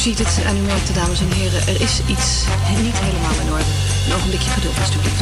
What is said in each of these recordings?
ziet het en u dames en heren, er is iets niet helemaal in orde. Een ogenblikje geduld, alstublieft.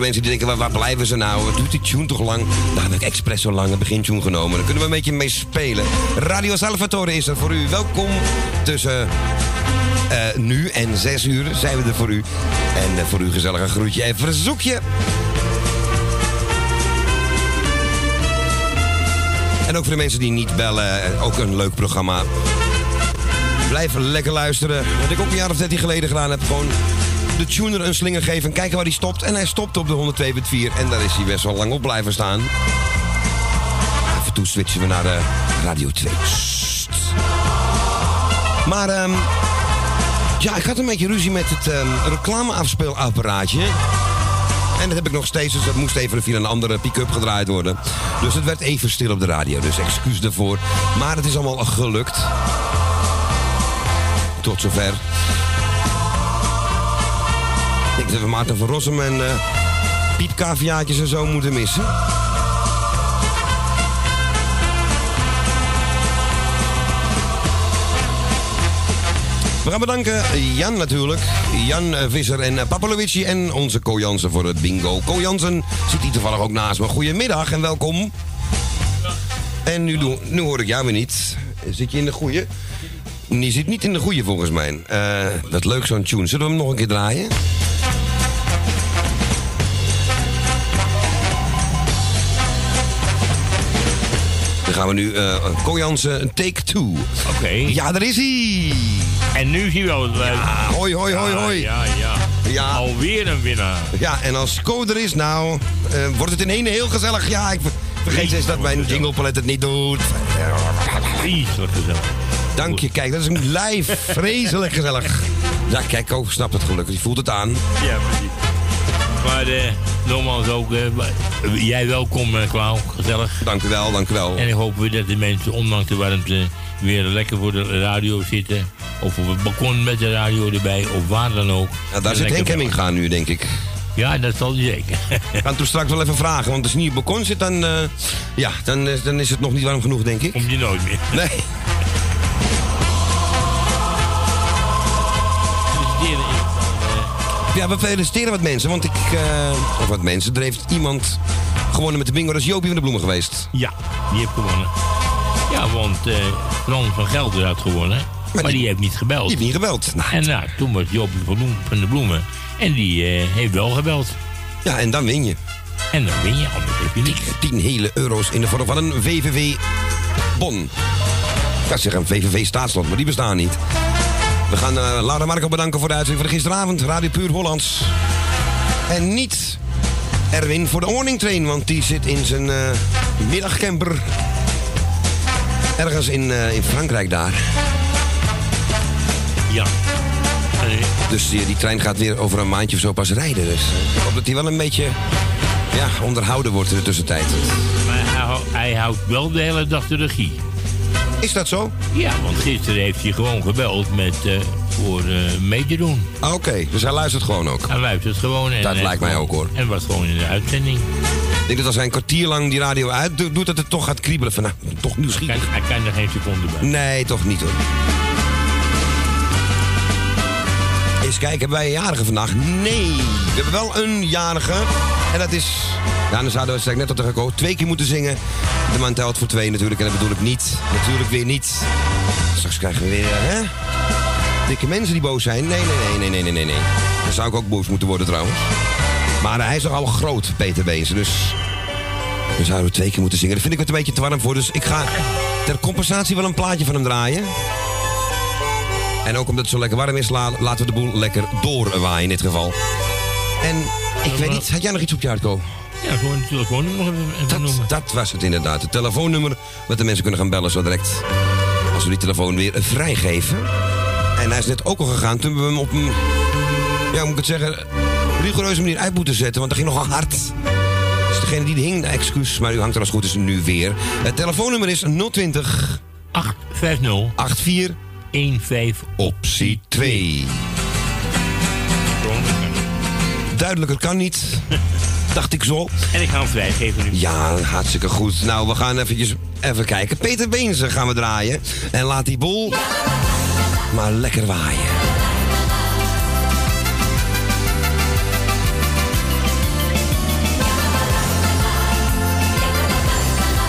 Mensen die denken, waar, blijven ze nou? Wat doet die tune toch lang? Daar heb ik expres zo lang een begintune genomen. Daar kunnen we een beetje mee spelen. Radio Salvatore is er voor u. Welkom tussen eh, nu en 6 uur zijn we er voor u. En eh, voor u gezellig een groetje en verzoekje. En ook voor de mensen die niet bellen, eh, ook een leuk programma. Blijf lekker luisteren. Wat ik ook een jaar of 13 geleden gedaan heb. Gewoon de tuner een slinger geven en kijken waar hij stopt. En hij stopt op de 102.4 en daar is hij best wel lang op blijven staan. Af en toe switchen we naar de Radio 2. Sst. Maar ehm, ja, ik had een beetje ruzie met het ehm, reclameafspeelapparaatje. En dat heb ik nog steeds, dus dat moest even via een andere pick-up gedraaid worden. Dus het werd even stil op de radio, dus excuus daarvoor. Maar het is allemaal gelukt. Tot zover. Ik denk dat we Maarten van Rossum en eh piepkaviaatjes en zo moeten missen. We gaan bedanken Jan natuurlijk. Jan eh, Visser en eh, Papa Luigi en onze Ko Jansen voor het bingo. Ko Jansen zit hier toevallig ook naast me. Goedemiddag en welkom. En nu, nu hoor ik jou weer niet. Zit je in de goeie? Je zit niet in de goeie volgens mij. Eh dat leuk zo'n tune. Zullen we hem nog een keer draaien? Dan gaan we nu Jansen een take two. Oké. Ja, daar is hij. En nu zien we. Uh, Ah, hoi, hoi, hoi, hoi. Ja, ja. Ja. Alweer een winnaar. Ja, en als Co er is, nou, eh, wordt het in één heel gezellig. Ja, ik ver- vergeet eens dat mijn jinglepalet het niet doet. Vreselijk gezellig. Dank je, kijk, dat is een live. Vreselijk gezellig. Ja, kijk, Co snapt het gelukkig. Je voelt het aan. Ja, precies. Maar eh, nogmaals ook, eh, jij welkom, eh Kwaal. Gezellig. Dank u wel, dank u wel. En ik hoop weer dat de mensen, ondanks de warmte, weer lekker voor de radio zitten. Of op het balkon met de radio erbij, of waar dan ook. Ja, daar En zit Henk Hemming gaan nu, denk ik. Ja, dat zal hij zeker. We gaan toen straks wel even vragen, want als je niet op het balkon zit, dan, eh, ja, dan, is- dan is het nog niet warm genoeg, denk ik. Komt je nooit meer. Nee. Ja, we feliciteren wat mensen, want ik, eh, of wat mensen, er heeft iemand gewonnen met de bingo. Dat is Jopie van de Bloemen geweest. Ja, die heeft gewonnen. Ja, want Frans van Gelder had gewonnen. Maar, die- die, heeft niet gebeld. Die heeft niet gebeld. Nou, En nou, toen was Jopie van, de Bloemen. En die eh, heeft wel gebeld. ja, en dan win je. En dan win je, anders heb je niks. 10 hele euro's in de vorm van een VVV-bon. Ik kan zeggen een VVV-staatslot, maar die bestaan niet. We gaan eh, Laura Marco bedanken voor de uitzending van gisteravond. Radio Puur Hollands. En niet Erwin voor de Morning Train, want die zit in zijn eh, middagcamper. Ergens in, eh, in Frankrijk daar. Ja. Dus die, die trein gaat weer over een maandje of zo pas rijden. Dus ik hoop dat hij wel een beetje ja, onderhouden wordt in de tussentijd. maar hij houdt wel de hele dag de regie. Is dat zo? Ja, want gisteren heeft hij gewoon gebeld met, eh, voor mee te doen. Ah, Oké, dus hij luistert gewoon ook. Hij luistert gewoon. En Dat lijkt mij ook, hoor. En was gewoon in de uitzending. Ik denk dat als hij een kwartier lang die radio uit doet, dat het toch gaat kriebelen. Van, nou, toch Kan, nieuwsgierig. hij kan er geen seconde bij. Nee, toch niet hoor. Eens kijken, hebben wij een jarige vandaag? Nee, we hebben wel een jarige. En dat is, ja, dan zouden we net al tegen Ko, twee keer moeten zingen. De man telt voor twee natuurlijk, en dat bedoel ik niet. Natuurlijk weer niet. Straks krijgen we weer, hè? Dikke mensen die boos zijn. Nee, nee, nee, nee, nee, nee, nee. Dan zou ik ook boos moeten worden trouwens. Maar hij is nogal groot, Peter Bezen, dus... Dan zouden we twee keer moeten zingen. Daar vind ik het een beetje te warm voor. Dus ik ga ter compensatie wel een plaatje van hem draaien. En ook omdat het zo lekker warm is, la- laten we de boel lekker doorwaaien in dit geval. En ik weet niet, had jij nog iets op je hart, Ko? Ja, gewoon het telefoonnummer nog even, even noemen. Dat, dat was het inderdaad. Het telefoonnummer dat de mensen kunnen gaan bellen zo direct. Als we die telefoon weer vrijgeven. En hij is net ook al gegaan toen we hem op een, ja, moet ik het zeggen, rigoureuze manier uit moeten zetten. Want dat ging nogal hard. Dus degene die hing, excuus, maar u hangt er als goed is nu weer. Het telefoonnummer is 020 850 84 15 optie 2. Duidelijker kan niet. Dacht ik zo. En ik ga hem vrijgeven nu. Ja, hartstikke goed. Nou, we gaan eventjes even kijken. Peter Beense gaan we draaien. En laat die bol maar lekker waaien.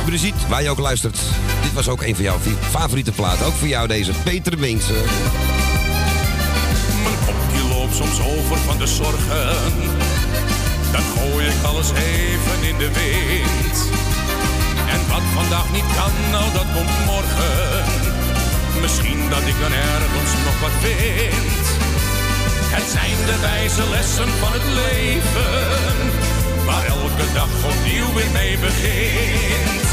Brigitte, waar je ook luistert. Dit was ook een van jouw favoriete platen. Ook voor jou deze, Peter Beense. Mijn kopje loopt soms over van de zorgen. Dan gooi ik alles even in de wind. En wat vandaag niet kan, nou dat komt morgen. Misschien dat ik dan ergens nog wat vind. Het zijn de wijze lessen van het leven. Waar elke dag opnieuw weer mee begint.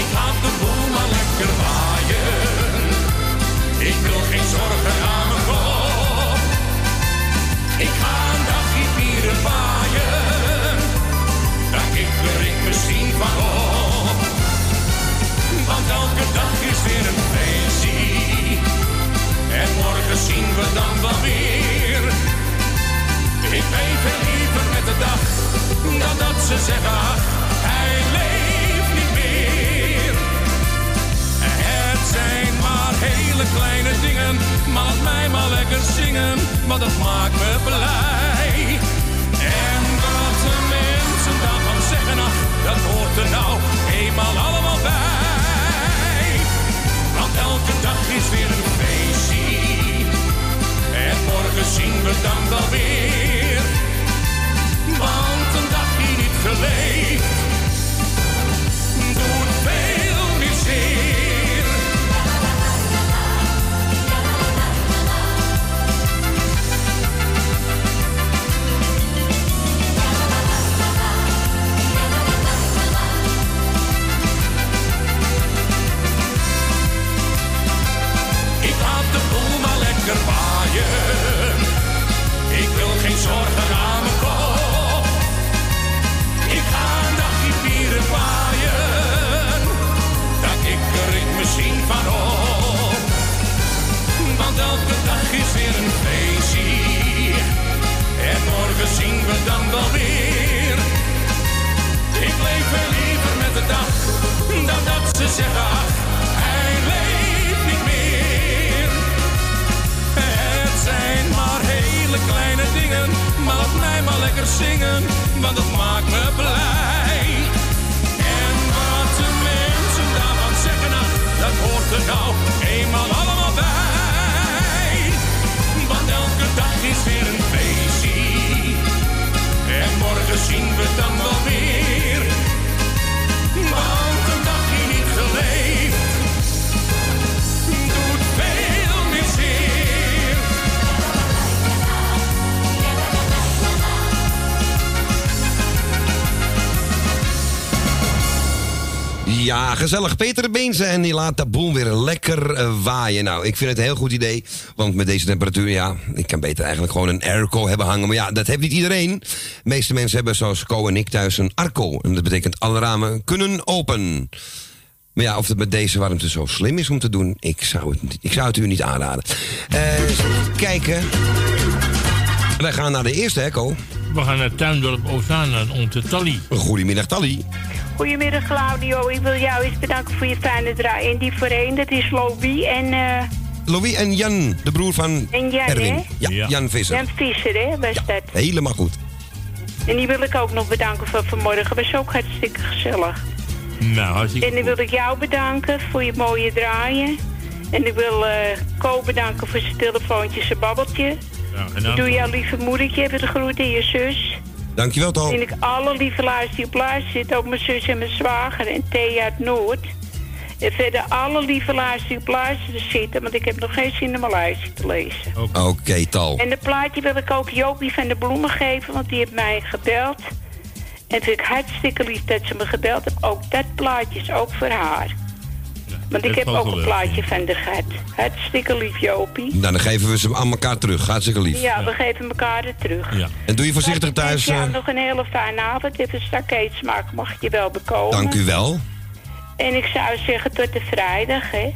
Ik laat de boel maar lekker waaien. Ik wil geen zorgen aan mijn kop. Ik ga een dagje vieren waaien. Daar kikker ik misschien van op. Want elke dag is weer een feestje. En morgen zien we dan wel weer. Ik veel liever met de dat ze zeggen, ach, hij leeft niet meer. Het zijn maar hele kleine dingen, maar laat mij maar lekker zingen, want dat maakt me blij. En wat de mensen daarvan zeggen, ach, dat hoort er nou eenmaal allemaal bij. Want elke dag is weer een feestje, en morgen zien we dan wel weer. Want een dag die niet geleefd, doet veel meer zeer. Ik laat de boel maar lekker waaien. Ik wil geen zorgen aan misschien van op. Want elke dag is weer een feestje. En morgen zien we dan wel weer. Ik leef veel liever met de dag dan dat ze zeggen, ach, gezellig. Peter Beense en die laat de boel weer lekker eh, waaien. Nou, ik vind het een heel goed idee. Want met deze temperatuur, ja, ik kan beter eigenlijk gewoon een airco hebben hangen. Maar ja, dat heeft niet iedereen. De meeste mensen hebben zoals Co en ik thuis een arco. En dat betekent alle ramen kunnen open. Maar ja, of het met deze warmte zo slim is om te doen, ik zou het, ik zou het u niet aanraden. Eh, even kijken. Wij gaan naar de eerste, hè, Co? We gaan naar Tuindorp Ozana onze Tally. Goedemiddag, Tally. Goedemiddag Claudio, ik wil jou eens bedanken voor je fijne draai. En die voorheen, dat is Louis en, eh Louis en Jan, de broer van En Jan, Erwin. hè? Ja, Ja. Jan Visser. Jan Visser, hè, was Ja, dat. helemaal goed. En die wil ik ook nog bedanken voor vanmorgen, was ook hartstikke gezellig. Nou, hartstikke En dan wil ik jou bedanken voor je mooie draaien. En ik wil eh Co bedanken voor zijn telefoontje, zijn babbeltje. Ja, Ik gedaan. doe jouw lieve moedertje even de groeten en je zus. Dankjewel, Tal. En ik alle lieve luisteren die op luisteren zitten, ook mijn zus en mijn zwager en Thea uit Noord. En verder alle lieve luisteren die op luisteren zitten, want ik heb nog geen zin om mijn lijstje te lezen. Oké, Tal. En de plaatje wil ik ook Jopie van de Bloemen geven, want die heeft mij gebeld. En vind ik hartstikke lief dat ze me gebeld heeft. Ook dat plaatje is ook voor haar. Want ik heb ook een plaatje van de gat. Hartstikke lief, Jopie. Nou, dan geven we ze aan elkaar terug. Hartstikke lief. Ja, we geven elkaar terug. Ja. En doe je voorzichtig Ik wens thuis. jou eh, nog een hele fijne avond. Even smaak mag je wel bekomen. dank u wel. En ik zou zeggen tot de vrijdag, hè.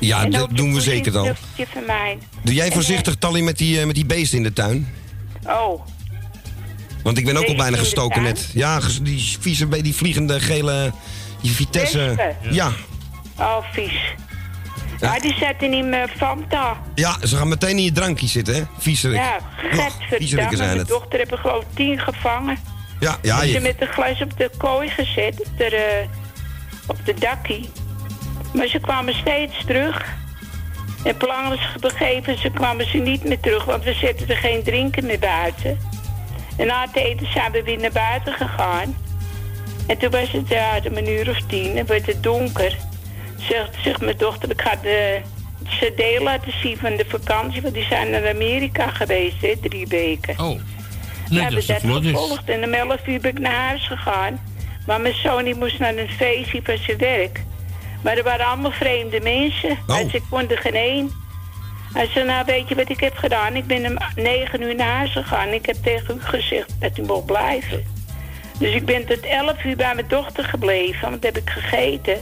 Ja, dat doen we zeker dan. van mij. Doe jij En, voorzichtig, Tally, met die, eh, met die beesten in de tuin? eh, Oh, Want ik ben ook al bijna gestoken net. Ja, die vieze, die vliegende gele... Die Vitesse. Ja. Oh, vies. Maar die zaten in mijn Fanta. ja, ze gaan meteen in je drankje zitten, hè? Viezerik. Ja, zijn Mijn het. dochter er geloof ik tien gevangen. Ja, ja, Ze je, met een glas op de kooi gezet. Op de, eh, op de dakkie. Maar ze kwamen steeds terug. En plans begeven, ze kwamen ze niet meer terug, want we zetten er geen drinken meer buiten. En na het eten zijn we weer naar buiten gegaan. En toen was het ja, een uur of tien en werd het donker. Zegt, zegt mijn dochter, ik ga de cd laten zien van de vakantie, want die zijn naar Amerika geweest, hè, drie weken. Oh. Nee, dat hebben is dat gevolgd en om 11 uur ben ik naar huis gegaan. Maar mijn zoon die moest naar een feestje van zijn werk. Maar er waren allemaal vreemde mensen. Oh. Zei, ik kon er geen één. Hij zei, nou weet je wat ik heb gedaan? Ik ben om 9 uur naar huis gegaan. Ik heb tegen u gezegd dat u mocht blijven. Dus ik ben tot 11 uur bij mijn dochter gebleven, want dat heb ik gegeten.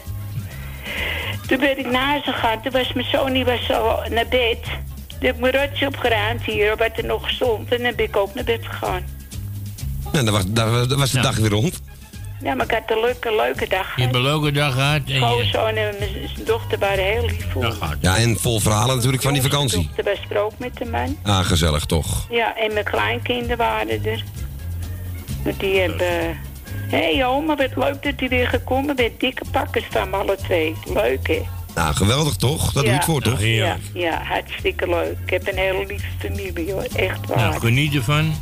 Toen ben ik naar huis gegaan. Toen was mijn zoon die was al naar bed. Toen heb ik mijn rotje opgeruimd hier, wat er nog stond. En dan ben ik ook naar bed gegaan. Nou, dan was, dan was de Ja. dag weer rond. Ja, maar ik had een leuke, leuke dag. Je hebt een leuke dag gehad. En je... Schoonzoon en mijn dochter waren heel lief voor. Ja, en vol verhalen natuurlijk van die vakantie. dochter was er ook met de man. Ah, gezellig toch. Ja, en mijn kleinkinderen waren er. Want die hebben... Hé hey, oma, wat leuk dat u weer gekomen bent. Dikke pakkers van alle twee. Leuk, hè? Nou, geweldig toch? Dat doe je Ja. het voor, toch? Ja. Ja, ja, hartstikke leuk. Ik heb een hele lieve familie, hoor. Echt waar. Nou, geniet ervan.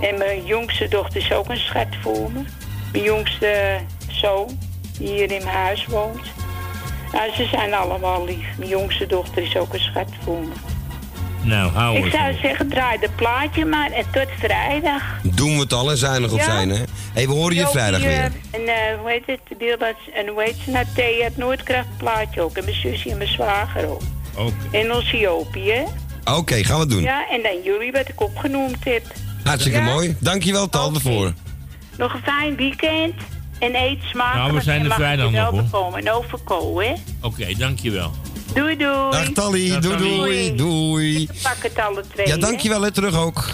En mijn jongste dochter is ook een schat voor me. Mijn jongste zoon, die hier in mijn huis woont. Nou, ze zijn allemaal lief. Mijn jongste dochter is ook een schat voor me. Nou, hou Ik zou zeggen, draai de plaatje maar en tot vrijdag. Doen we het al en zuinig op Ja. zijn, hè? Hé, we horen je vrijdag eh, weer. En eh, hoe heet het? Deel dat, en hoe heet ze nou? Thea het Noordkracht plaatje ook. En mijn zusje en mijn zwager ook. Oké. En hè? Oké, gaan we doen. Ja, en dan jullie wat ik opgenoemd heb. Hartstikke Ja? mooi. Dankjewel, Tal, Oké. ervoor. Nog een fijn weekend. En eet smakelijk. Nou, we zijn er vrijdag nog, hoor. En overko, hè? Oké, dankjewel. Doei, doei. Dag Tally, Dag, doei Tally. doei, doei. Pak het alle twee, Ja, dankjewel, hè, terug ook.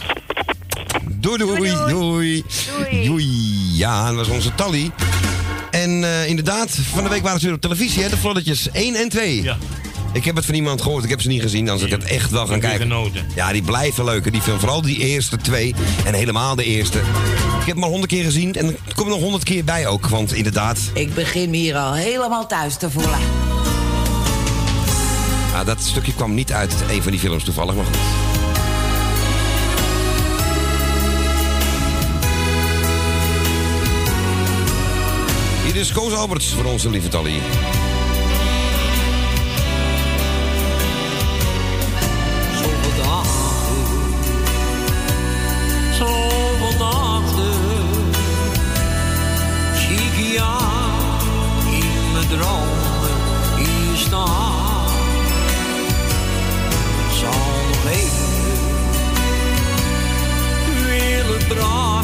Doei doei, Doei, doei. doei. Ja, dat was onze Tally. En eh, inderdaad, van de week waren ze weer op televisie, hè, de vloddertjes 1 en 2. Ja. Ik heb het van iemand gehoord, ik heb ze niet gezien, anders had ik het echt wel gaan kijken. genoten? Ja, die blijven leuk, die film. Vooral die eerste twee en helemaal de eerste. Ik heb hem al honderd keer gezien en er komt nog honderd keer bij ook. Want inderdaad, Ik begin me hier al helemaal thuis te voelen. Dat stukje kwam niet uit een van die films toevallig, maar goed. Hier is Koos Alberts voor onze lieve Tally.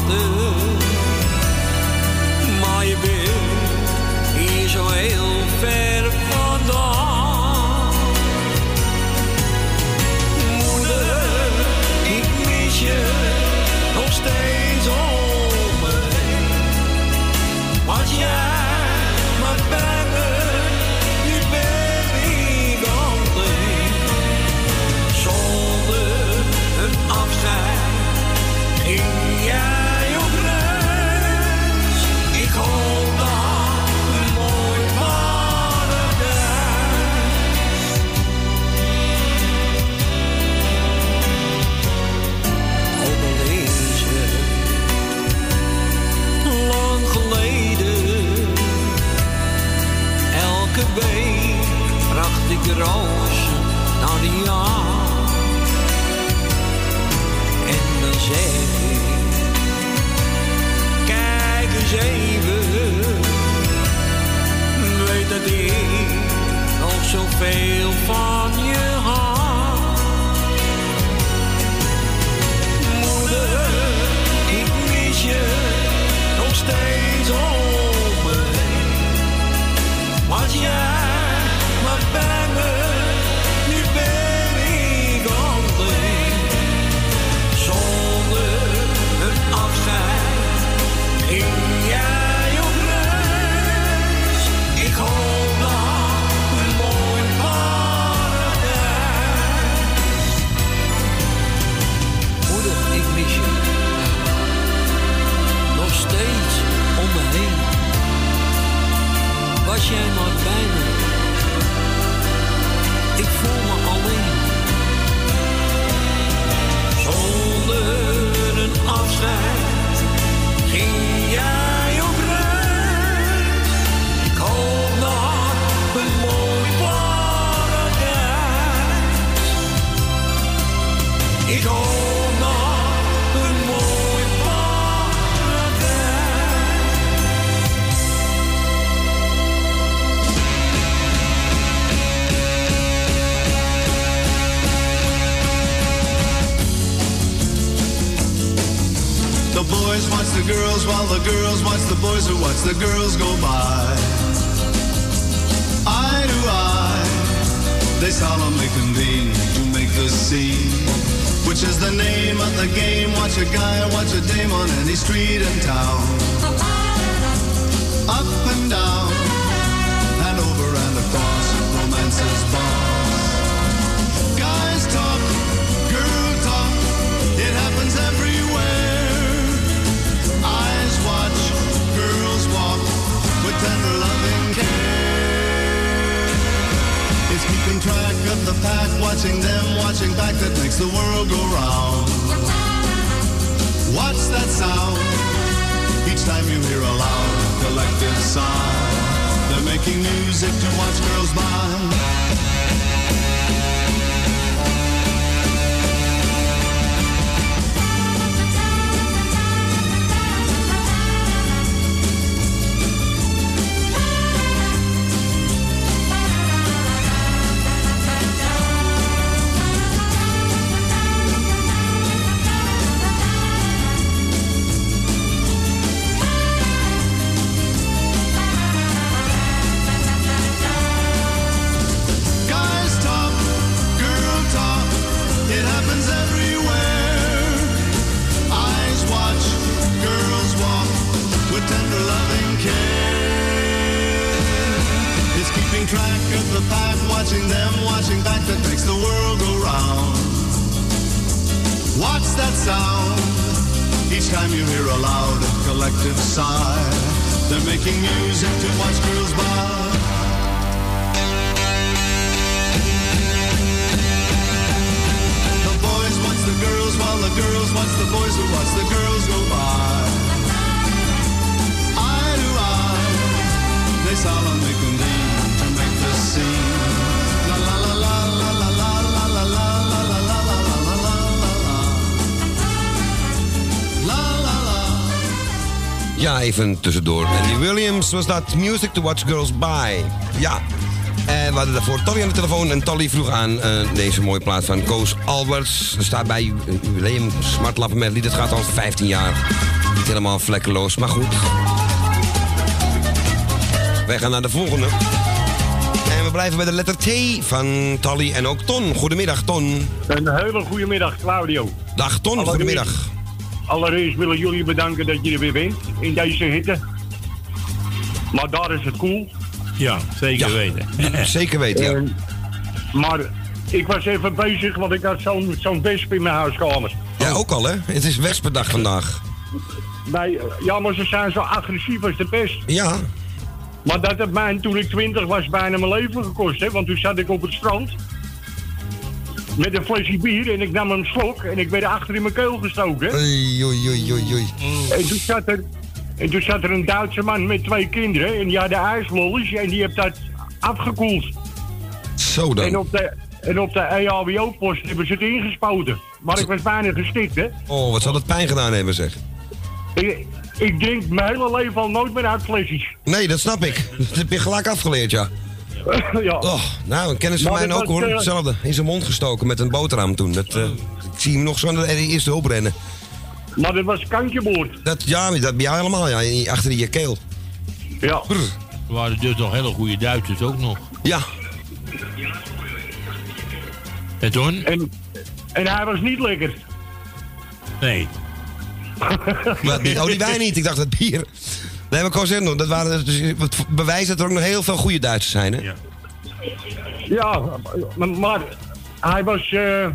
Praten, maar je bent hier zo heel ver vandaan. Rozen naar de jaar. En dan zeg ik, kijk eens even, weet dat ik nog zoveel van je mine. Girls while the girls watch the boys who watch the girls go by. Eye to eye, they solemnly convene to make the scene. Which is the name of the game? Watch a guy, watch a dame on any street in town. The pack, watching them, watching back that makes the world go round. What's that sound? Each time you hear a loud collective sigh, they're making music to watch girls by. Even tussendoor. Andy Williams was dat. Music to Watch Girls By. Ja. En we hadden daarvoor Tolly aan de telefoon. En Tolly vroeg aan eh, deze mooie plaat van Koos Alberts. Er staat bij Jubileum Smart Lappen met lied. Het gaat al 15 jaar. Niet helemaal vlekkeloos, maar goed. Wij gaan naar de volgende. En we blijven bij de letter T van Tolly en ook Ton. Goedemiddag, Ton. Een hele goede middag, Claudio. Dag, Ton. Goedemiddag. Allereerst willen jullie bedanken dat je er weer bent in deze hitte. Maar daar is het cool. Ja, zeker Ja. weten. Zeker weten, ja. En- maar ik was even bezig, want ik had zo'n zo'n wesp in mijn huiskamer. Ja, ook al, hè? Het is Wespendag vandaag. Nee, ja, maar ze zijn zo agressief als de pest. Ja. Maar dat heeft mij toen ik twintig was bijna mijn leven gekost. Hè? Want toen zat ik op het strand. Met een flesje bier en ik nam een slok en ik werd achter in mijn keel gestoken. Oei, oei, oei, oei. En toen zat er, en toen zat er een Duitse man met twee kinderen en die hadden ijslollies en die heeft dat afgekoeld. Zo En dan. op de, en op de EHBO-post hebben ze het ingespoten. Maar ik was bijna gestikt, hè. Oh, wat zal dat pijn gedaan hebben, zeg. Ik, ik drink mijn hele leven al nooit meer uit flesjes. Nee, dat snap ik. Dat heb je gelijk afgeleerd, ja. ja. Oh, nou, een kennis van mij ook hoor. eh, Hetzelfde. In zijn mond gestoken met een boterham toen. Dat, eh, ik zie hem nog zo aan de eerste hulp rennen. Maar dat was kantjeboord. Dat, ja, dat bij jou helemaal, ja. Achter in je keel. Ja. Er waren dus nog hele goede Duitsers ook nog. Ja. En toen? En, en hij was niet lekker. Nee. Maar, oh, die wijn niet. Ik dacht dat bier. Nee, maar zeggen, dat waren dus, het bewijs dat er ook nog heel veel goede Duitsers zijn, hè? Ja. Ja, maar, maar hij, was, eh,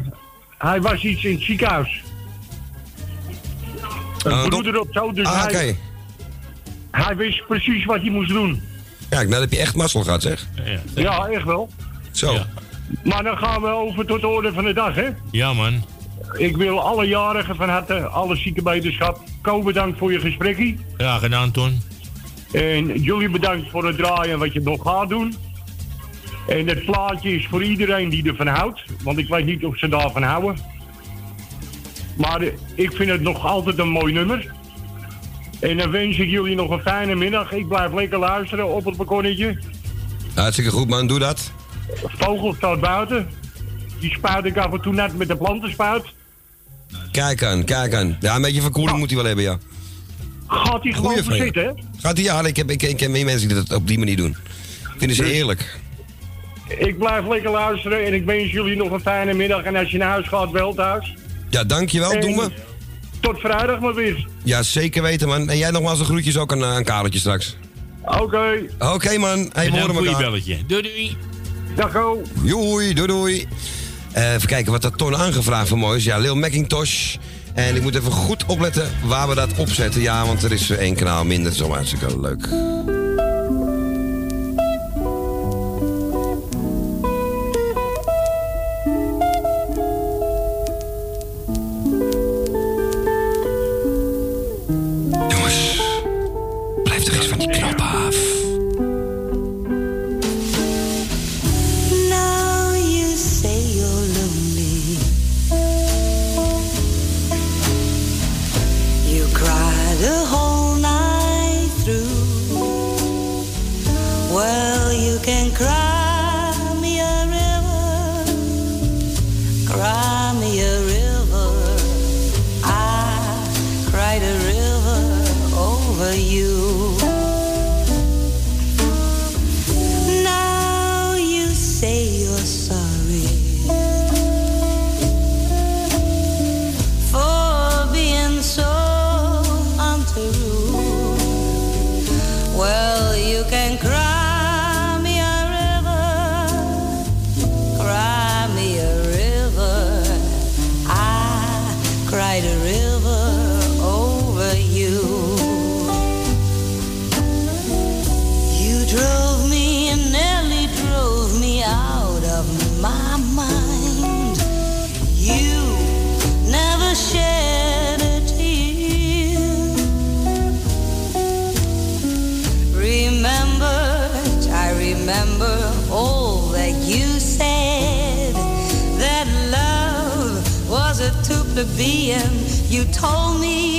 hij was iets in het ziekenhuis. Een Ah, broeder of zo, dus Ah, oké. hij, hij wist precies wat hij moest doen. Kijk, nou heb je echt mazzel gehad, zeg. Ja, Ja, echt wel. Zo. Ja. Maar dan gaan we over tot de orde van de dag, hè. ja man. Ik wil alle jarigen van harte, alle zieke beterschap. Ko, bedankt voor je gesprekje. Graag gedaan, Ton. En jullie bedankt voor het draaien wat je nog gaat doen. En het plaatje is voor iedereen die ervan houdt. Want ik weet niet of ze daarvan houden. Maar ik vind het nog altijd een mooi nummer. En dan wens ik jullie nog een fijne middag. Ik blijf lekker luisteren op het balkonnetje. Hartstikke goed, man. Doe dat. Vogel staat buiten. Die spuit ik af en toe net met de plantenspuit. Kijk aan, kijk aan. Ja, een beetje verkoeling moet hij wel hebben, ja. Gaat hij gewoon verzitten, hè? Gaat hij? Ja, ik, heb, ik, ik ken meer mensen die dat op die manier doen. Vinden ze heerlijk. Ik blijf lekker luisteren en ik wens jullie nog een fijne middag. En als je naar huis gaat, wel thuis. Ja, dankjewel, En doen we. Tot vrijdag maar weer. Ja, zeker weten, man. En jij nogmaals de groetjes ook aan, eh, aan Kareltje straks. Oké, Oké, man. Hey, we dan horen belletje. Doei doei. dag go. Doei, doei, doei. Eh, even kijken wat dat Ton aangevraagd voor mooi is. Ja, Lil Macintosh. En ik moet even goed opletten waar we dat opzetten. Ja, want er is één kanaal minder. Dat is allemaal hartstikke leuk. You told me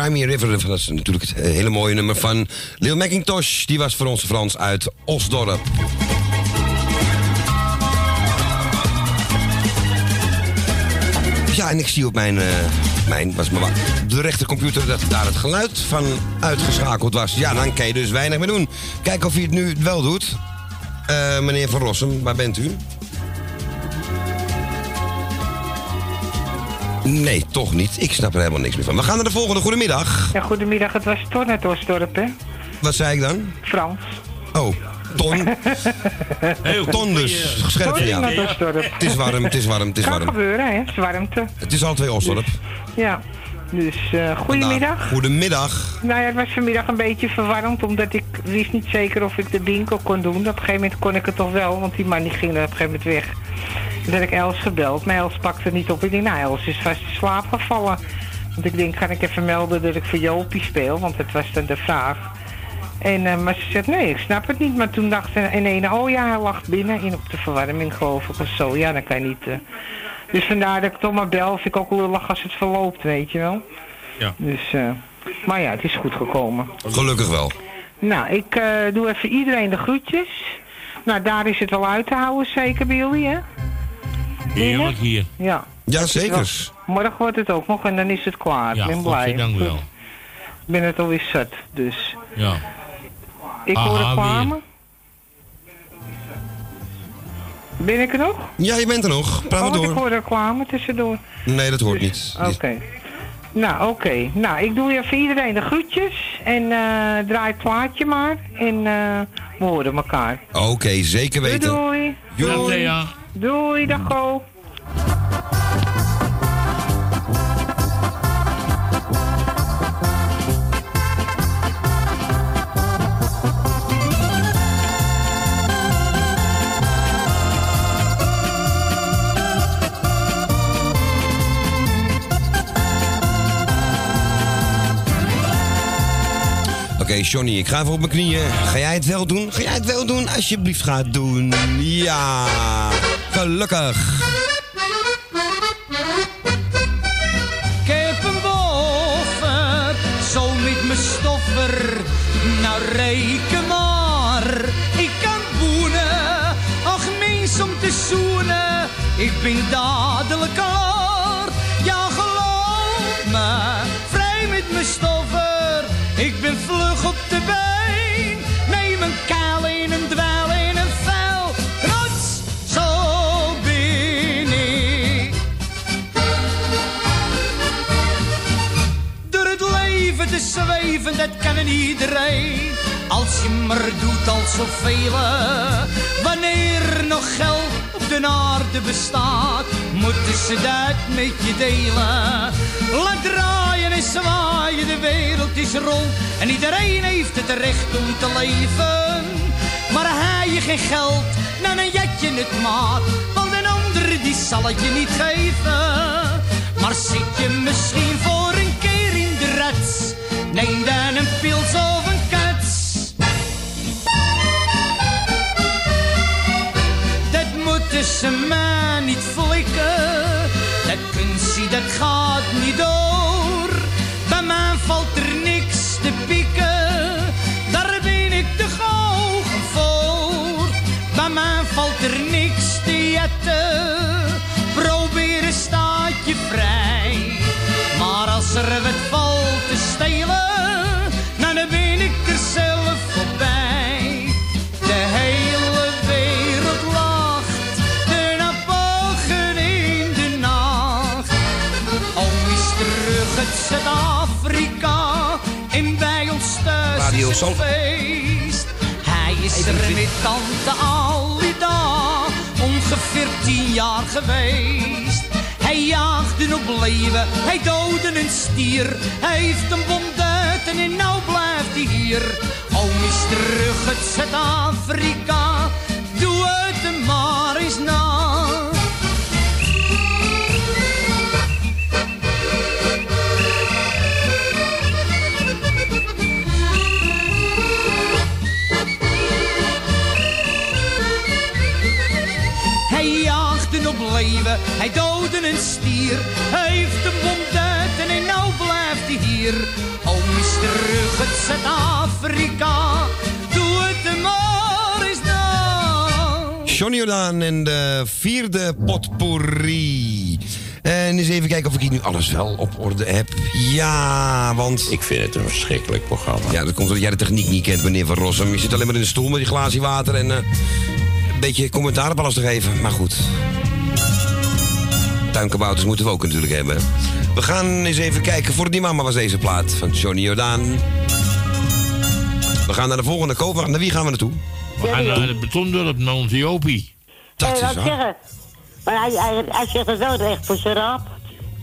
Crimea River, dat is natuurlijk het hele mooie nummer van Lil McIntosh. Die was voor onze Frans uit Osdorp. Ja, en ik zie op mijn, eh, mijn was maar de rechtercomputer dat daar het geluid van uitgeschakeld was. Ja, dan kan je dus weinig meer doen. Kijk of hij het nu wel doet. Eh, meneer Van Rossum, waar bent u? Nee, toch niet. Ik snap er helemaal niks meer van. We gaan naar de volgende. Goedemiddag. Ja, goedemiddag. Het was Ton uit Osdorp, hè? Wat zei ik dan? Frans. Oh, Ton. Ton dus. Scherp ja. Het is warm, het is warm, het is Kan warm. gebeuren, hè? Het is warmte. Het is al twee Osdorp. Ja. Dus, eh goedemiddag. Goedemiddag. Nou ja, het was vanmiddag een beetje verwarrend, omdat ik wist niet zeker of ik de winkel kon doen. Op een gegeven moment kon ik het toch wel, want die man die ging er op een gegeven moment weg. Toen heb ik Els gebeld, maar Els pakte het niet op. Ik denk, nou, Els is vast in slaap gevallen. Want ik denk, kan ik even melden dat ik voor Jopie speel, want dat was dan de vraag. En, eh, maar ze zegt, nee, ik snap het niet. Maar toen dacht ze in ene, oh ja, hij lag binnen in op de verwarming, geloof ik, of zo. Ja, dan kan je niet... eh. Dus vandaar dat ik toch maar bel, vind ik ook lullig als het verloopt, weet je wel. Ja. Dus, eh, maar ja, het is goed gekomen. Gelukkig wel. Nou, ik eh, doe even iedereen de groetjes. Nou, daar is het wel uit te houden, zeker bij jullie, hè? Heerlijk hier. Ja. Zeker. Morgen wordt het ook nog en dan is het klaar. Ja, ik ben blij. godzijdank wel. Ik ben het alweer zat, dus. Ja. Ik hoor Aha, reclame. Ben ik er nog? Ja, je bent er nog. Praat oh, maar want ik door. hoor reclame tussendoor. Nee, dat hoort niet. Oké. Nou, oké. Nou, ik doe even iedereen de groetjes. En eh draai het plaatje maar. En eh we horen elkaar. Oké, zeker Doei, weten. doei. Doei. Dag, Thea. Doei, dag Go. Oké, Johnny, ik ga even op mijn knieën. Ga jij het wel doen? Ga jij het wel doen? Alsjeblieft, ga het doen. Ja, gelukkig. Ik heb een boven, zo met mijn stoffer. Nou reken maar, ik kan boenen. Ach mens om te zoenen, ik ben dadelijk zweven, dat kan een iedereen. Als je maar doet als zoveel. Wanneer nog geld op de aarde bestaat, moeten ze dat met je delen. Laat draaien en zwaaien, de wereld is rond. En iedereen heeft het recht om te leven. Maar hij je geen geld, dan een jetje het maat. Want een ander die zal het je niet geven. Maar zit je misschien voor een keer in de rats? Neem dan een pils of een kats. Dat moeten ze maar niet flikken. Dat kunstje dat gaat niet door. Feest. Hij is er met tante Alida, ongeveer tien jaar geweest. Hij jaagde op leven, hij doodde een stier. Hij heeft een bom duiten en nou blijft hij hier. Oom is terug uit Zuid-Afrika, doe het hem maar eens na. Leven, hij doodde een stier. Hij heeft een bom duiten en nou blijft weer. Oom is terug uit Zuid-Afrika. Doe het maar eens nou. Johnny Jordaan en de vierde potpourri. En eens even kijken of ik hier nu alles wel op orde heb. Ja, want... Ik vind het een verschrikkelijk programma. Ja, dat komt omdat jij de techniek niet kent, meneer Van Rossum. Je zit alleen maar in de stoel met die glaasje water en... eh, een beetje commentaar op alles te geven. Maar goed. Tuinkabouters moeten we ook natuurlijk hebben. We gaan eens even kijken. Voor die mama was deze plaat van Johnny Jordaan. We gaan naar de volgende koop. Naar wie gaan we naartoe? We gaan naar het betondorp, naar onze Jopie. Dat is zeggen? Maar hij, hij, hij zegt het wel echt voor zijn.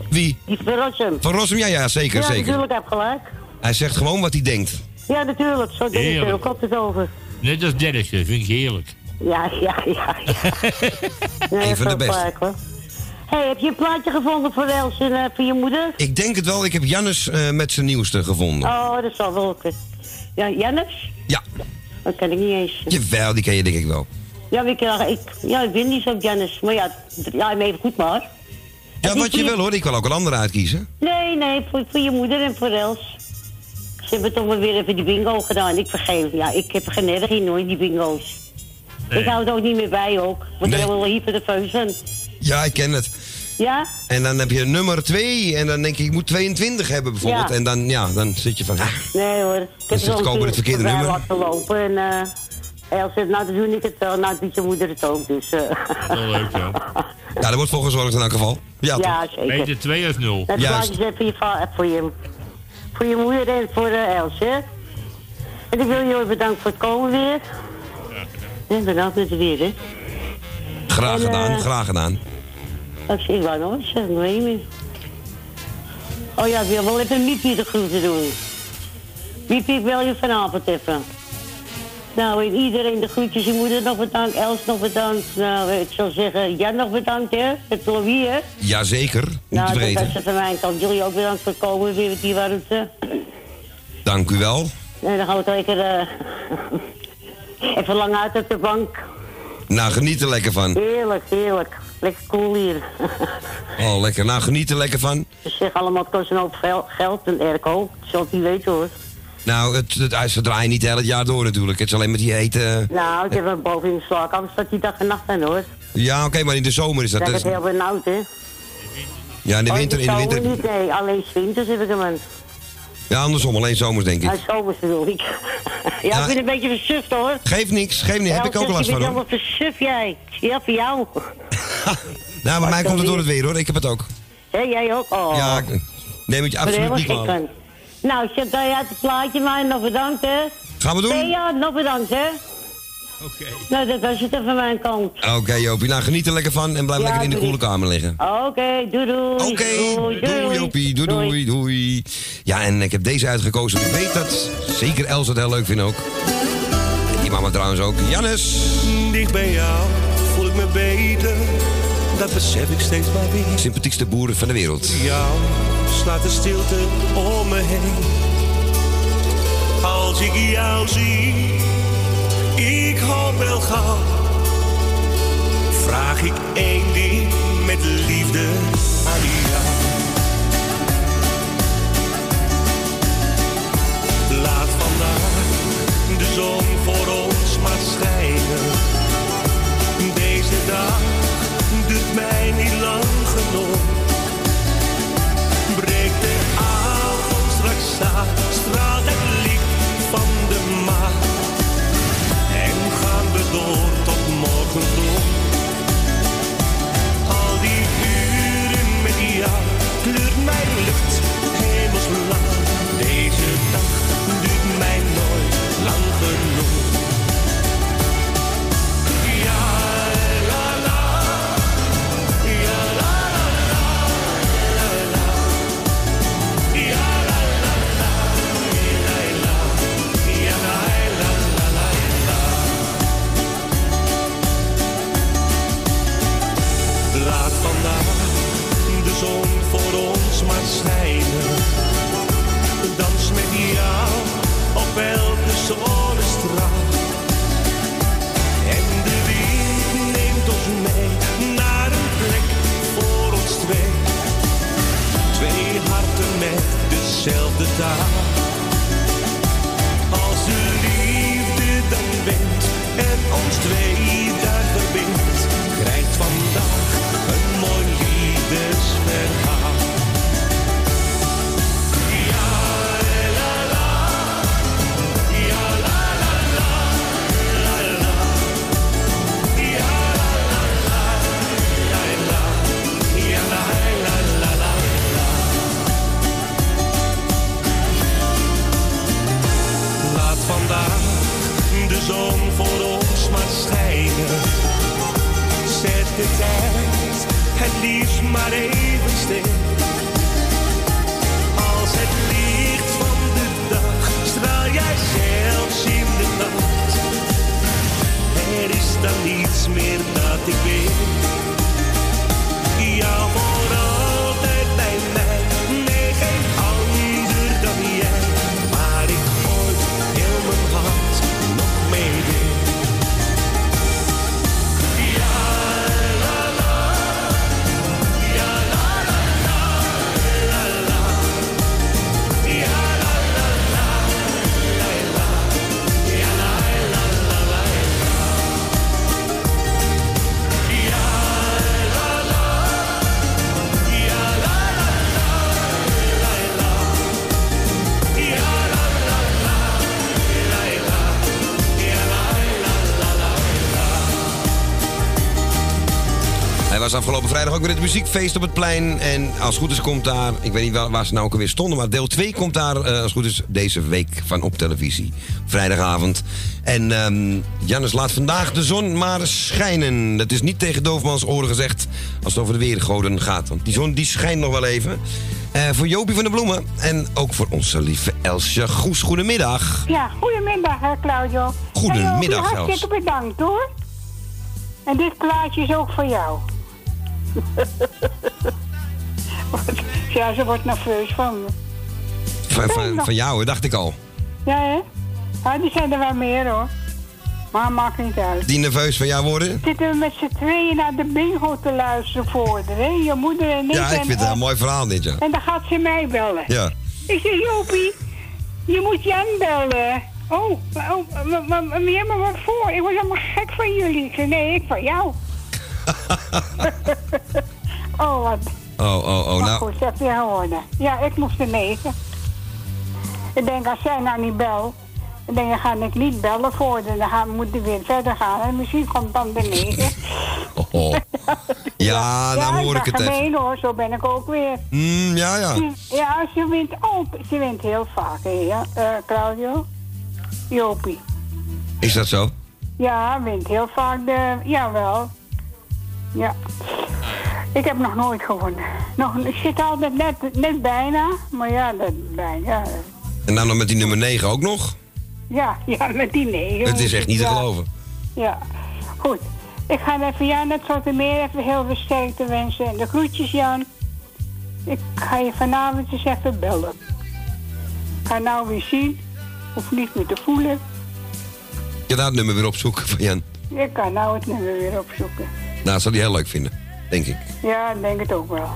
Wie? Die Verrossum. Van Rossum? Ja, ja, zeker, ja, zeker. natuurlijk, heb gelijk. Hij zegt gewoon wat hij denkt. Ja, natuurlijk. Zo denk ik er ook altijd over. Net als Derksen, vind ik heerlijk. Ja, ja, ja. ja. Nee, Een van de beste. gelijk, hoor. Hey, heb je een plaatje gevonden voor Els en eh, voor je moeder? Ik denk het wel. Ik heb Jannes eh, met zijn nieuwste gevonden. Oh, dat zal wel kunnen. Ja, Jannes? Ja. Dat ken ik niet eens. Jawel, die ken je denk ik wel. Ja, ik, ik, ja, ik ben niet zo Jannes. Maar ja, ja, even goed maar. Ja, wat je wil hoor. Ik wil ook een andere uitkiezen. Nee, nee, voor, voor je moeder en voor Els. Ze hebben toch maar weer even die bingo gedaan. Ik vergeet, ja, ik heb er geen erg in hoor, die bingo's. Nee. Ik hou het ook niet meer bij ook. Want Nee. ik ben wel hyper de feus van. Ja, ik ken het. Ja? En dan heb je nummer 2 en dan denk je, ik moet 22 hebben bijvoorbeeld. Ja. En dan, ja, dan zit je van, ah, Nee hoor. Ik heb het wel kopen het verkeerde nummer? laten lopen en eh Els zegt, nou dan doe ik het wel. Nou doet je moeder het ook, dus... eh Wel leuk, ja. ja, daar wordt voor gezorgd in elk geval. Ja, zeker. Beter 2 of 0. Dat Juist. is voor je, voor je, voor je moeder en voor eh, Els, hè? En ik wil jullie bedanken voor het komen weer. Ja, bedankt met het weer, hè? Graag gedaan, eh, graag gedaan. Ik zie wel nog eens zeggen, weet je niet. Oh ja, ik wil wel even Miepie de groeten doen. Miepie, ik wil je vanavond even. Nou, en iedereen de groetjes. Je moeder nog bedankt, Els nog bedankt. Nou, ik zou zeggen, Jan nog bedankt, hè? Het Louis, hè? Jazeker, niet Nou, te dat is het van mijn kant. Jullie ook bedankt voor het komen weer met die warmte. Dank u wel. En dan gaan we lekker eh, even lang uit op de bank. Nou, geniet er lekker van. Heerlijk, heerlijk. Lekker cool hier. Oh, lekker. Nou, geniet er lekker van. Ze zeggen allemaal, het kost een hoop gel- geld en airco. Ik niet weten hoor. Nou, het, het, ze draaien niet heel het jaar door natuurlijk. Het is alleen met die hete... Nou, ik heb hem boven in de slaapkamer staat die dag en nacht aan hoor. Ja, oké, maar in de zomer is dat... Dat is heel benauwd hè. ja, in de Oh, winter... In de zomer winter niet, nee. Alleen winters heb ik hem aan. Ja, andersom. Alleen zomers, denk ik. Hij zomers bedoel ik. ja, Ja. ik ben een beetje versuft hoor. Geeft niks, geeft niks. Heb ik ook last van, hoor. helemaal versuft jij. Ja, voor jou. Nou, bij mij komt het door het weer, hoor. Ik heb het ook. Hé, jij ook? Oh. Ja, ik- neem het je Ik ben absoluut niet van. Nou, zet jij uit het plaatje maar nog bedankt hè. Gaan we doen? Nee, ja, nog bedankt hè. Oké. Nou, dat was het er van mijn kant. Oké, Jopie. Nou, geniet er lekker van en blijf Ja, lekker in de doei. koele kamer liggen. Oké, doei doei. Oké, doei, doei Jopie, doei, doei, doei. Ja, en ik heb deze uitgekozen. Ik weet dat zeker Els het heel leuk vindt ook. En die mama trouwens ook. Jannes. Dicht bij jou voel ik me beter, dat besef ik steeds maar weer. Sympathiekste boer van de wereld. Jou slaat de stilte om me heen. Als ik jou zie, hoop wel gauw. Vraag ik één ding met liefde aan jou. Laat vandaag de zon Als de liefde dan wint en ons twee ook weer het muziekfeest op het plein. En als het goed is komt daar, ik weet niet waar, waar ze nou ook alweer stonden... maar deel 2 komt daar, eh, als het goed is, deze week van op televisie. Vrijdagavond. En ehm Jannes laat vandaag de zon maar schijnen. Dat is niet tegen Doofmans oren gezegd als het over de weergoden gaat. Want die zon die schijnt nog wel even. Eh, voor Jopie van de Bloemen en ook voor onze lieve Elsje Goes. Goedemiddag. Ja, goedemiddag, hè, Claudio. Goedemiddag, Hey, Jopie, Hartstikke bedankt, hoor. En dit plaatje is ook voor jou. ja, ze wordt nerveus van me. Van, van, van jou, dacht ik al. Ja, hè? Ja, die zijn er wel meer, hoor. Maar maakt niet uit. Die nerveus van jou worden? Zitten we met z'n tweeën naar de bingo te luisteren voor haar, hè? Je moeder en ik. Ja, ik en, vind het een mooi verhaal dit, ja. En dan gaat ze mij bellen. Ja. Ik zeg, Jopie, je moet Jan bellen. Oh, oh maar, maar, maar, voor? Ik was helemaal gek van jullie. Ik zei, nee, ik van jou. oh, wat. Oh, oh, oh, maar nou. goed, gewonnen. Ja, ik moest er negen. Ik denk, als zij nou niet belt, dan denk ik, ga ik niet bellen voor haar. Dan gaan, moet ik weer verder gaan. En misschien komt dan de negen. Oh. Ja, nou hoor ik ben het even. gemeen hoor, zo ben ik ook weer. Mm, ja, ja. Ja, ze wint ook. Ze wint heel vaak, hè, ja, eh, Claudio? Jopie. Is dat zo? Ja, wint heel vaak de... Jawel. Ja. Ik heb nog nooit gewonnen. Nog, ik zit altijd net, net bijna, maar ja, dat bijna. En dan nog met die nummer 9 ook nog? ja, ja met die negen. Het is echt niet te geloven. Ja, goed. Ik ga even Jan het soort meer even heel veel sterkte wensen. En de groetjes, Jan. Ik ga je vanavond eens even bellen. Ik ga nou weer zien. Hoef niet meer te voelen. Je gaat het nummer weer opzoeken van Jan. Ik kan nou het nummer weer opzoeken. Nou, dat zal hij heel leuk vinden, denk ik. Ja, ik denk het ook wel.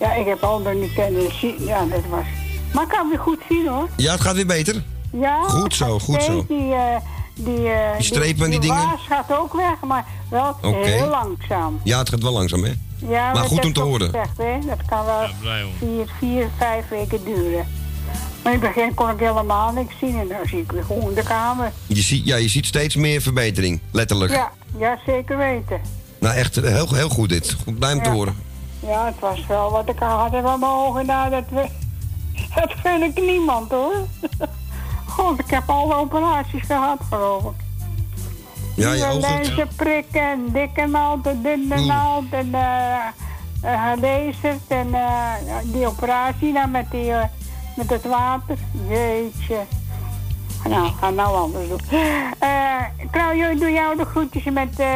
Ja, ik heb al niet kunnen zien. Ja, dat was... Maar ik kan weer goed zien, hoor. Ja, het gaat weer beter. Ja, Goed zo, goed zo. Die, eh, die, eh, Die strepen en die dingen? waas gaat ook weg, maar wel heel langzaam. Ja, het gaat wel langzaam, hè? Ja, Maar goed om te horen. gezegd, hè. Dat kan wel om. vier, vier, vijf weken duren. Maar in het begin kon ik helemaal niks zien en dan zie ik weer gewoon de kamer. Je ziet, ja, je ziet steeds meer verbetering, letterlijk. Ja, ja, zeker weten. Nou, echt eh, heel, heel goed dit. Goed, blij om te horen. Ja, het was wel wat ik had in mijn ogen. Nou, dat, we, dat gun ik niemand hoor. God, ik heb alle operaties gehad, geloof ik. Ja, je ogen. Prikken, en dikke naald, en dunne naald en eh eh, gelaserd en eh, ja, die operatie nou met, die, eh, met het water. Jeetje. Nou, ga nou anders doen. Eh Claudio, ik doe jou de groetjes met eh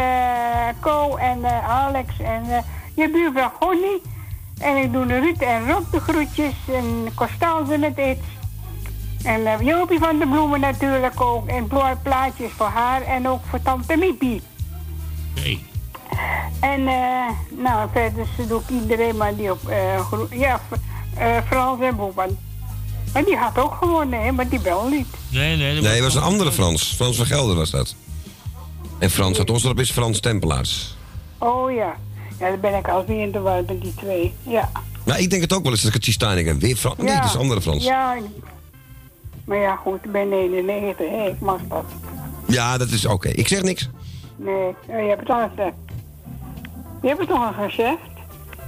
Co en eh, Alex en eh, je buurvrouw Gonnie. En ik doe Ruud en Rob de groetjes en Constance met iets. En Jopie van de Bloemen natuurlijk ook. En pla- plaatjes voor haar en ook voor tante Miepie. Nee. En eh, nou, verder doe ik iedereen maar die op... ja, Frans en Boeman. Maar die had ook gewonnen, hè, maar die bel niet. Nee, nee. Nee, het was een andere Frans. Frans van Gelder was dat. En Frans uit Osdorp is Frans Tempelaars. Oh ja. Ja, daar ben ik al weer in de war met die twee. Ja. Nou, ik denk het ook wel eens dat ik het zie staan. Ik denk, weer Frans? Nee, dat is een andere Frans. Ja. Maar ja, goed, ik ben 99, hè, ik mag dat. Ja, dat is oké. Ik zeg niks. Nee, oh, je hebt het al gezegd. Je hebt het toch al gezegd?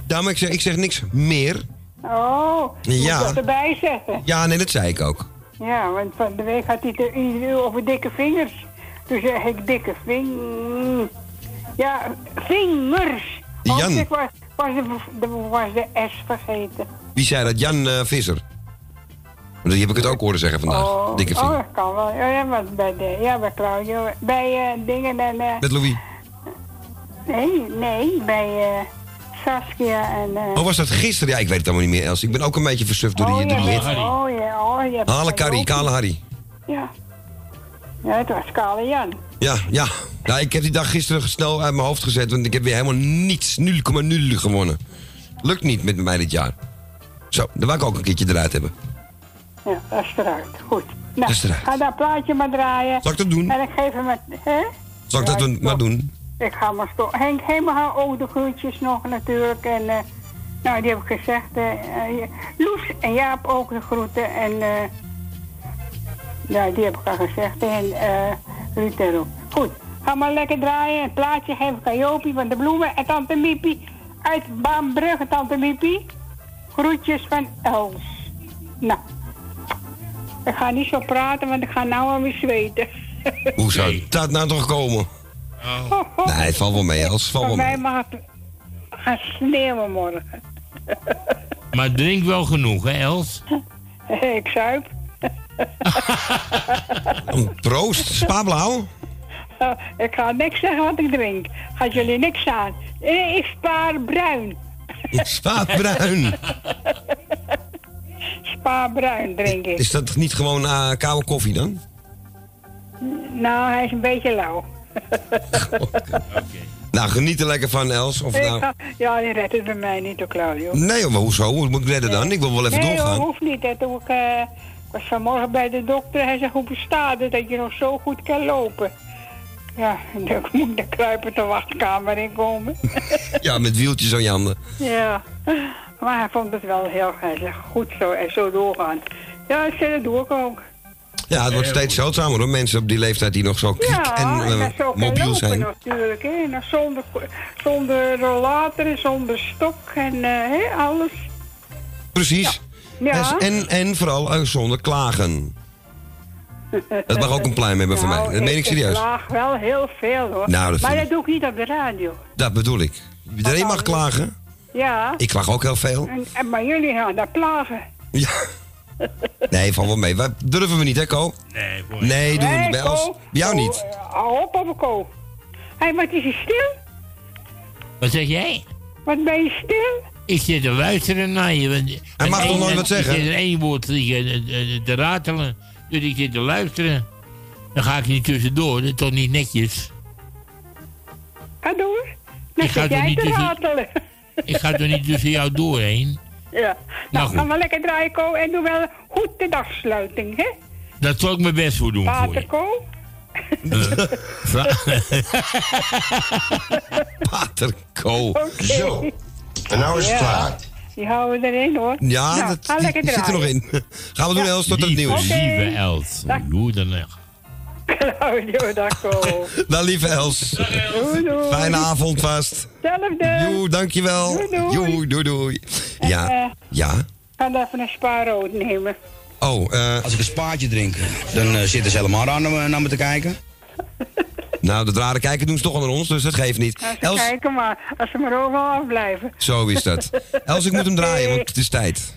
Ja, maar ik zeg, ik zeg niks meer. Oh, moet Ja. je dat erbij zeggen. Ja, nee, dat zei ik ook. Ja, want van de week had hij het er over dikke vingers. Toen zeg ik dikke vingers. Ja, vingers. Oh, Jan. ik was, was, de, was de S vergeten. Wie zei dat? Jan eh, Visser. Die heb ik het ook horen zeggen vandaag. Oh, Dikke oh, vinger. dat kan wel. Ja, maar bij, de, ja, bij Claudio. Bij eh, dingen en... eh, Met Louis. nee, nee, bij eh, Saskia en... Oh, was dat gisteren? Ja, ik weet het allemaal niet meer, Els. Ik ben ook een beetje versuft door die, oh, door die hit. Oh ja, oh ja. Hale Carrie, Kale Harry. Ja. Ja, het was Kale Jan. Ja, ja. ja. Ik heb die dag gisteren snel uit mijn hoofd gezet, want ik heb weer helemaal niets, 0,0 gewonnen. Lukt niet met mij dit jaar. Zo, dan wou ik ook een keertje eruit hebben. Ja, dat is eruit. Goed. Nou, Dat is eruit. ga dat plaatje maar draaien. Zal ik dat doen? En ik geef hem het... Hè? Zal ik dat Ja, doen- maar doen? Ik ga maar stop. Henk helemaal ook de groetjes nog natuurlijk. En eh, nou, die heb ik gezegd. eh eh, Loes en Jaap ook de groeten. En eh ja, die heb ik al gezegd. En eh Ruud. Goed, ga maar lekker draaien. Een plaatje geef ik aan Jopie van de Bloemen en Tante Miepie uit Baanbrugge, Tante Miepie. Groetjes van Els. Nou, ik ga niet zo praten, want ik ga nou alweer zweten. Hoe zou dat nou toch komen? Nee, het valt wel mee, Els. Het valt wel Voor mee. mij mag het gaan sneeuwen morgen. Maar drink wel genoeg, hè, Els? ik zuip. Proost, spaarblauw. Uh, ik ga niks zeggen wat ik drink. Gaat jullie niks aan. Eh, Ik spaar bruin. Spaarbruin. Spaar bruin drink ik. Is dat niet gewoon eh, koude koffie dan? Nou, hij is een beetje lauw. Nou, geniet er lekker van, Els. Of nou... ga- ja, die redt het bij mij niet, hoor, Claudio. Nee, maar hoezo? Hoe moet ik redden dan? Ik wil wel even nee, doorgaan. hoor, hoeft niet. Hè. Toen ik, eh, ik was vanmorgen bij de dokter. Hij zegt, hoe bestaat het dat je nog zo goed kan lopen? Ja, dan moet ik de kruipen de wachtkamer in komen. Ja, met wieltjes aan je handen. Ja, maar hij vond het wel heel hij zegt, goed zo en zo doorgaan. Ja, ik zeg, dat doe ik ook. Ja, het wordt steeds zeldzamer hoor. Mensen op die leeftijd die nog zo kriek Ja, en eh, zo mobiel zijn. natuurlijk. Hè. Zonder, zonder rollator en zonder stok en eh, hè, alles. Precies. Ja. En, en vooral eh, zonder klagen. Dat mag ook een pluim hebben voor mij. Nou, Dat meen ik serieus. Ik klaag wel heel veel hoor. Nou, dat maar dat doe ik niet op de radio. Dat bedoel ik. Iedereen mag klagen. Ja. Ik klaag ook heel veel. En, en, maar jullie gaan daar plagen. Nee, van wel mee. Wij durven we niet, hè, Ko? Nee, voor Nee, doen we niet bij Ko. ons. Bij jou niet. eh, Hou op, Ko. Hé, hey, wat is hij stil? Wat zeg jij? Wat ben je stil? Ik zit te luisteren naar je. want- Hij mag toch nooit wat zeggen? Ik zit er één woord liggen eh, eh, te ratelen. Dus ik zit te luisteren. Dan ga ik niet tussendoor. Dat is toch niet netjes? Ga door. Dan Ik ga zit er jij niet te tussen- ratelen. Ik ga er niet tussen jou doorheen. Ja. Nou, Nou, maar lekker draaien, Ko. En doe wel goed de dagsluiting, hè? Dat zal ik mijn best voor doen voor Pater, je. Ko. Eh, vra- Pater Ko. Zo. En nou is het klaar. Die houden we erin, hoor. Ja, nou, dat ga lekker die zit er nog in. Gaan we doen, Els, tot het nieuws. Lieve Els. Goedendag. Claudio, dag, Ko. Nou, lieve Els. Doei, doei. Fijne avond vast. Hetzelfde. Joe, dankjewel. Doei, doei. Joe, doei, doei. En, Ja, eh, ja. ga even een spaarrood nemen. Oh, eh... Als ik een spaatje drink, dan eh, zitten ze helemaal aan naar me, naar me te kijken. Nou, de rare kijken doen ze toch al naar ons, dus dat geeft niet. Nou, ze Els, kijken maar, als ze maar overal afblijven. zo is dat. Els, ik moet hem draaien, want het is tijd.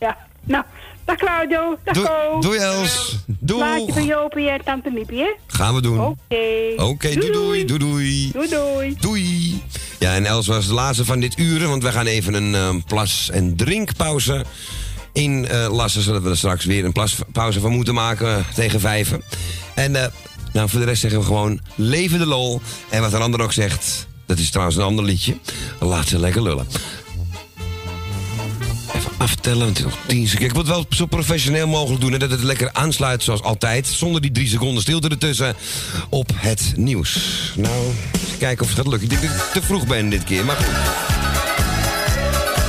Ja, nou, dag Claudio, dag Doei, Ko. doei Els. Plaatje Doeg. van Jopie en Tante Miepie, hè? Gaan we doen. Oké. Oké, doei, doei, doei, doei. Doei, doei. Doei. Ja, en Els was de laatste van dit uur, want we gaan even een eh, plas- en drinkpauze inlassen. zodat we er straks weer een plaspauze van moeten maken eh, tegen vijven. En eh, nou, voor de rest zeggen we gewoon leven de lol. En wat een ander ook zegt, dat is trouwens een ander liedje. Laat ze lekker lullen. Aftellen. Het is nog 10 seconden. Ik het wel zo professioneel mogelijk doen. En dat het lekker aansluit zoals altijd. Zonder die drie seconden stilte ertussen. Op het nieuws. Nou, eens kijken of het gaat lukken. Ik denk dat ik te vroeg ben dit keer. Maar goed.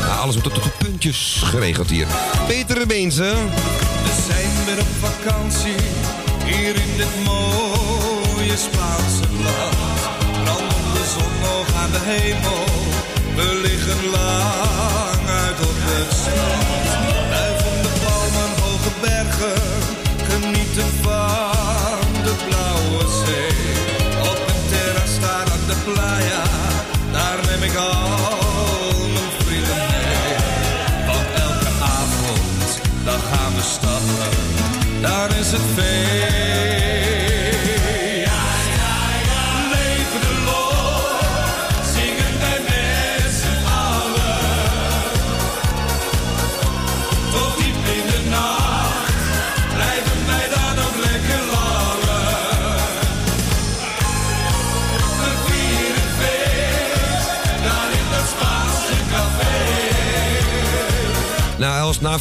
Nou, alles wordt op puntjes geregeld hier. Peter Beense. We zijn weer op vakantie, hier in dit mooie Spaanse land. Brandende zon nog aan de hemel, we liggen lang uit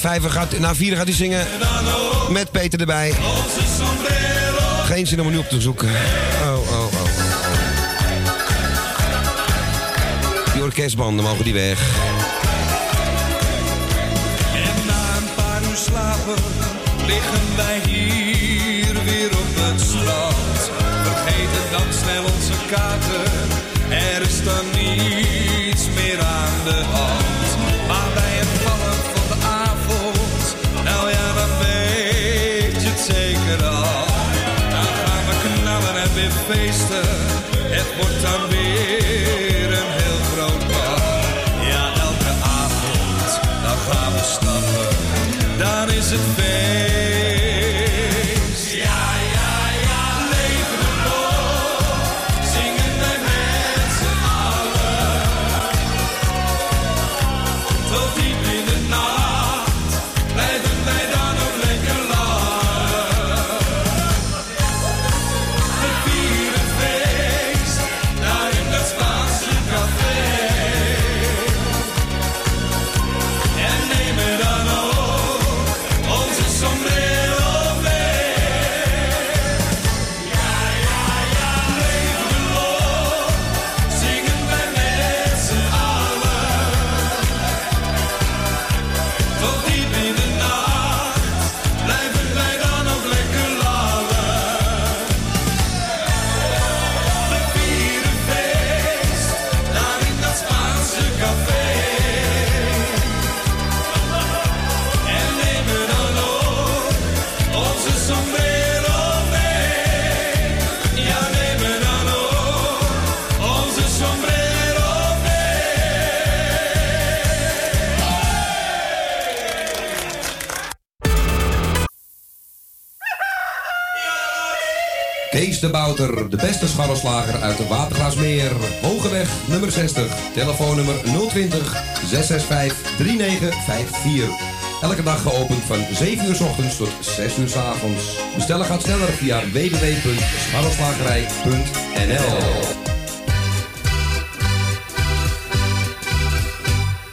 na, vijf gaat, na vier gaat hij zingen. Met Peter erbij. Geen zin om hem nu op te zoeken. Oh, oh, oh. Die orkestbanden mogen die weg. En na een paar uur slapen liggen wij hier weer op het strand. Vergeten dan snel onze kaarten, er is dan niets meer aan de hand. Kees de Bouter, de beste scharrelslager uit de Watergraasmeer. Hogeweg nummer 60, telefoonnummer 020 665 3954. Elke dag geopend van 7 uur s ochtends tot 6 uur s avonds. Bestellen gaat sneller via www.scharrelslagerij.nl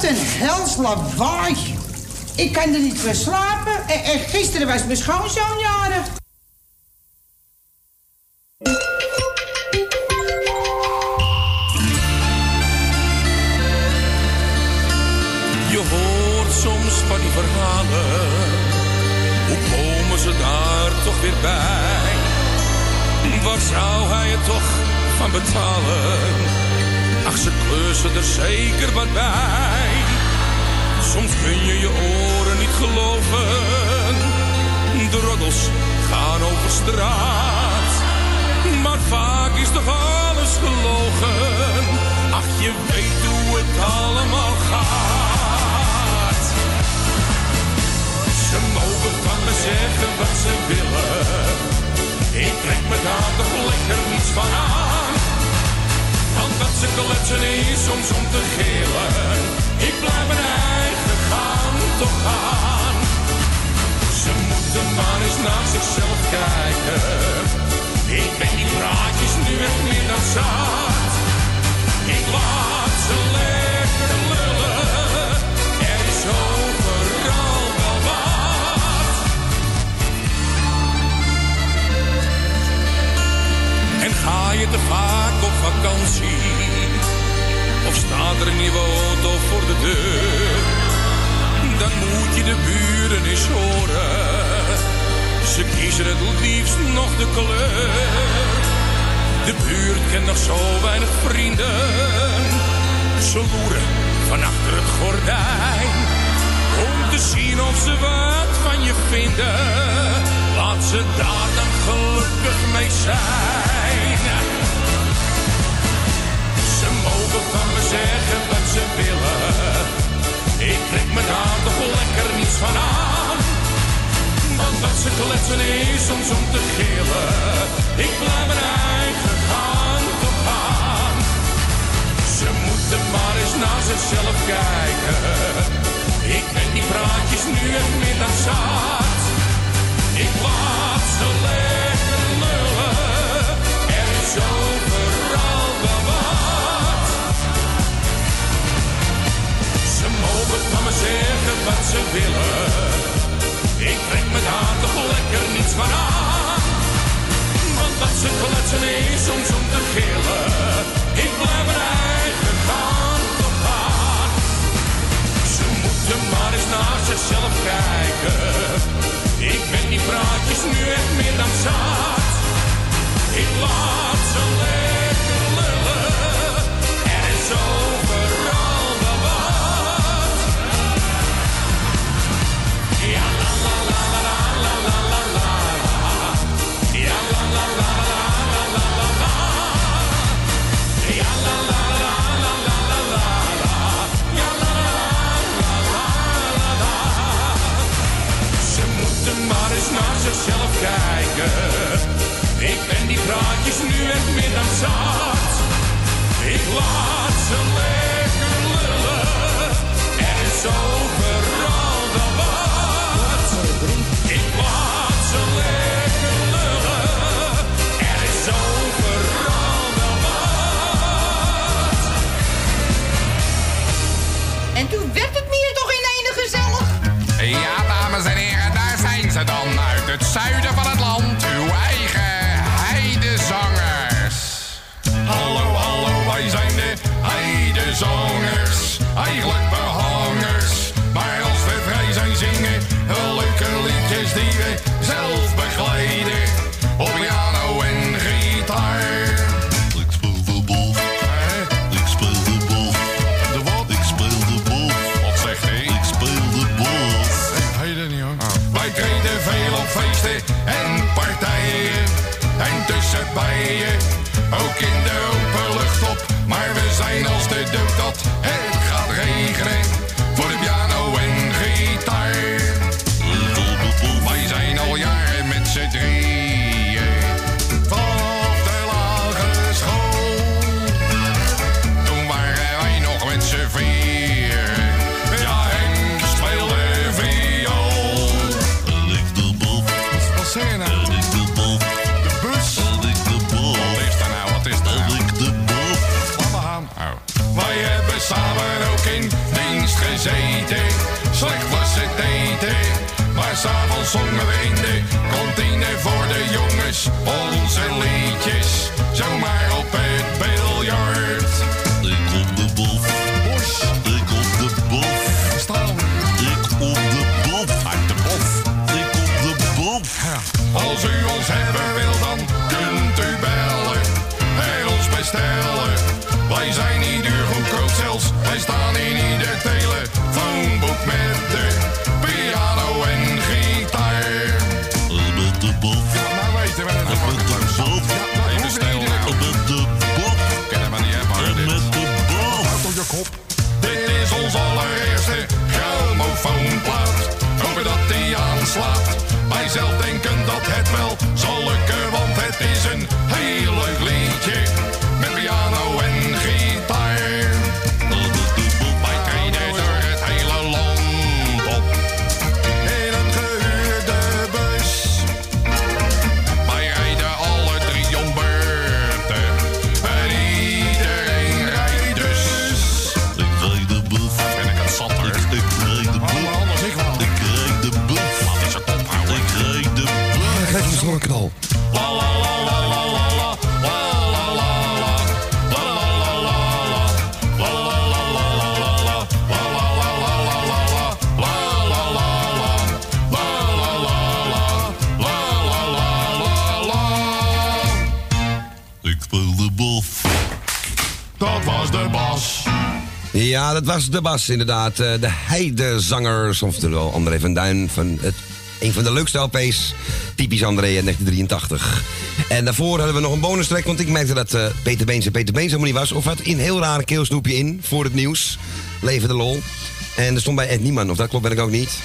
Wat een hels lawaai. Ik kan er niet voor slapen. En, gisteren was mijn schoonzoon jarig. Je hoort soms van die verhalen. Hoe komen ze daar toch weer bij? Waar zou hij het toch van betalen? Ach, ze klussen er zeker wat bij. Soms kun je je oren niet geloven. De roddels gaan over straat. Maar vaak is toch alles gelogen. Ach, je weet hoe het allemaal gaat. Ze mogen van me zeggen wat ze willen. Ik trek me daar toch lekker niets van aan. Want dat ze kletsen is soms om te gillen. Ik blijf gaan, Ze moeten maar eens naar zichzelf kijken. Ik ben die praatjes nu echt meer dan zat. Ik laat ze lekker lullen. Er is overal wel wat. En ga je te vaak op vakantie? Of staat er een nieuwe auto voor de deur? Dan moet je de buren eens horen. Ze kiezen het liefst nog de kleur. De buurt kent nog zo weinig vrienden. Ze loeren van achter het gordijn. Om te zien of ze wat van je vinden. Laat ze daar dan gelukkig mee zijn. Ze mogen van me zeggen wat ze willen. Ik trek me daar toch lekker niets van aan. Want wat ze kletsen is soms om te gillen. Ik blijf mijn eigen gaan toch aan. Ze moeten maar eens naar zichzelf kijken. Ik ben die praatjes nu meer dan zat. Ik laat ze lekker lullen. Er is overal wel van me zeggen wat ze willen. Ik trek me daar toch lekker niets van aan. Want wat ze kletsen is soms om te gillen. Ik blijf mijn eigen gaan toch gaan. Ze moeten maar eens naar zichzelf kijken. Ik ben die praatjes nu echt meer dan zat. Ik laat ze lekker lullen. Er is overal zichzelf kijken. Ik ben die praatjes nu echt meer dan zat. Ik laat ze lekker lullen. Er is overal wel wat. Ik laat son dat was de Bas inderdaad. Eh, De Heidezangers, oftewel André van Duin van het, een van de leukste LP's. Typisch André in 1983. En daarvoor hadden we nog een bonus want ik merkte dat eh, Peter Beens en Peter Beens helemaal niet was. Of had een heel rare keelsnoepje in voor het nieuws. Leven de lol. En er stond bij Ed Niemann, of dat klopt ben ik ook niet.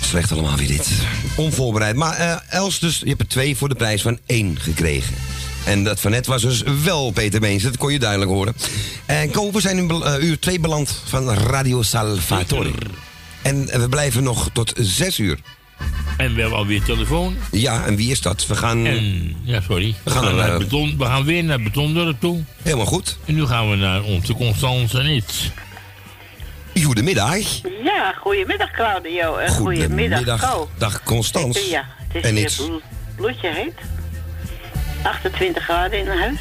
Slecht allemaal weer dit. Onvoorbereid. Maar eh, Els, dus je hebt er twee voor de prijs van één gekregen. En dat van net was dus wel Peter Beens. Dat kon je duidelijk horen. En Ko, we zijn in eh, uur 2 beland van Radio Salvatore. En eh, we blijven nog tot zes uur. En we hebben alweer telefoon. Ja, en wie is dat? We gaan... En, ja, sorry. We gaan naar eh, beton, we gaan weer naar Betondorp toe. Helemaal goed. En nu gaan we naar onze Constance en iets. Goedemiddag. Ja, goedemiddag Claudio en goedemiddag Ko. Dag Constans. Ja, het is En iets. blo- bloedje heet. 28 graden in huis.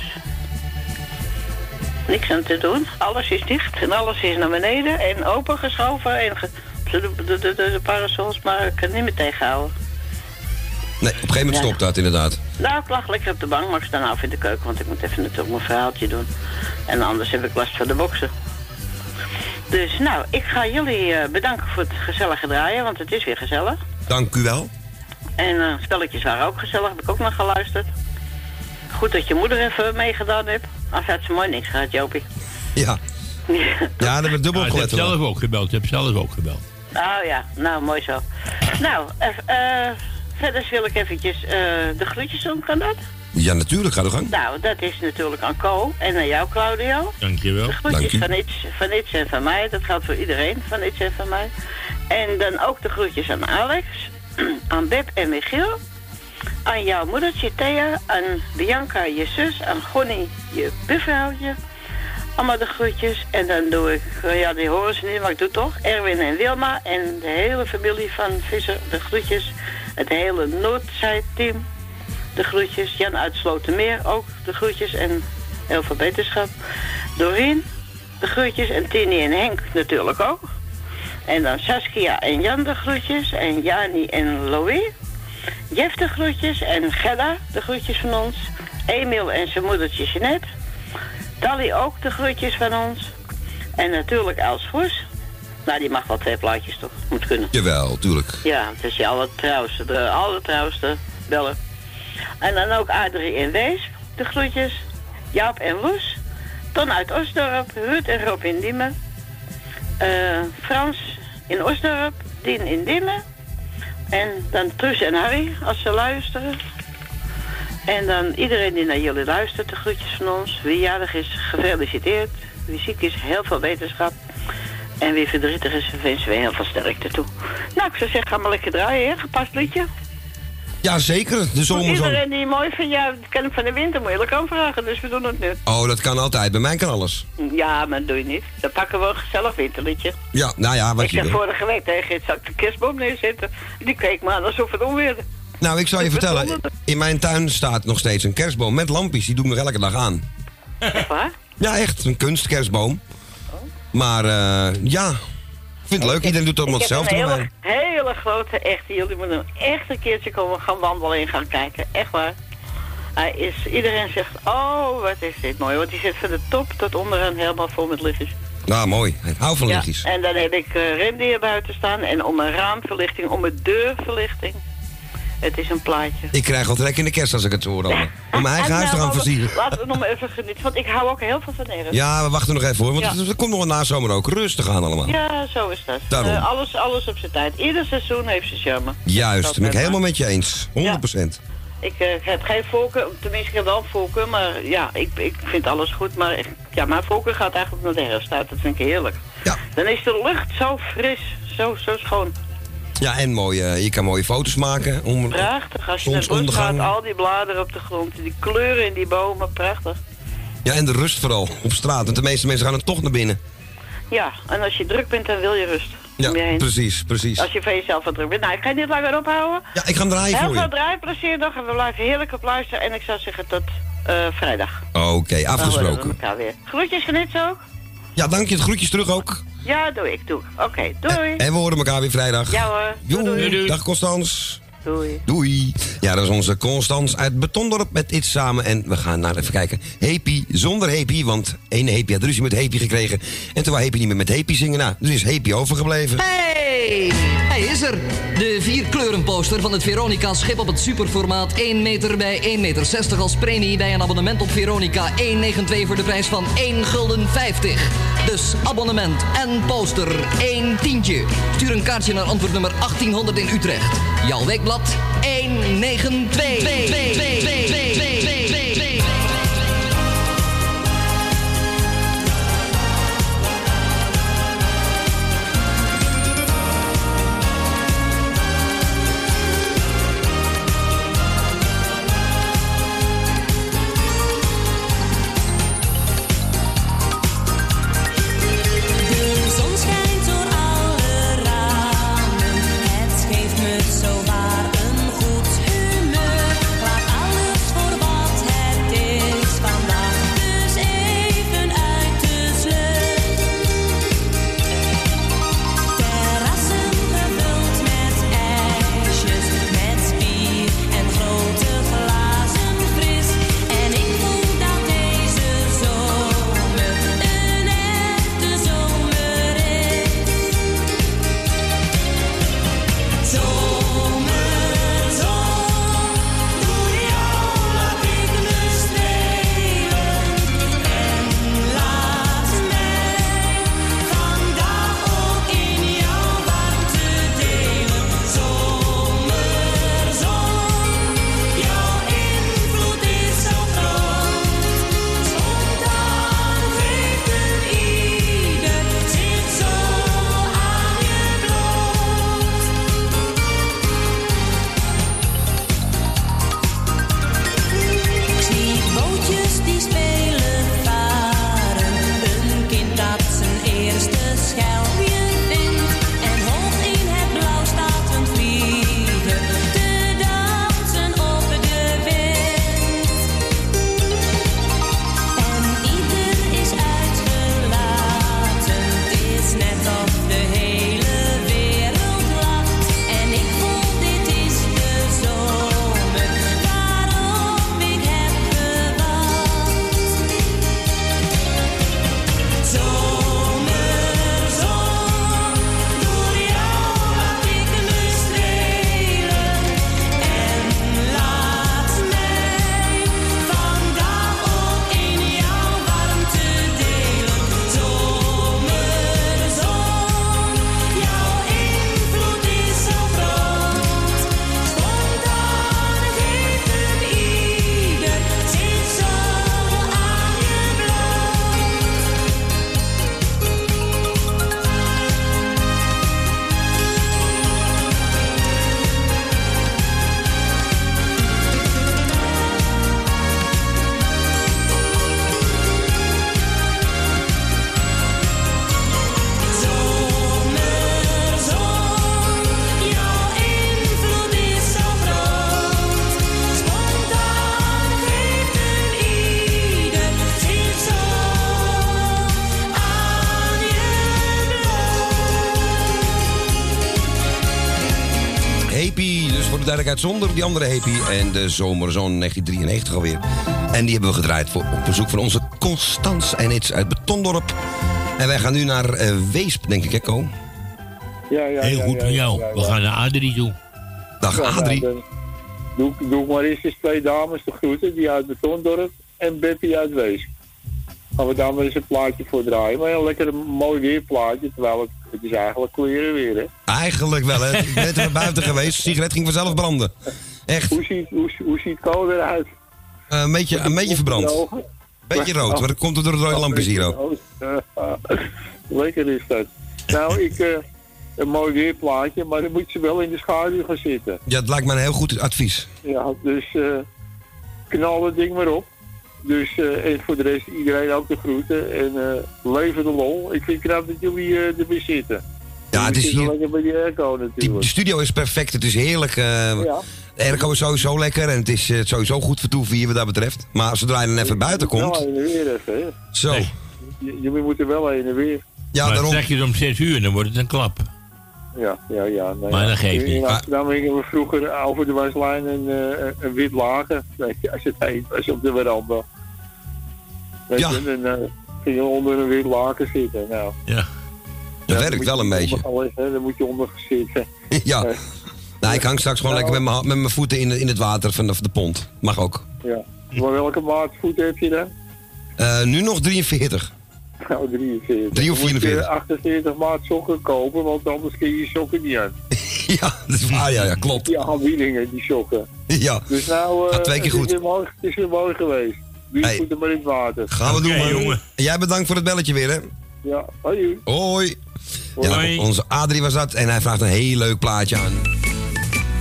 Niks aan te doen. Alles is dicht en alles is naar beneden en opengeschoven. En ge- de, de, de, de, parasols, maar ik kan het niet meer tegenhouden. Nee, op een gegeven moment Ja. stopt dat inderdaad. Nou, ik lag lekker op de bank, maar ik sta nou even in de keuken, want ik moet even natuurlijk mijn verhaaltje doen. En anders heb ik last van de boksen. Dus nou, ik ga jullie eh, bedanken voor het gezellige draaien, want het is weer gezellig. Dank u wel. En eh, spelletjes waren ook gezellig, heb ik ook nog geluisterd. Goed dat je moeder even meegedaan hebt. Als had ze mooi niks gehad, Jopie. Ja. Ja, hebben we dubbel Ja, ik heb hoor. zelf ook gebeld. Ik heb zelf ook gebeld. Oh ja, nou mooi zo. nou, eh, verder wil ik eventjes eh, de groetjes doen, kan dat? Ja, natuurlijk. Ga de gang. Nou, dat is natuurlijk aan Co en aan jou, Claudio. Dankjewel. De groetjes van iets, van iets en van mij. Dat geldt voor iedereen, van iets en van mij. En dan ook de groetjes aan Alex, aan Beb en Michiel. Aan jouw moedertje Thea, aan Bianca, je zus, aan Gonnie, je buurvrouwtje. Allemaal de groetjes. En dan doe ik, eh, ja die horen ze niet, maar ik doe toch. Erwin en Wilma en de hele familie van Visser, de groetjes. Het hele Noordzij-team, de groetjes. Jan uit Slotermeer ook, de groetjes. En heel veel beterschap. Doreen, de groetjes. En Tini en Henk natuurlijk ook. En dan Saskia en Jan de groetjes. En Jani en Louis. Jeff de groetjes. En Gerda de groetjes van ons. Emiel en zijn moedertje Jeanette. Dali ook de groetjes van ons. En natuurlijk Els Vroes. Nou, die mag wel twee plaatjes toch? Moet kunnen. Jawel, tuurlijk. Ja, het is je allertrouwste, de allertrouwste bellen. En dan ook Adrie en Wees, de groetjes. Jaap en Loes. Ton uit Osdorp, Ruud en Rob in Diemen. Eh, Frans in Osdorp, Dien in Diemen. En dan Truus en Harry, als ze luisteren. En dan iedereen die naar jullie luistert, de groetjes van ons. Wie jarig is, gefeliciteerd. Wie ziek is, heel veel wetenschap. En wie verdrietig is, wensen we heel veel sterkte toe. Nou, ik zou zeggen, ga maar lekker draaien, hè? Gepast liedje. Ja, zeker. De zomer zo. iedereen die mooi vindt, ja, kan ik van de winter moeilijk aanvragen, dus we doen het nu. Oh, dat kan altijd. Bij mij kan alles. Ja, maar dat doe je niet. Dan pakken we een gezellig winterliedje. Ja, nou ja, wat ik je heb wil. vorige week tegen het zak de kerstboom neerzetten. Die keek me aan alsof het onweerde. Nou, ik zal je vertellen. In mijn tuin staat nog steeds een kerstboom met lampjes. Die doe ik nog elke dag aan. Echt waar? Ja, echt. Een kunstkerstboom. Maar eh, ja, ik vind het leuk. Iedereen doet het allemaal hetzelfde een hele, hele grote, echte. Jullie moeten hem echt een keertje komen gaan wandelen en gaan kijken. Echt waar. Hij is, iedereen zegt, oh, wat is dit mooi. Want die zit van de top tot onderaan helemaal vol met lichtjes. Nou, mooi. Ik hou van Ja, lichtjes. en dan heb ik uh, rendier buiten staan en om een raamverlichting, om een deurverlichting. Het is een plaatje. Ik krijg al trek in de kerst als ik het hoor. allemaal. Om mijn eigen En, huis te nou, gaan laten we- versieren. Laten we nog maar even genieten, want ik hou ook heel veel van herfst. Ja, we wachten nog even hoor. Want Ja. het- er komt nog een nazomer ook. Rustig aan allemaal. Ja, zo is dat. Daarom. Eh, alles, alles op zijn tijd. Ieder seizoen heeft zijn charme. Juist, Dat ben ik helemaal met je eens. 100%. Ik eh, heb geen voorkeur, tenminste ik heb wel een voorkeur, maar ja, ik, ik vind alles goed. Maar ja, mijn voorkeur gaat eigenlijk naar de herfst uit. Dat vind ik heerlijk. Ja. Dan is de lucht zo fris, zo, zo schoon. Ja, en mooi, eh, je kan mooie foto's maken. Om, Prachtig. Als je naar bos gaat, al die bladeren op de grond, die kleuren in die bomen, prachtig. Ja, en de rust vooral op straat. Want de meeste mensen gaan er toch naar binnen. Ja, en als je druk bent, dan wil je rust. Ja, om je heen. precies, precies. Als je van jezelf wat druk bent. Nou, ik ga je niet langer ophouden. Ja, ik ga hem draaien Heel voor veel je. draaiplezier nog en we blijven heerlijk op luisteren. En ik zou zeggen tot eh, vrijdag. Oké, Dan horen we afgesproken. elkaar weer. Groetjes van ook? Ja, dank je. Het groetjes terug ook. Ja, doe ik, doe. Oké, doei. En we horen elkaar weer vrijdag. Ja hoor. Doei, doei. dag Constans. Doei. Doei. Ja, dat is onze Constans uit Betondorp met iets samen. En we gaan naar even kijken. Happy zonder Happy, want één Happy had ruzie met Happy gekregen. En toen wou Happy niet meer met Happy zingen. Nou, dus is Happy overgebleven. Hey, hij is er. De vier kleurenposter van het Veronica schip op het superformaat 1 meter bij 1 meter 60 als premie bij een abonnement op Veronica 192 voor de prijs van 1 gulden 50. Dus abonnement en poster 1 tientje. Stuur een kaartje naar antwoord nummer 1800 in Utrecht. Jouw weekblad 192. Zonder die andere Happy. En de Zomerzon 1993 alweer. En die hebben we gedraaid voor, op bezoek van onze Constans en iets uit Betondorp. En wij gaan nu naar eh, Weesp, denk ik, hè, Ko? Ja, ja, Heel ja, goed ja, van jou. ja, ja. We gaan naar Adrie toe. Dag Ja, Adrie. nou, dan doe, doe maar eerst eens twee dames de groeten, die uit Betondorp en Betty uit Wees. Gaan we daar maar eens een plaatje voor draaien. Maar een lekker mooi weerplaatje, terwijl het, het is eigenlijk kleren weer, hè. Eigenlijk wel, hè. Ik ben net even buiten geweest. De sigaret ging vanzelf branden. Echt. Hoe ziet, hoe, hoe ziet Ko eruit? Eh, een beetje, een beetje verbrand. Beetje rood, maar dat komt er door de rode lampjes hier ook. Lekker is dat. Nou, ik, eh, een mooi weerplaatje, maar dan moet je wel in de schaduw gaan zitten. Ja, het lijkt me een heel goed advies. Ja, dus eh, knal het ding maar op. Dus, eh, en voor de rest iedereen ook de groeten. En eh leven de lol. Ik vind het knap dat jullie eh er weer zitten. Ja, het is hier... lekker bij die airco Die, natuurlijk. de studio is perfect, het is heerlijk. Ja. De airco is sowieso lekker en het is sowieso goed vertoeven hier wat dat betreft. Maar zodra je dan even buiten Wel komt... heen en weer even, hè. Zo. Jullie moeten wel heen en weer. Ja, maar daarom. trek je het om 6 uur, dan wordt het een klap. Ja, ja, ja. Nee, Maar dat geeft In- In niet. Amsterdam gingen we vroeger over de waslijn een, eh, een wit je, als het heet was op de veranda. Weet Ja. je, dan eh, ging je onder een wit laken zitten. Nou, Ja. Dat dan werkt wel je een beetje. gaan liggen, Dan moet je onder gaan zitten. ja. Eh, Nou, ik hang straks gewoon lekker met mijn, voeten in, in het water vanaf de pont. Mag ook. ja. Maar welke maat voet heb je dan? Eh, nu nog 43. Nou, 43. Drie of Dan moet je 44. 48 maat sokken kopen, want anders kun je je sokken niet aan. ja, dat is waar, ja, ja, klopt. Die aanbiedingen, die sokken. Ja. Dus nou, eh, Gaat twee keer het, goed. is weer mooi, het is weer mooi geweest. Je Hey. voeten maar in het water. Gaan we doen, man. En Jij bedankt voor het belletje weer, hè? Ja, hoi. Hoi. Ja, onze Adrie was dat en hij vraagt een heel leuk plaatje aan.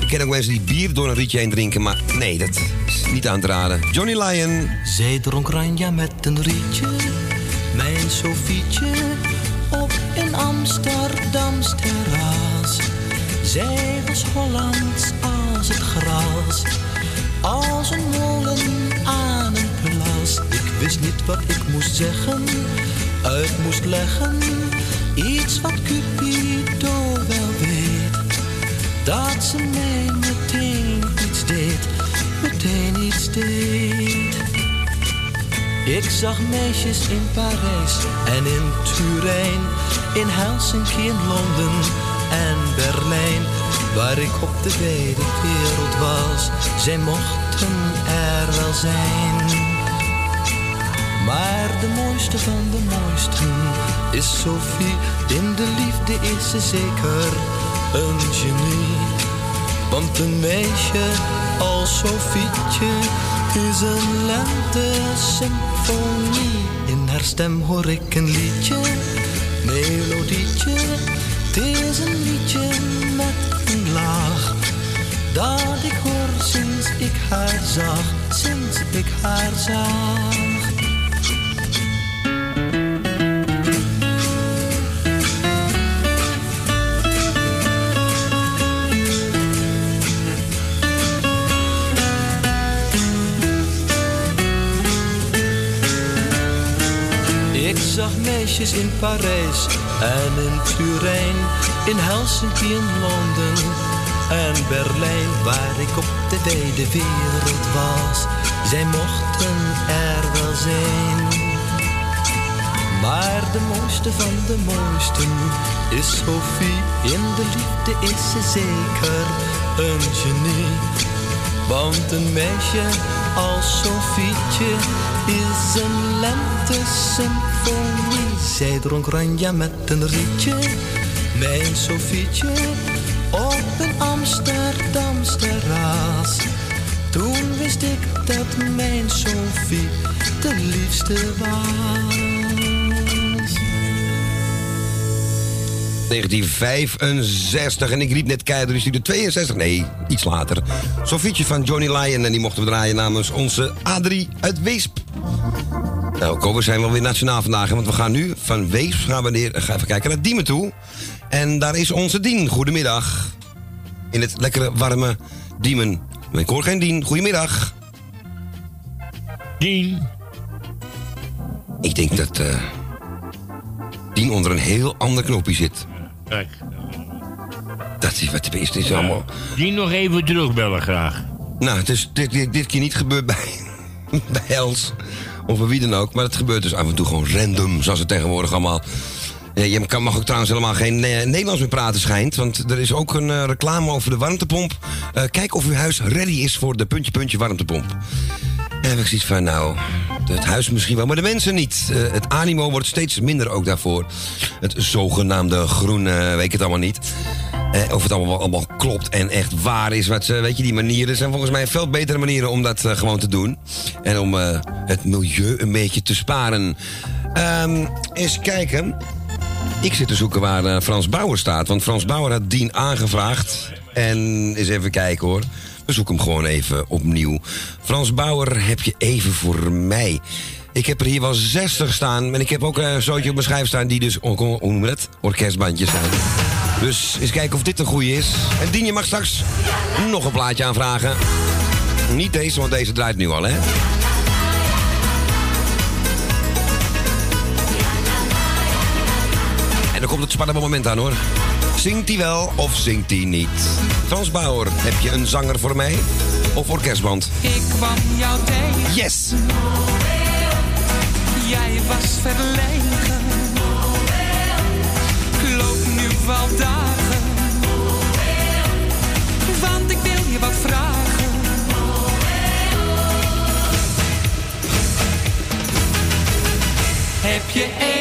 Ik ken ook mensen die bier door een rietje heen drinken, maar nee, dat is niet aan te raden. Johnny Lyon. Zij dronk Ranja met een rietje, mijn Sofietje, op een Amsterdams terras. Zij was Hollands als het gras, als een molen aan een plas. Ik wist niet wat ik moest zeggen, uit moest leggen, iets wat Cupido wel weet. Dat ze mij meteen iets deed, meteen iets deed. Ik zag meisjes in Parijs en in Turijn, in Helsinki, in Londen en Berlijn. Waar ik op de wijde wereld was, zij mochten er wel zijn. Maar de mooiste van de mooisten is Sophie. In de liefde is ze zeker een genie. Want een meisje als Sofietje is een lente-symfonie. In haar stem hoor ik een liedje, melodietje. Het is een liedje met een laag. Dat ik hoor sinds ik haar zag, sinds ik haar zag. Meisjes in Parijs en in Turijn, in Helsinki, in Londen en Berlijn, waar ik op de wijde wereld was. Zij mochten er wel zijn. Maar de mooiste van de mooisten is Sophie. In de liefde is ze zeker een genie. Want een meisje als Sofietje is een lente-symfonie. Zij dronk ranja met een rietje, mijn Sofietje, op een Amsterdams terras. Toen wist ik dat mijn Sofie de liefste was. 1965 en ik riep net keihard dus de 62. Nee, iets later. Sofietje van Johnny Lyon en die mochten we draaien namens onze Adrie uit Weesp. Nou, Ko, we zijn wel weer nationaal vandaag, want we gaan nu van Weesp gaan we neer, gaan even kijken naar Diemen toe. En daar is onze Dien. Goedemiddag. In het lekkere, warme Diemen. Ik hoor geen Dien. Goedemiddag. Dien. Ik denk dat eh Dien onder een heel ander knopje zit. Kijk. Dat is wat is dit allemaal. Dien nog even terugbellen graag. Nou, is dit, dit, dit keer niet gebeurd bij, bij Els. Of bij wie dan ook. Maar het gebeurt dus af en toe gewoon random, zoals het tegenwoordig allemaal. Ja, je kan, mag ook trouwens helemaal geen Nederlands meer praten, schijnt. Want er is ook een eh, reclame over de warmtepomp. Eh, kijk of uw huis ready is voor de puntje puntje warmtepomp. En heb ik van, nou, het huis misschien wel, maar de mensen niet. Eh, het animo wordt steeds minder ook daarvoor. Het zogenaamde groen, eh, weet ik het allemaal niet. Eh, of het allemaal, allemaal klopt en echt waar is. Wat, ze- weet je, die manieren zijn volgens mij veel betere manieren om dat gewoon te doen. En om het milieu een beetje te sparen. Ehm, eens kijken. Ik zit te zoeken waar Frans Bauer staat. Want Frans Bauer had Dien aangevraagd. En eens even kijken hoor. We zoeken hem gewoon even opnieuw. Frans Bauer heb je even voor mij. Ik heb er hier wel 60 staan. En ik heb ook eh, een zootje op mijn schijf staan die dus, hoe? Orkestbandjes zijn. Dus eens kijken of dit een goede is. En Dien, je mag straks nog een plaatje aanvragen. Niet deze, want deze draait nu al, hè? En dan komt het spannende moment aan, hoor. Zingt hij wel of zingt hij niet? Frans Bauer, heb je een zanger voor mij? Of orkestband? Ik kwam jou tegen. Yes! Jij was verlegen. Ik loop nu wel dagen. Want ik wil je wat vragen. Heb je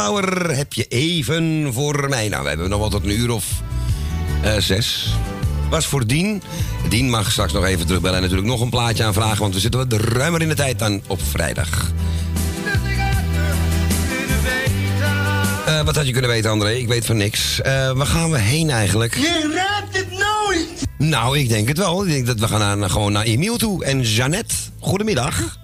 Heb je even voor mij? Nou, we hebben nog wel tot een uur of eh, zes. Was voor Dien. Dien mag straks nog even terugbellen en natuurlijk nog een plaatje aanvragen... want we zitten wat ruimer in de tijd dan op vrijdag. Eh, wat had je kunnen weten, André? Ik weet van niks. Eh, waar gaan we heen eigenlijk? Je raadt het nooit. Nou, ik denk het wel. Ik denk dat we gaan naar, gewoon naar Emiel toe. En Jeannette, goedemiddag.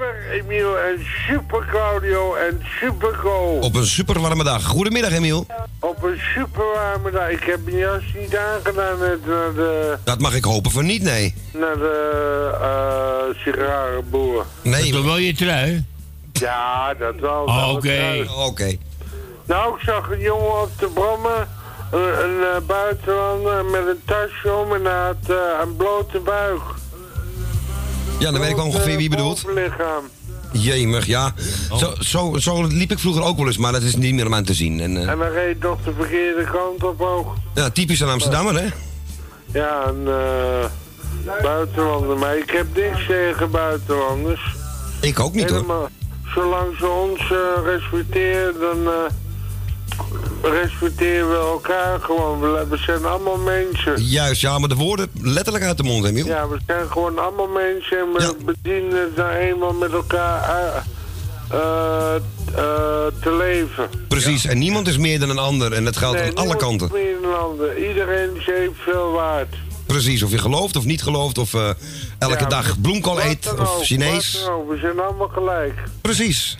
Emiel en super Claudio en super Go. Op een super warme dag. Goedemiddag, Emiel. Op een super warme dag. Ik heb mijn jas niet aangedaan net naar de, Dat mag ik hopen van niet, nee. naar de eh sigarenboer. Nee. Toch wel je trui? Ja, dat wel. Oh, dat oké. wel. Oké. Nou, ik zag een jongen op de brommen. Een, een eh, buitenlander met een tasje om en hij had eh, een blote buik. Ja, dan weet ik wel ongeveer wie je bedoelt. Bovenlichaam. Jemig, ja. Zo, zo, zo liep ik vroeger ook wel eens, maar dat is niet meer om aan te zien. En, eh, En hij reed nog de verkeerde kant op ook. ja, typisch een Amsterdammer, hè? Ja, een eh, buitenlander. Maar ik heb niks tegen buitenlanders. Ik ook niet, hoor. Helemaal. Zolang ze ons eh, respecteren, dan respecteren we elkaar gewoon. We, zijn allemaal mensen. Juist, ja, maar de woorden letterlijk uit de mond, Emiel. Ja, we zijn gewoon allemaal mensen en we bedienen het nou eenmaal met elkaar eh, eh, eh, te leven. Precies, en niemand is meer dan een ander. En dat geldt Nee, aan alle niemand kanten. is meer dan een ander. Iedereen is evenveel waard. Precies, of je gelooft of niet gelooft, of eh, elke Ja, dag bloemkool eet, of ook, Chinees. wat dan ook. We zijn allemaal gelijk. Precies.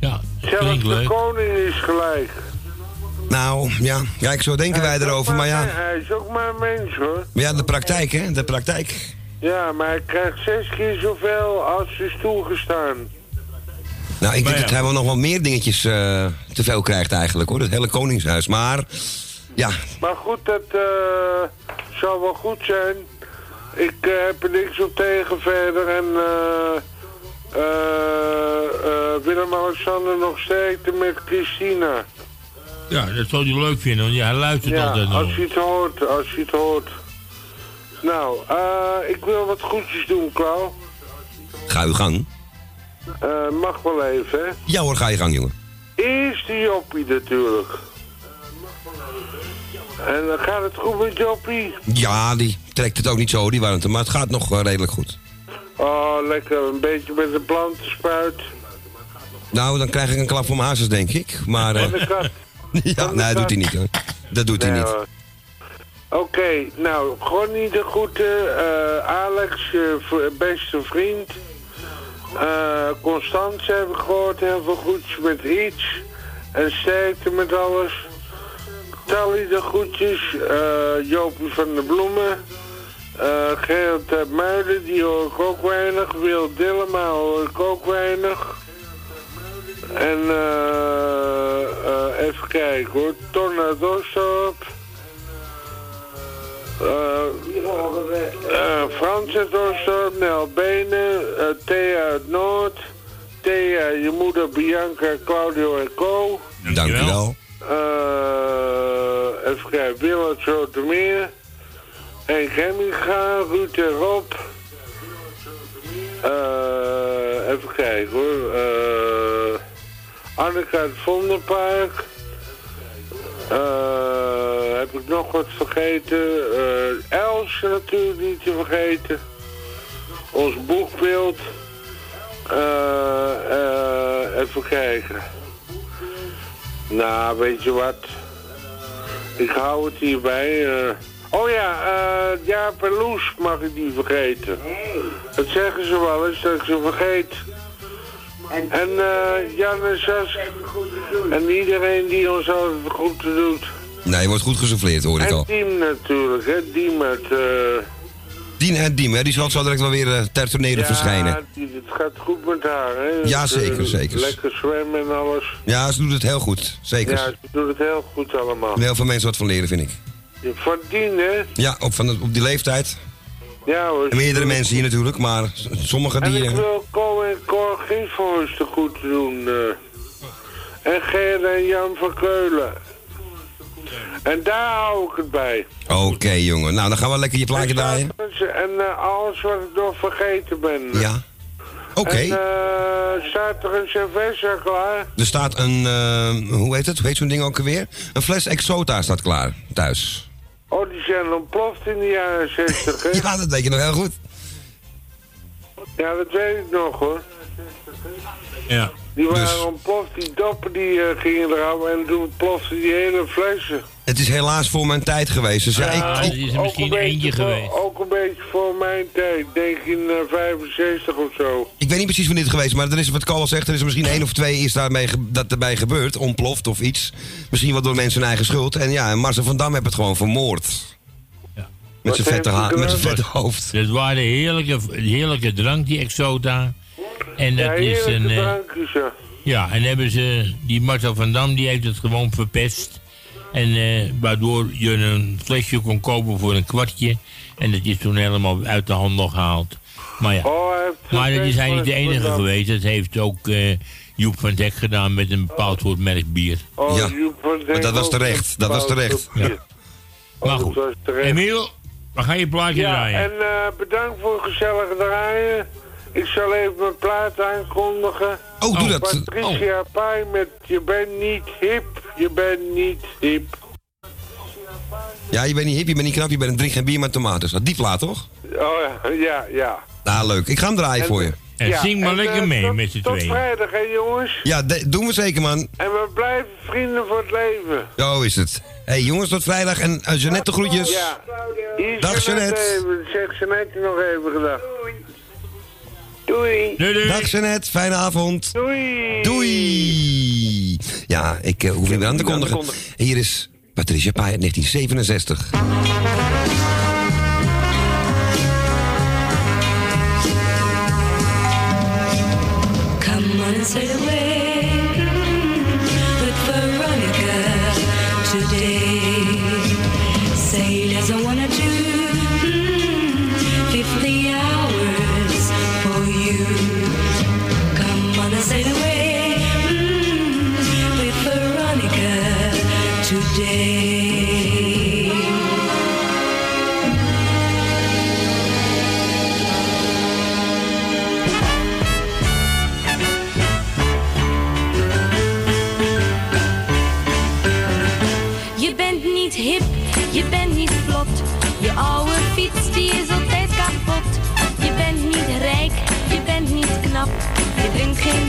Ja, Zelfs de leuk. koning is gelijk. Nou, ja, kijk, zo denken wij erover, maar ja. Hij is ook maar een mens hoor. Maar ja, de praktijk, hè, de praktijk. Ja, maar hij krijgt zes keer zoveel als is toegestaan. Nou, ik denk dat hij wel nog wel meer dingetjes eh, te veel krijgt eigenlijk, hoor. Het hele Koningshuis. Maar, ja, Maar goed, dat eh, zal wel goed zijn. Ik eh, heb er niks op tegen verder. En eh eh, eh, Willem-Alexander nog sterkte met Christina. Ja, dat zou hij leuk vinden, want ja, hij luistert Ja, altijd nog. als je het hoort, als je het hoort. Nou, eh, ik wil wat goedjes doen, Klauw. ga uw gang. Eh, mag wel even, hè. Ja hoor, ga je gang, jongen. Eerst die Joppie natuurlijk. En dan gaat het goed met Joppie. Ja, die trekt het ook niet zo, die warmte. Maar het gaat nog eh, redelijk goed. Oh, lekker. Een beetje met de plantenspuit. Nou, dan krijg ik een klap voor mijn hazes, denk ik. Maar, eh, Van de kat. ja, nee, dat doet hij niet, hoor. Dat doet hij niet. Oké, nou, Ronnie de Groeten, eh, Alex, je v- beste vriend. Eh Constance heb ik gehoord, heel veel goedjes met iets. En sterkte met alles. Tally de groetjes, eh Jopie van de Bloemen. eh Gerrit uit Muiden, die hoor ik ook weinig. Wil Dillema hoor ik ook weinig. En eh eh even kijken hoor, Ton uit Osdorp. Eh, eh, Frans uit Osdorp, Nel Benen, eh, Thea uit Noord. Thea, je moeder Bianca, Claudio en Co. Dank u wel. Eh, even kijken, Wil uit. Henk Hemminga, Ruud en Rob. Eh, even kijken hoor. Eh Uit het Vondelpark. Eh, heb ik nog wat vergeten? Eh Els natuurlijk niet te vergeten. Ons boekbeeld. Eh, even kijken. Nou, weet je wat? Ik hou het hierbij. Oh ja, eh Jaap en Loes mag ik niet vergeten. Dat zeggen ze wel eens, dat ik ze vergeet. En eh Jan en Sas en iedereen die ons altijd goed doet. Nee, je wordt goed gesouffleerd, hoor ik En al. Diem natuurlijk, hè. Diem uit... eh Dien en Diem, hè, die zal zo direct wel weer eh, ter tonele verschijnen. Ja, het gaat goed met haar, hè. Ja, zeker, eh, zeker. Lekker zwemmen en alles. Ja, ze doet het heel goed. Zeker. Ja, ze doet het heel goed allemaal. Heel veel mensen wat van leren, vind ik. Van Dien, hè. Ja, op, van, op die leeftijd. Ja hoor. En meerdere mensen hier natuurlijk, maar sommige En die... ik eh, wil Ko en Cor Ginsvoors te goed doen. eh. En Ger en Jan van Keulen. En daar hou ik het bij. Oké, jongen. Nou, dan gaan we lekker je plaatje draaien. En eh, alles wat ik nog vergeten ben. Ja. Oké. En eh, staat er een cerveza klaar? Er staat een... hoe heet het? Hoe heet zo'n ding ook alweer? Een fles Exota staat klaar, thuis. Oh, die zijn ontploft in de jaren 60, hè? Ja, dat weet je nog heel goed. Ja, dat weet ik nog, hoor. Ja. Die waren Dus- ontploft, die doppen die eh, gingen eraf en toen plofte die hele flessen. Het is helaas voor mijn tijd geweest. Dus ja, ik, Ja, ik- is er Ook misschien een eentje beetje voor- geweest. Ook een beetje voor mijn tijd, denk in eh, 65 of zo. ik weet niet precies wanneer het geweest is, maar er is wat Carl al zegt, er is er misschien één of twee is daarmee ge- dat erbij gebeurd, ontploft of iets. Misschien wel door mensen hun eigen schuld. En ja, en Marcel van Dam heeft het gewoon vermoord. Met zijn Wat vette, ha- met zijn vette hoofd. Dat waren heerlijke, heerlijke drank, die Exota. En dat ja, is een... eh, drankjes, ja. ja, en hebben ze... Die Marcel van Dam, die heeft het gewoon verpest. En eh, waardoor je een flesje kon kopen voor een kwartje. En dat is toen helemaal uit de handel gehaald. Maar ja, Oh, maar dat is hij niet de enige geweest. Dat heeft ook eh, Joep van Dek gedaan met een bepaald soort merk bier. Oh, Ja, Maar dat was terecht, dat was terecht. Ja. Maar goed. Emiel, we gaan je plaatje Ja, draaien. en eh, bedankt voor het gezellige draaien. Ik zal even mijn plaat aankondigen. Oh, doe dat. Patricia Pai met Je bent niet hip, je bent niet hip. Ja, je bent niet hip, je bent niet knap, je bent een drink geen bier met tomaten. Dat die plaat toch? Oh ja, ja, ja. Nou, leuk. Ik ga hem draaien voor je. En Ja, zing maar en, lekker eh, mee tot- met z'n Tot tweeën. vrijdag, hè jongens. Ja, de- doen we zeker, man. En we blijven vrienden voor het leven. Zo is het. Hé, hey, jongens, tot vrijdag. En uh, Jeannette, groetjes. Ja. Hier Dag, Jeannette. Zeg Jeannette nog even gedag. Doei. Doei, doei. Dag, Jeannette. Fijne avond. Doei. Doei. Ja, ik eh, hoef niet meer aan te kondigen. Hier is Patricia Pai uit 1967. Come on and sail away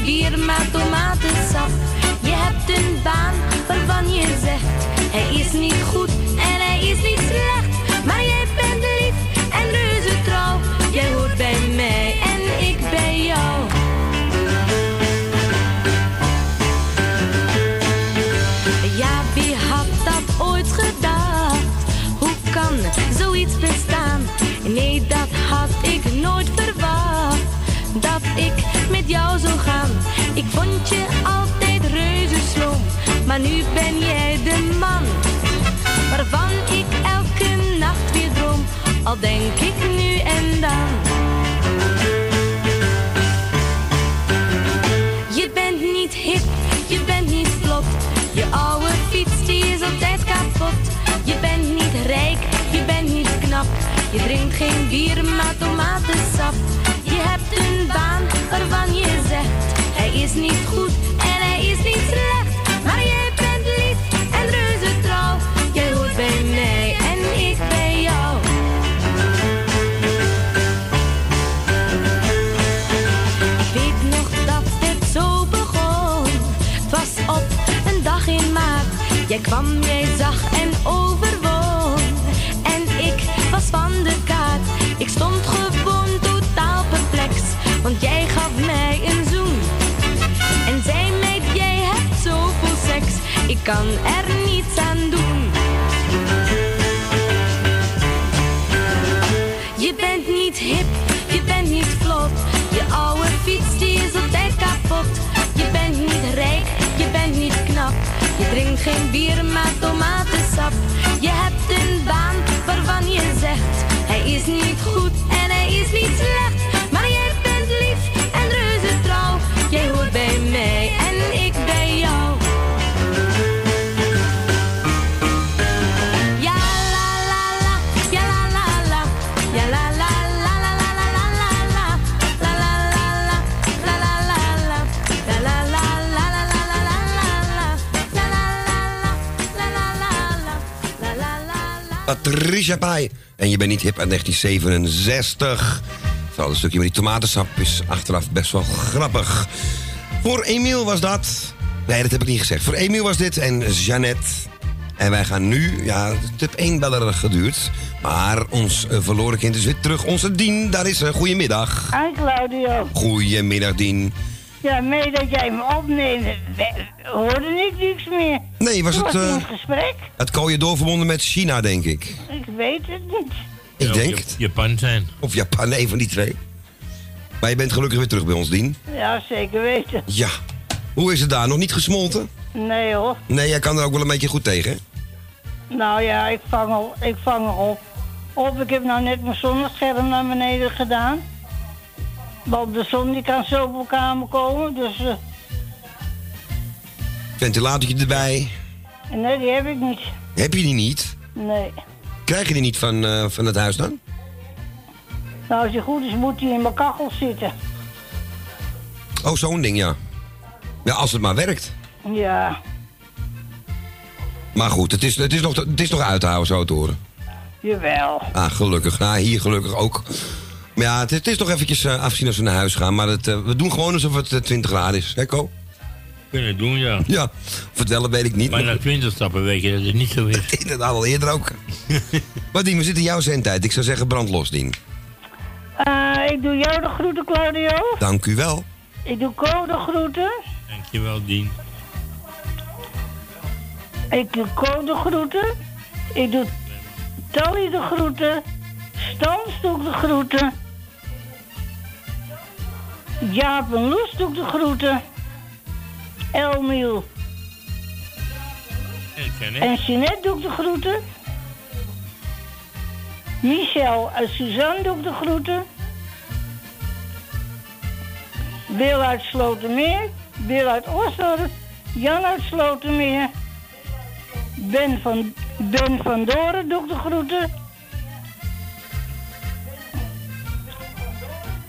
bier, maar tomatensap. Je hebt een baan waarvan je zegt: hij is niet goed Ik vond je altijd reuze. Maar nu ben jij de man. Waarvan ik elke nacht weer droom. Al denk ik nu en dan. Je bent niet hip, je bent niet vlot. Je oude fiets die is altijd kapot. Je bent niet rijk, je bent niet knap. Je drinkt geen bier, maar tomatensap. Is niet goed kan er niets aan doen. Je bent niet hip, je bent niet vlot. Je oude fiets die is altijd kapot. Je bent niet rijk, je bent niet knap. Je drinkt geen bier, maar tomatensap. Je hebt een baan waarvan je zegt: hij is niet goed Patricia Pai. En je bent niet hip aan 1967. Vooral een stukje met die tomatensap is achteraf best wel grappig. Voor Emiel was dat. Nee, dat heb ik niet gezegd. Voor Emiel was dit en Jeannette. En wij gaan nu, ja, het heeft één beller geduurd. Maar ons eh, verloren kind is weer terug. Onze Dien, daar is ze. Goedemiddag. Hi Claudio. Goedemiddag, Dien. Ja, mee dat jij me opneemt, we- hoorde ik niks meer. Nee, was Toen het, was eh, een gesprek? Het kooien doorverbonden met China, denk ik. Ik weet het niet. Ik denk. Japan zijn. Of Japan, een van die twee. Maar je bent gelukkig weer terug bij ons, Dien. Ja, zeker weten. Ja. Hoe is het daar? Nog niet gesmolten? Nee hoor. Nee, jij kan er ook wel een beetje goed tegen, hè? Nou ja, ik vang al, ik vang al op. Op, ik heb nou net mijn zonnescherm naar beneden gedaan. Want de zon die kan zo op kamer komen, dus... eh, Ventilatortje erbij. nee, die heb ik niet. Heb je die niet? Nee. Krijg je die niet van, eh, van het huis dan? Nou, als die goed is, moet die in mijn kachel zitten. Oh, zo'n ding, ja. Ja, als het maar werkt. Ja, Maar goed, het is, het is, nog, het is nog uit te houden, zo te horen. jawel. Ah, gelukkig. Nou, hier gelukkig ook. Maar ja, het, het is toch eventjes eh, afzien als we naar huis gaan. Maar het, eh, we doen gewoon alsof het eh, 20 graden is. Hè, Ko? Kunnen doen, ja. Ja, of het wel, weet ik niet. Maar na 20 stappen weet je dat het niet zo is. Inderdaad, al eerder ook. maar Dien, we zitten in jouw zendtijd. Ik zou zeggen, brand los, Dien. Eh, ik doe jou de groeten, Claudio. Dank u wel. Ik doe Co de groeten. Dankjewel, Dien. Ik doe Co de groeten. Ik doe Tally de groeten. Stans doe ik de groeten. Jaap en Loes doe ik de groeten. Elmiel En Jeanette doe ik de groeten. Michel en Suzanne doe ik de groeten. Wil uit Slotermeer, Wil uit Osdorp, Jan uit Slotermeer. Ben van, ben van Doren doe ik de groeten.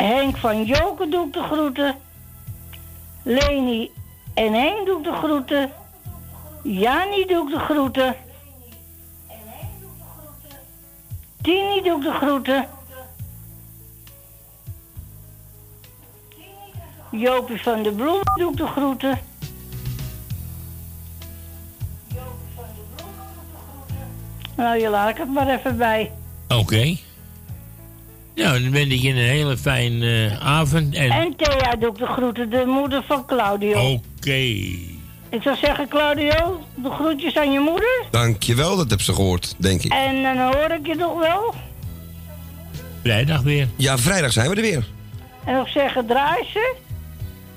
Henk van Joken doe ik de groeten. Leni en Henk doe ik de groeten. Jani doe ik de groeten. Tini doe ik de groeten. Jopie van de Bloem doe ik de groeten. Nou, je laat ik het maar even bij. Oké. Nou, dan ben ik in een hele fijne eh, avond. En En Thea doe ik de groeten, de moeder van Claudio. oké. Ik zou zeggen, Claudio, de groetjes aan je moeder. Dankjewel, dat heb ze gehoord, denk ik. En dan hoor ik je nog wel. Vrijdag weer. Ja, vrijdag zijn we er weer. En nog zeggen, draai ze.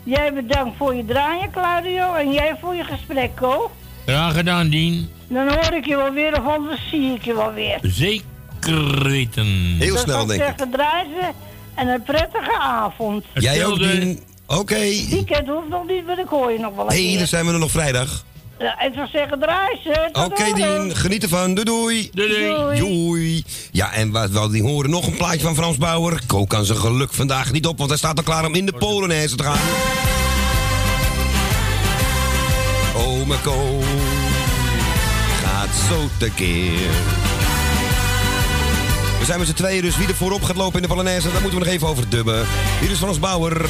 Jij bedankt voor je draaien, Claudio. En jij voor je gesprek, Ko. Graag gedaan, Dien. Dan hoor ik je wel weer of anders zie ik je wel weer. Zeker weten. Heel snel, denk ik. ze. En een prettige avond. Jij ook, Dien. Oké. Weekend hoeft nog niet, maar ik hoor je nog wel een Hé, keer. dan zijn we er nog vrijdag. Ja, ik zou zeggen, draai ze. Tot Oké, horen. Dien. Geniet ervan. Doei, doei. Doei. Doei. Ja, en wat we die horen nog een plaatje van Frans Bauer. Ko kan zijn geluk vandaag niet op, want hij staat al klaar om in de Polonaise te gaan. Oh, mijn Ko gaat zo tekeer. We zijn met z'n tweeën, dus wie er voorop gaat lopen in de Polonaise, daar moeten we nog even over dubben. Hier is Frans Bauer.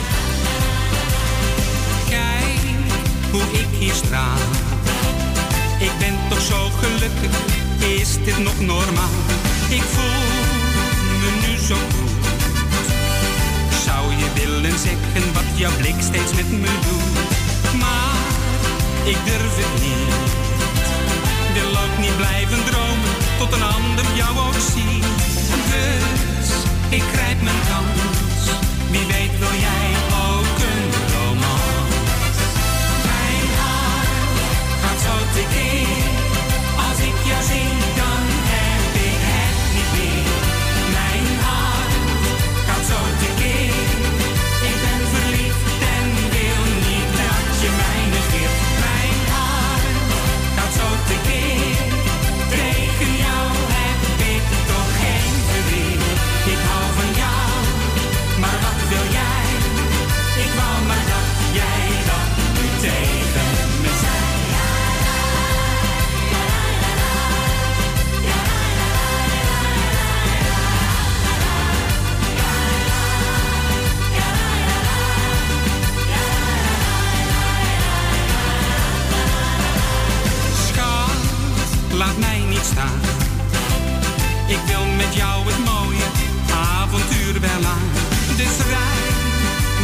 Kijk hoe ik hier straal. Ik ben toch zo gelukkig, is dit nog normaal? Ik voel me nu zo goed. Zou je willen zeggen wat jouw blik steeds met me doet? Maar ik durf het niet. Wil ook niet blijven dromen tot een ander jou ook ziet. Ik grijp mijn kans. Wie weet wil jij ook een romans. Mijn hart gaat zo tekeer. Als ik jou zie, laat mij niet staan. Ik wil met jou het mooie avontuur wel aan. Dus reik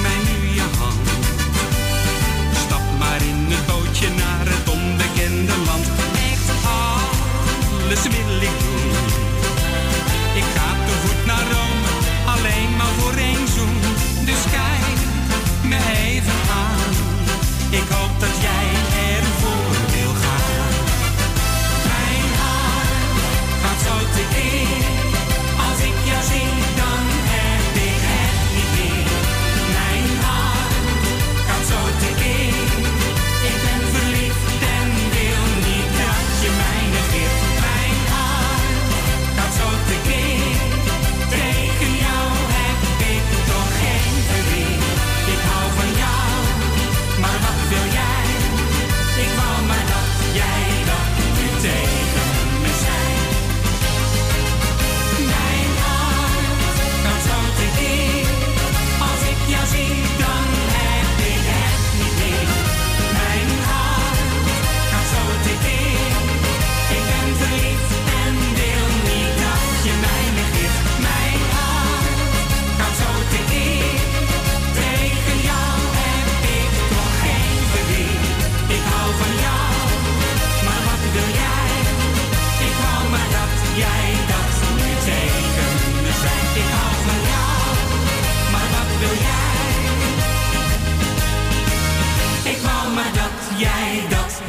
mij nu je hand. Stap maar in het bootje naar het onbekende land. Echt alles wil ik doen. Ik ga te voet naar Rome, alleen maar voor één zoen. Dus kijk me even aan. Ik hoop dat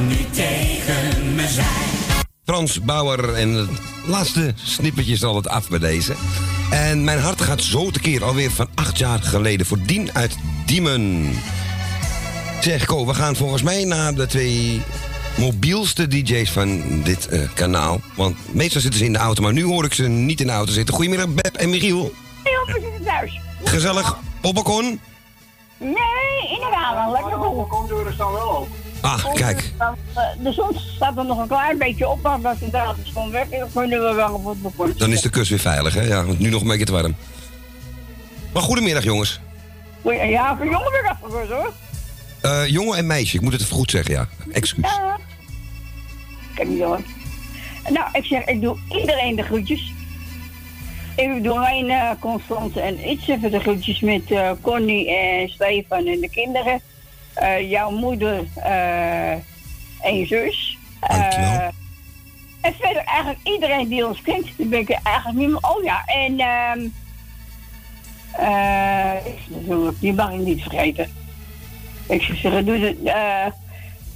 nu tegen me zei. Frans Bauer en het laatste snippertje is altijd af bij deze. En mijn hart gaat zo tekeer alweer van acht jaar geleden voor Dien uit Diemen. Zeg, Ko, we gaan volgens mij naar de twee mobielste DJ's van dit eh, kanaal. Want meestal zitten ze in de auto, maar nu hoor ik ze niet in de auto zitten. Goedemiddag, Beb en Michiel. Heel we zitten thuis. Gezellig op balkon. Nee, in de ramen. Lekker goed. Komdeuren staan wel open. Ach, kijk. De zon staat er nog een klein beetje op, maar als de draad is gewoon weg, dan kunnen we wel op het balkon. Dan is de kus weer veilig, hè? Ja, want nu nog een beetje te warm. Maar goedemiddag, jongens. Ja, voor jongen weer afgebeurd hoor. Eh, jongen en meisje, ik moet het even goed zeggen, ja. Excuus. Ja. Kijk niet hoor. Nou, ik zeg, ik doe iedereen de groetjes. Ik doe alleen eh Constance en iets even de groetjes met eh, Connie en Stefan en de kinderen. Eh, jouw moeder eh, en je zus. Eh, en verder eigenlijk iedereen die ons kent. Die ben ik eigenlijk niet meer... Oh ja, en... natuurlijk, die mag ik niet vergeten. Ik zou zeggen, doe het.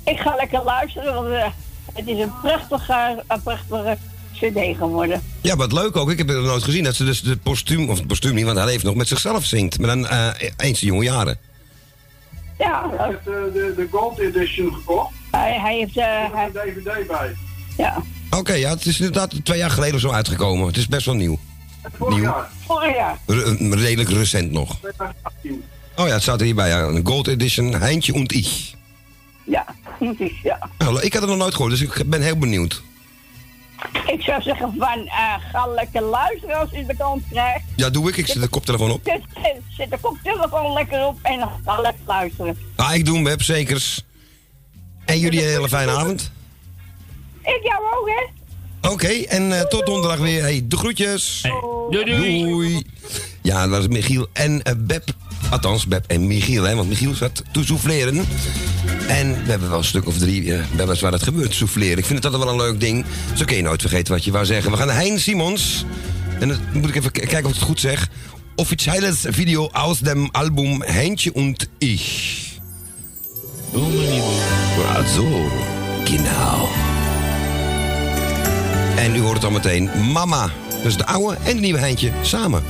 ik ga lekker luisteren, want het is een prachtige, een prachtige CD geworden. Ja, wat leuk ook. Ik heb het nog nooit gezien dat ze dus de postuum, of het postuum niet, want hij leeft nog met zichzelf zingt. Maar dan eens de jonge jaren. Ja, Ik heb de, de, de Gold Edition gekocht. hij, hij heeft. eh, Er hij, een DVD bij. ja, Oké, ja, het is inderdaad twee jaar geleden of zo uitgekomen. Het is best wel nieuw. Vorig Nieuw. jaar. vorig jaar. Re- eh, redelijk recent nog. 2018. Oh ja, het staat er hierbij. Ja. Een Gold Edition, Heintje und ich. Ja, moet ik, ja. Nou, ik had het nog nooit gehoord, dus ik ben heel benieuwd. Ik zou zeggen van, eh, ga lekker luisteren als je de kans krijgt. Ja, doe ik. Ik zet de koptelefoon op. Zet, zet- de koptelefoon lekker op en ga lekker luisteren. Ah, ik doe hem, Web, zekers. En jullie een hele fijne avond. Ik jou ook, hè? Oké, en eh, tot donderdag weer. Hey, de groetjes. Doei, doei. Ja, dat was Michiel en eh, Beb. Althans, Beb en Michiel, hè, want Michiel zat te souffleren. En we hebben wel een stuk of drie, uh, waar dat gebeurt, souffleren. Ik vind het altijd wel een leuk ding. Zo kun je nooit vergeten wat je wou zeggen. We gaan naar Hein Simons. En dan moet ik even kijken of ik het goed zeg. Offizielles Video aus dem Album Heintje und ich. Zo. Genau. En u hoort het al meteen. Mama. Dus de oude en de nieuwe Heintje samen.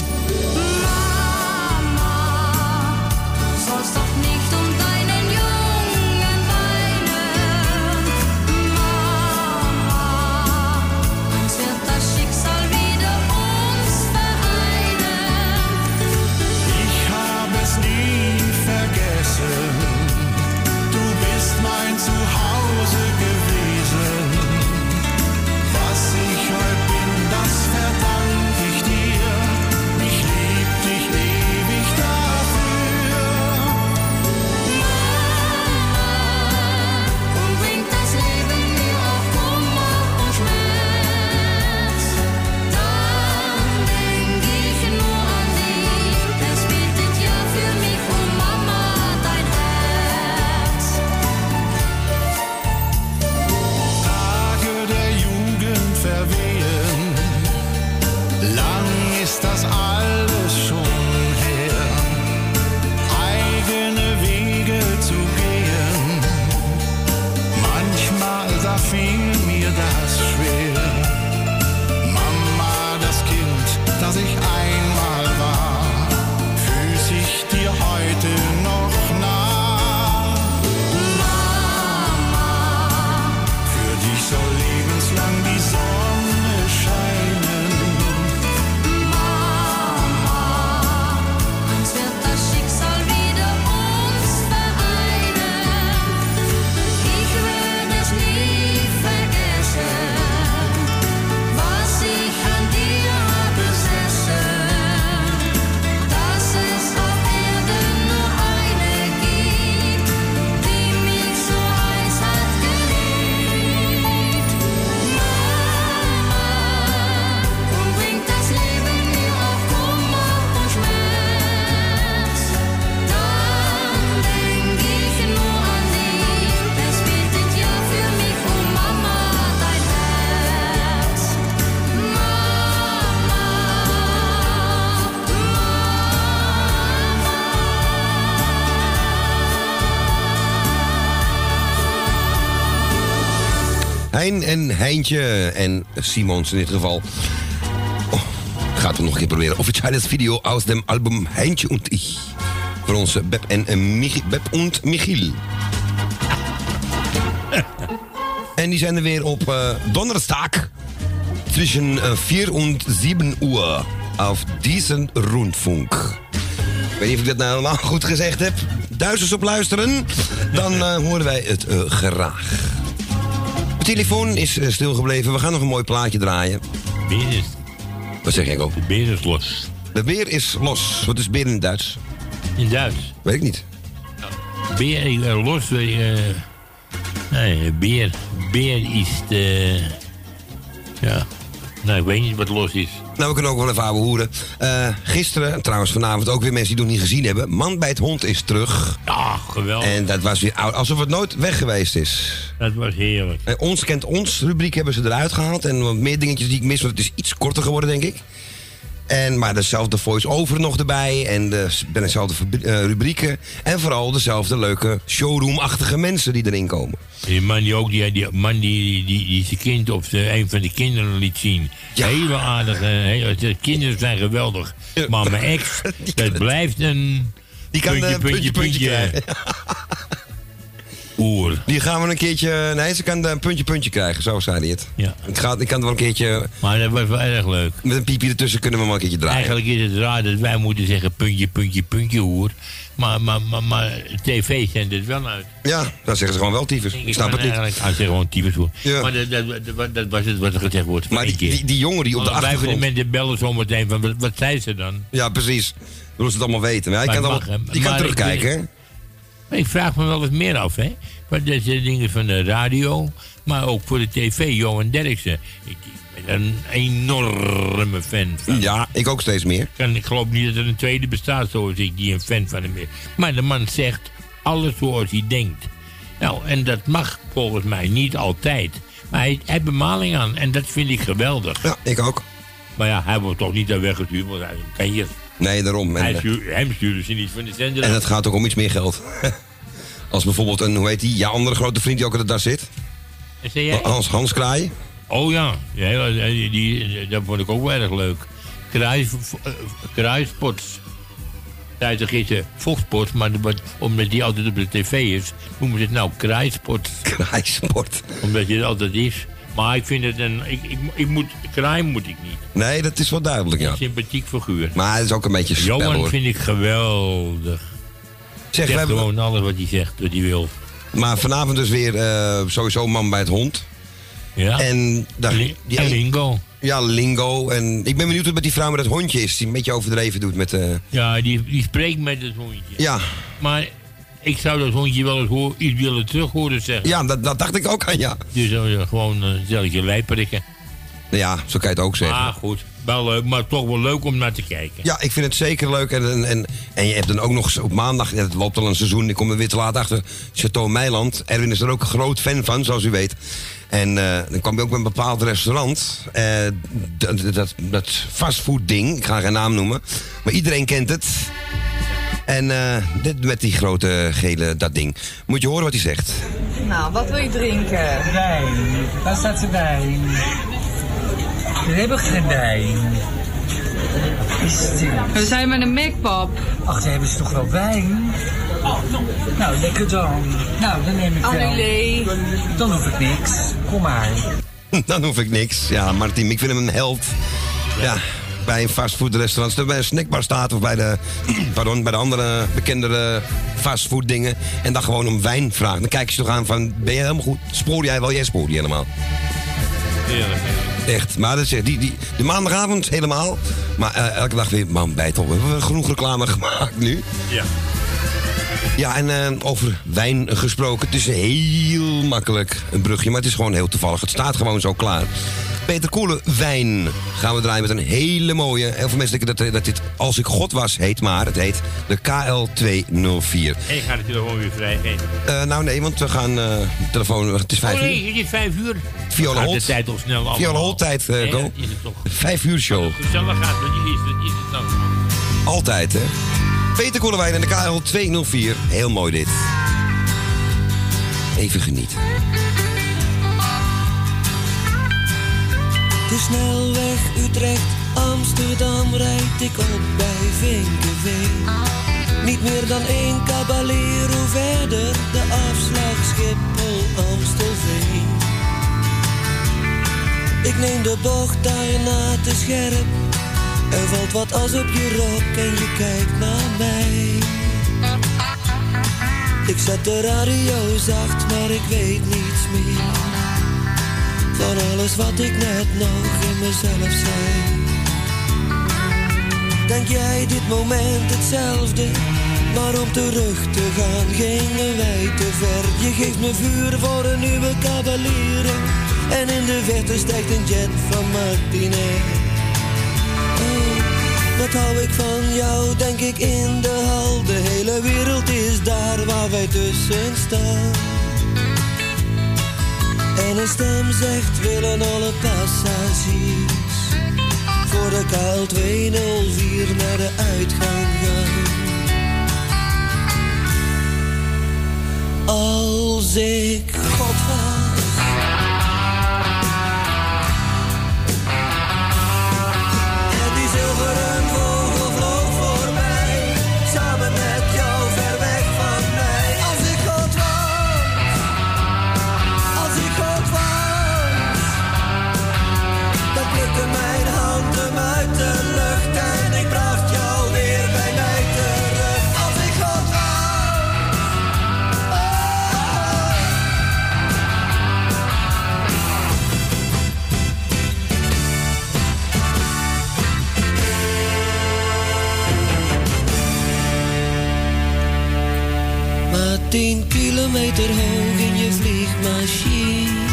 Heintje en Simons in dit geval. Oh, gaat het nog een keer proberen. Officiëles video aus dem album Heintje und ich. Voor onze Beb en eh, Beb Michiel. en die zijn er weer op eh, donderdag tussen eh, 4 en 7 uur op diesen Rundfunk. Ik weet niet of ik dat nou helemaal goed gezegd heb. Duitsers op luisteren, dan eh, horen wij het eh, graag. De telefoon is eh, stilgebleven. We gaan nog een mooi plaatje draaien. Beer is... Wat zeg ik ook? De beer is los. De beer is los. Wat is beer in het Duits? In Duits? Weet ik niet. Beer eh, los... eh, nee, beer. Beer is de... Ja. Nou, ik weet niet wat los is. Nou, we kunnen ook wel even ouwe hoeren. Eh, gisteren, en trouwens vanavond ook weer mensen die het nog niet gezien hebben. Man bij het hond is terug. Ah, geweldig. En dat was weer oud, alsof het nooit weg geweest is. Dat was heerlijk. En ons kent ons rubriek hebben ze eruit gehaald. En wat meer dingetjes die ik mis, want het is iets korter geworden, denk ik. En, maar dezelfde voice-over nog erbij. En de, dezelfde eh, rubrieken. En vooral dezelfde leuke showroom-achtige mensen die erin komen. Die man die ook, die, die man die, die, die zijn kind of de, een van de kinderen liet zien. Hele aardige, hele, de kinderen zijn geweldig. Maar mijn ex, dat blijft een Die kan puntje, puntje, puntje. krijgen. Oer. Die gaan we een keertje... Nee, ze kan een puntje puntje krijgen, zo zei hij het. Ja. Ik, ga, ik kan het wel een keertje... Maar dat was wel erg leuk. Met een piepje ertussen kunnen we wel een keertje draaien. Eigenlijk is het raar dat wij moeten zeggen puntje, puntje, puntje hoer. Maar, maar, maar, maar tv zendt het wel uit. Ja, dan zeggen ze gewoon wel tyfus. Ik snap het niet. Eigenlijk, hij zegt gewoon tyfus hoer. Ja. Maar dat, dat, dat, dat was het wat er gezegd wordt. Maar die, die, die jongen die op de dan blijven de achtergrond... mensen bellen zometeen van wat, wat zei ze dan? Ja, precies. Willen ze het allemaal weten. Maar hij Maar kan, mag, die kan Maar terugkijken, Maar ik vraag me wel eens meer af, hè. Want dat zijn dingen van de radio, maar ook voor de tv, Johan Derksen. Ik, ik ben een enorme fan van. Ja, ik ook steeds meer. Kan, ik geloof niet dat er een tweede bestaat zoals ik die een fan van hem is. Maar de man zegt alles zoals hij denkt. Nou, en dat mag volgens mij niet altijd. Maar hij hij heeft bemaling aan en dat vind ik geweldig. Ja, ik ook. Maar ja, hij wordt toch niet daar weggestuurd, want hij is een kanjer. Nee, daarom. En, Hij eh, stuur- hem sturen ze niet van de zender. en het gaat ook om iets meer geld. Als bijvoorbeeld een, hoe heet die? Ja, andere grote vriend die ook daar zit. Jij? Hans, Hans Kraai. Oh ja, ja die, die, dat vond ik ook wel erg leuk. Kruis, eh, kruispots. Tijdens gisteren vochtsport, maar de- omdat die altijd op de tv is, noemen ze het nou kruisport. Kruisport. Omdat je het altijd is. Maar ik vind het een. Ik, ik, ik moet, kraai moet ik niet. Nee, dat is wel duidelijk, ja. Een sympathiek figuur. Maar het is ook een beetje spel, Johan hoor. vind ik geweldig. Zeg, Zegt hebben- gewoon alles wat hij zegt, wat hij wil. Maar vanavond dus weer eh, sowieso man bij het hond. Ja. En, daar, Li- die- en Lingo. Ja, Lingo. En ik ben benieuwd wat met die vrouw met dat hondje is. Die een beetje overdreven doet met... eh Ja, die, die spreekt met het hondje. ja. Maar ik zou dat hondje wel eens hoor, iets willen terug horen zeggen. ja, dat, dat dacht ik ook aan, ja. Dus zou je gewoon een stelletje lijperikken. Nou ja, zo kan je het ook zeggen. Ah, goed. Wel leuk, maar toch wel leuk om naar te kijken. Ja, ik vind het zeker leuk. En, en, en, en je hebt dan ook nog op maandag, ja, het loopt al een seizoen, ik kom er weer te laat achter, Chateau Meiland. Erwin is er ook een groot fan van, zoals u weet. En eh, dan kwam hij ook bij een bepaald restaurant. eh, dat, dat, dat fastfood ding, ik ga geen naam noemen. Maar iedereen kent het. En eh, dit met die grote gele dat ding. Moet je horen wat hij zegt. Nou, wat wil je drinken? Wijn. Waar staat de wijn? We hebben geen wijn. Is We zijn met een Macpap. Ach, dan hebben ze toch wel wijn? Nou, lekker dan. Nou, dan neem ik wel. Annulé. Dan hoef ik niks. Kom maar. Dan hoef ik niks. Ja, Martin, ik vind hem een held. Ja, bij een fastfoodrestaurant. Als bij een snackbar staat of bij de, pardon, bij de andere bekendere fastfood dingen. En dan gewoon om wijn vraagt. Dan kijk je toch aan van, ben je helemaal goed? Spoor jij wel? Jij spoort die helemaal. Heerlijk. Echt. Maar dat echt, die, die, de maandagavond helemaal. Maar eh, elke dag weer, man, bij toch. We hebben genoeg reclame gemaakt nu. Ja. Ja, en eh, over wijn gesproken. Het is heel makkelijk een brugje, maar het is gewoon heel toevallig. Het staat gewoon zo klaar. Peter Koelen, wijn. Gaan we draaien met een hele mooie. Heel veel mensen denken dat, dat dit Als ik God was heet, maar het heet de KL204. En ik ga het gewoon weer vrijgeven. Eh, nou nee, want we gaan eh, telefoon. Het is vijf oh nee, uur. het is vijf uur. Viola Holt. de tijd toch snel allemaal. Viola Holt tijd, Nee, dat is het toch. Vijf uur show. Gezellig gaat, want die is het, is het dan. Altijd, hè? Peter Koelewijn en de KL204. Heel mooi dit. Even genieten. De snelweg Utrecht, Amsterdam rijd ik op bij Vinkenveen. Niet meer dan één Caballero verder, de afslag Schiphol, Amstelveen. Ik neem de bocht daarna te scherp. Er valt wat as op je rok en je kijkt naar mij. Ik zet de radio zacht, maar ik weet niets meer. Van alles wat ik net nog in mezelf zei. Denk jij dit moment hetzelfde? Maar om terug te gaan gingen wij te ver. Je geeft me vuur voor een nieuwe cavalier. En in de verte stijgt een jet van Martinez. Wat hou ik van jou, denk ik in de hal. De hele wereld is daar waar wij tussen staan. En een stem zegt, willen alle passagiers voor de KL 204 naar de uitgang gaan. Als ik God tien kilometer hoog in je vliegmachine.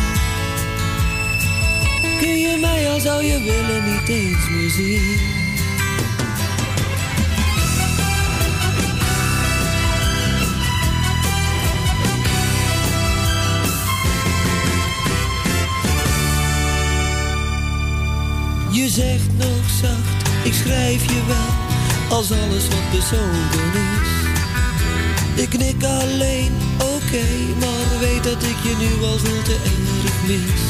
Kun je mij al zou je willen niet eens meer zien. Je zegt nog zacht, ik schrijf je wel Als alles wat bezogen is ik knik alleen, oké, maar weet dat ik je nu al veel te erg mis.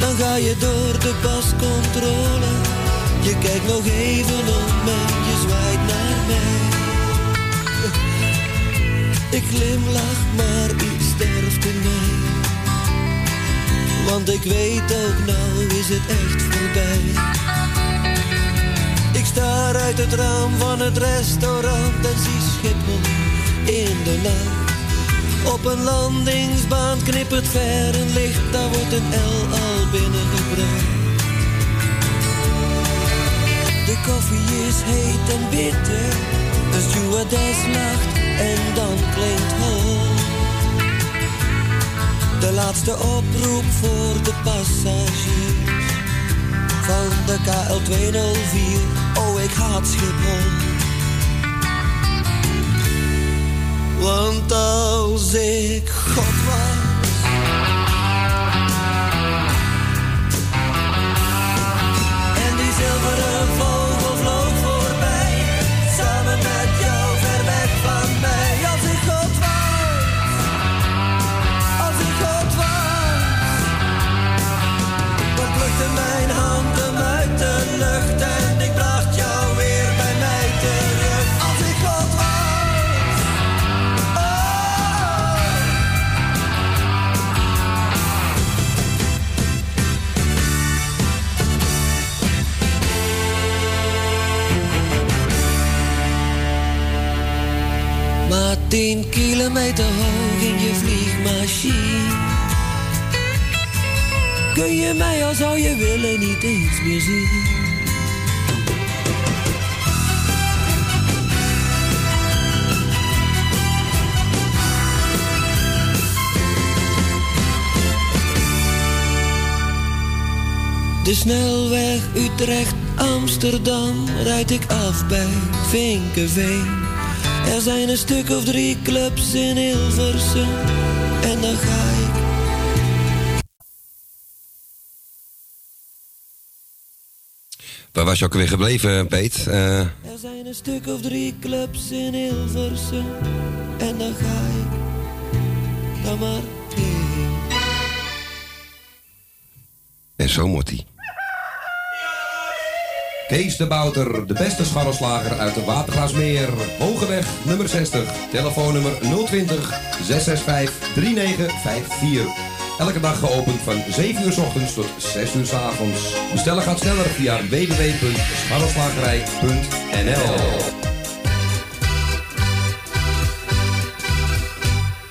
Dan ga je door de pascontrole, je kijkt nog even om en je zwaait naar mij. Ik glimlach, maar iets sterft in mij. Want ik weet ook nou is het echt voorbij. Ik sta uit het raam van het restaurant Schiphol in de nacht. Op een landingsbaan knippert ver een licht, daar wordt een L al binnengebracht. De koffie is heet en bitter, de stewardess lacht en dan klinkt hol. De laatste oproep voor de passagiers van de KL 204. Oh, ik haat Schiphol. Want als ik God was. Tien kilometer hoog in je vliegmachine Kun je mij al zou je willen niet eens meer zien De snelweg Utrecht, Amsterdam rijd ik af bij Vinkenveen. Er zijn een stuk of drie clubs in Hilversum en dan ga ik. Waar was je ook weer gebleven, Peet? Eh, Er zijn een stuk of drie clubs in Hilversum en dan ga ik dan maar heen. En zo moet hij. Kees de Bouter, de beste scharrelslager uit de Watergraasmeer. Hogeweg, nummer 60. Telefoonnummer 020 665 3954. Elke dag geopend van 7 uur s ochtends tot 6 uur s avonds. Bestellen gaat sneller via www.scharrelslagerij.nl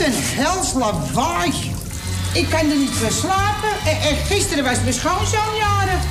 Wat een hels lawaai. Ik kan er niet voor slapen. En, en gisteren was mijn schoonzoon jarig.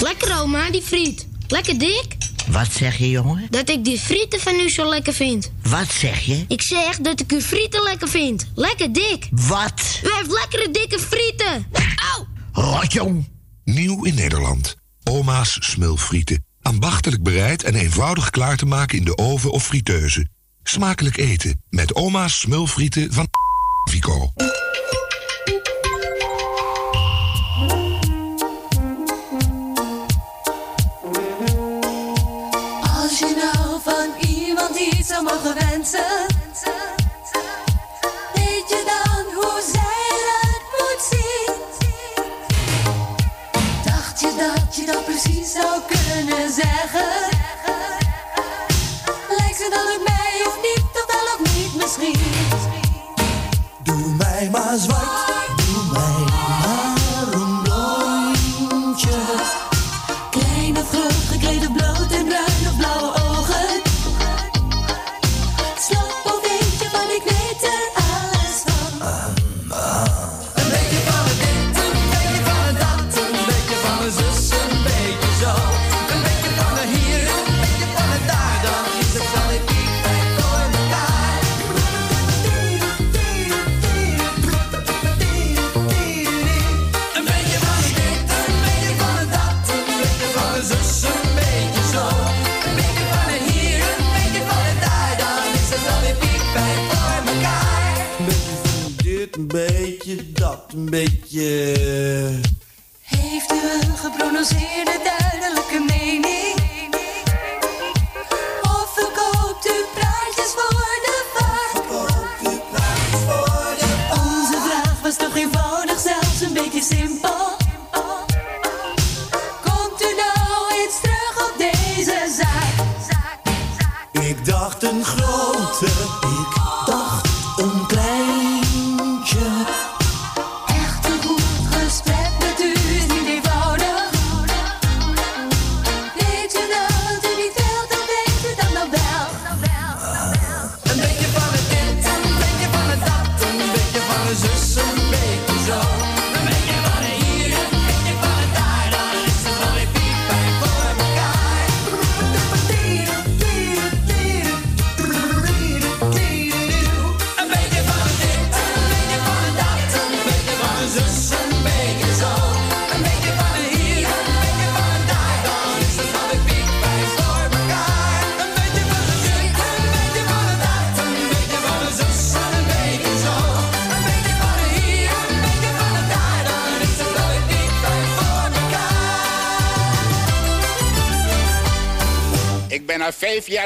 Lekker oma, die friet. Lekker dik? Wat zeg je, jongen? Dat ik die frieten van u zo lekker vind. Wat zeg je? Ik zeg dat ik uw frieten lekker vind. Lekker dik. Wat? U heeft lekkere dikke frieten. Auw! Rotjong. Nieuw in Nederland. Oma's smulfrieten. Ambachtelijk bereid en eenvoudig klaar te maken in de oven of friteuse. Smakelijk eten met oma's smulfrieten van Vico. Als je nou van iemand iets zou mogen wensen, weet je dan hoe zij eruit moet zien? Dacht je dat je dat precies zou kunnen zeggen? Doe mij maar beetje dat, een beetje... Heeft u een geprononceerde duidelijke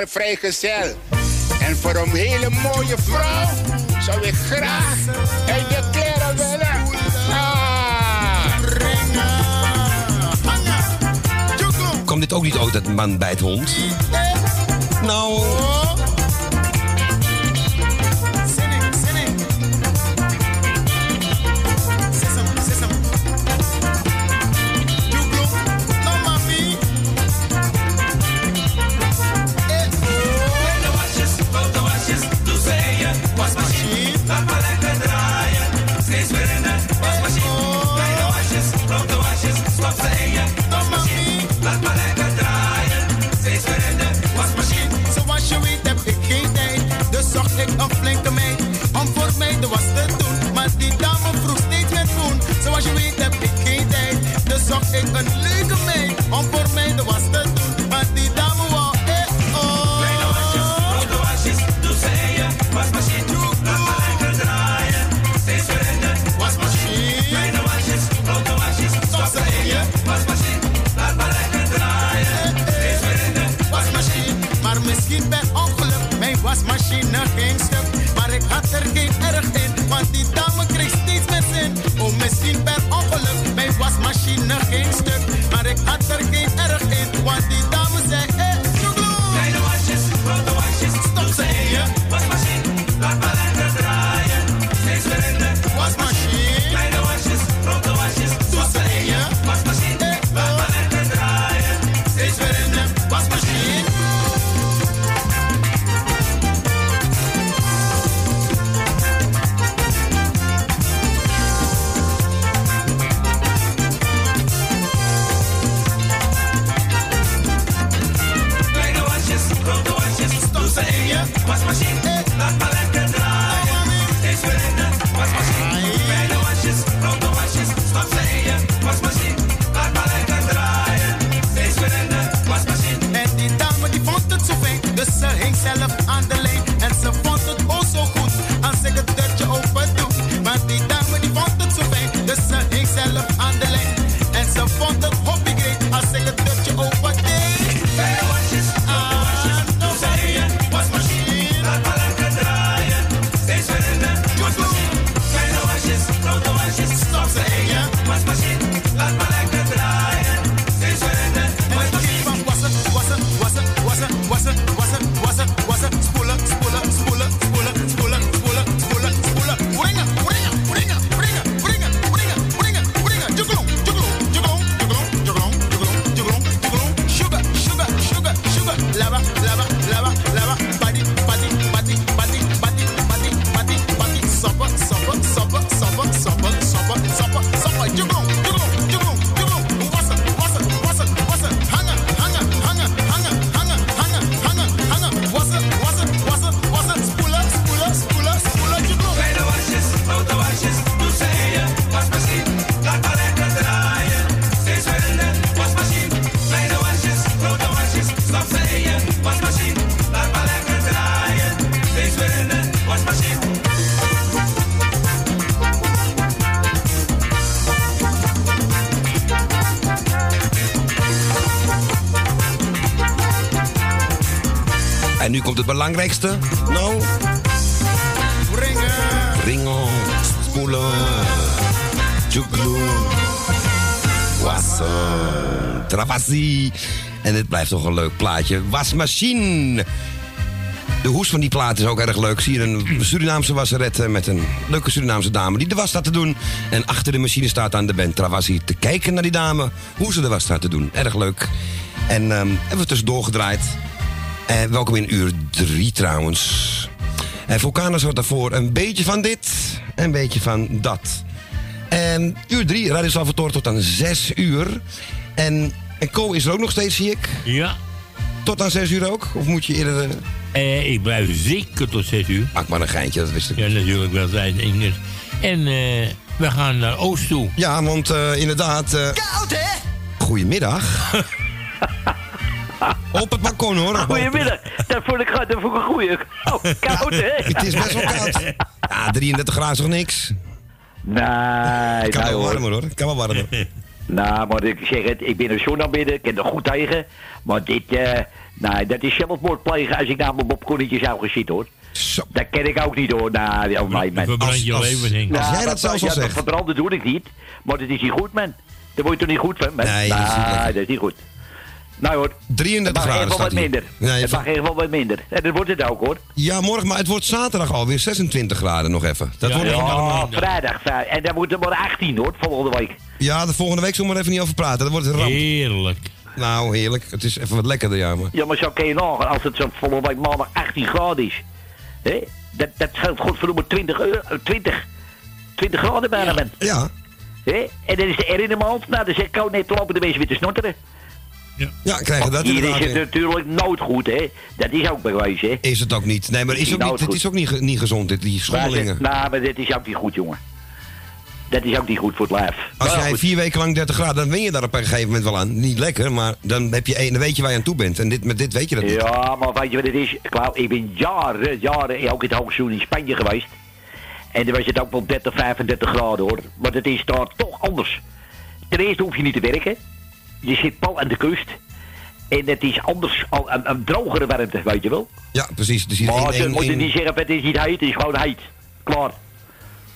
jaar vrijgezel. En voor een hele mooie vrouw zou ik graag uit de kleren willen. Ah. Komt dit ook ook niet ooit dat man bij het hond? Nou... ain't unleashed. Belangrijkste. Nou. Ringen. Spoelen. Joekloen. Wassen. En dit blijft toch een leuk plaatje. Wasmachine. De hoes van die plaat is ook erg leuk. Zie je een Surinaamse wasseret met een leuke Surinaamse dame die de was staat te doen. En achter de machine staat aan de band Travassie te kijken naar die dame. Hoe ze de was staat te doen. Erg leuk. En ehm, hebben we tussendoor gedraaid. En welkom in uur drie trouwens. En Vulkanus wordt daarvoor een beetje van dit, een beetje van dat. En uur drie, Radio Salvatore tot aan zes uur. En, en Co is er ook nog steeds, zie ik. Ja. Tot aan zes uur ook? Of moet je eerder... eh, Eh, ik blijf zeker tot 6 uur. Maak maar een geintje, dat wist ik. Ja, natuurlijk wel, zei de Ingrid. En eh, we gaan naar Oost toe. Ja, want eh, inderdaad... eh Koud, hè? Goedemiddag. Op het balkon, hoor. Goedemiddag. Dat vond ik, dat vond ik een goeie. Oh, koud, hè? Het is best wel koud. Ja, 33 graden is toch niks? Nee, Het kan nee, wel hoor. warmer, hoor. Het kan wel warmer. Nou, maar ik zeg het, ik ben er zo naar binnen, ik ken er goed tegen. Maar dit, eh, nee, dat is zelfmoord plegen als ik naar mijn bobkonnetje zou gaan zitten, hoor. Dat ken ik ook niet, hoor. Nou, ja, mij, man. verbrand je Als- leven, als-. Als Nou, jij dat zelfs al ja, zegt. Verbranden doe ik niet, maar dat is niet goed, man. Daar word je toch niet goed van, man? Nee, dat is niet lekker. dat is niet goed. Nou hoor. 33 het mag graden even wat minder. Nee, het mag even wat minder. En dat wordt het ook hoor. Ja, morgen, maar het wordt zaterdag alweer 26 graden nog even. Dat wordt nog ja, vrijdag. vrij- En dan moet het maar 18 hoor, volgende week. Ja, de volgende week zullen we er even niet over praten. Dat wordt een ramp. Heerlijk. Nou, heerlijk. Het is even wat lekkerder, ja, maar. Ja, maar zo kun je nagaan als het zo volgende week maandag 18 graden is. Hè? Dat, dat scheelt godverdomme 20, euro, eh, 20, 20 graden bijna, man. Ja. Hè? En dan is de R in de maand. Nou, dan zeg ik ook net te lopen de mensen weer te snotteren. Ja, krijgen dat Hier is het natuurlijk nooit goed, hè. Dat is ook bewezen, hè. Is het ook niet. Nee, maar is ook niet, het is ook niet, niet gezond, dit, die schommelingen. Nou, maar dit is ook niet goed, jongen. Dat is ook niet goed voor het lijf. Als jij vier weken lang 30 graden, dan win je daar op een gegeven moment wel aan. Niet lekker, maar dan, heb je een, dan weet je waar je aan toe bent. En dit, met dit weet je dat niet. Ja, maar weet je wat het is? Klauw, ik ben jaren, jaren ook in het hoogseizoen in Spanje geweest. En dan was het ook wel 30, 35 graden hoor. Maar het is daar toch anders. Ten eerste hoef je niet te werken. Je zit pal aan de kust. En het is anders, al een, een drogere warmte, weet je wel. Ja, precies. Dus Maar één- ze één- moeten niet zeggen, het is niet heet, het is gewoon heet. Klaar.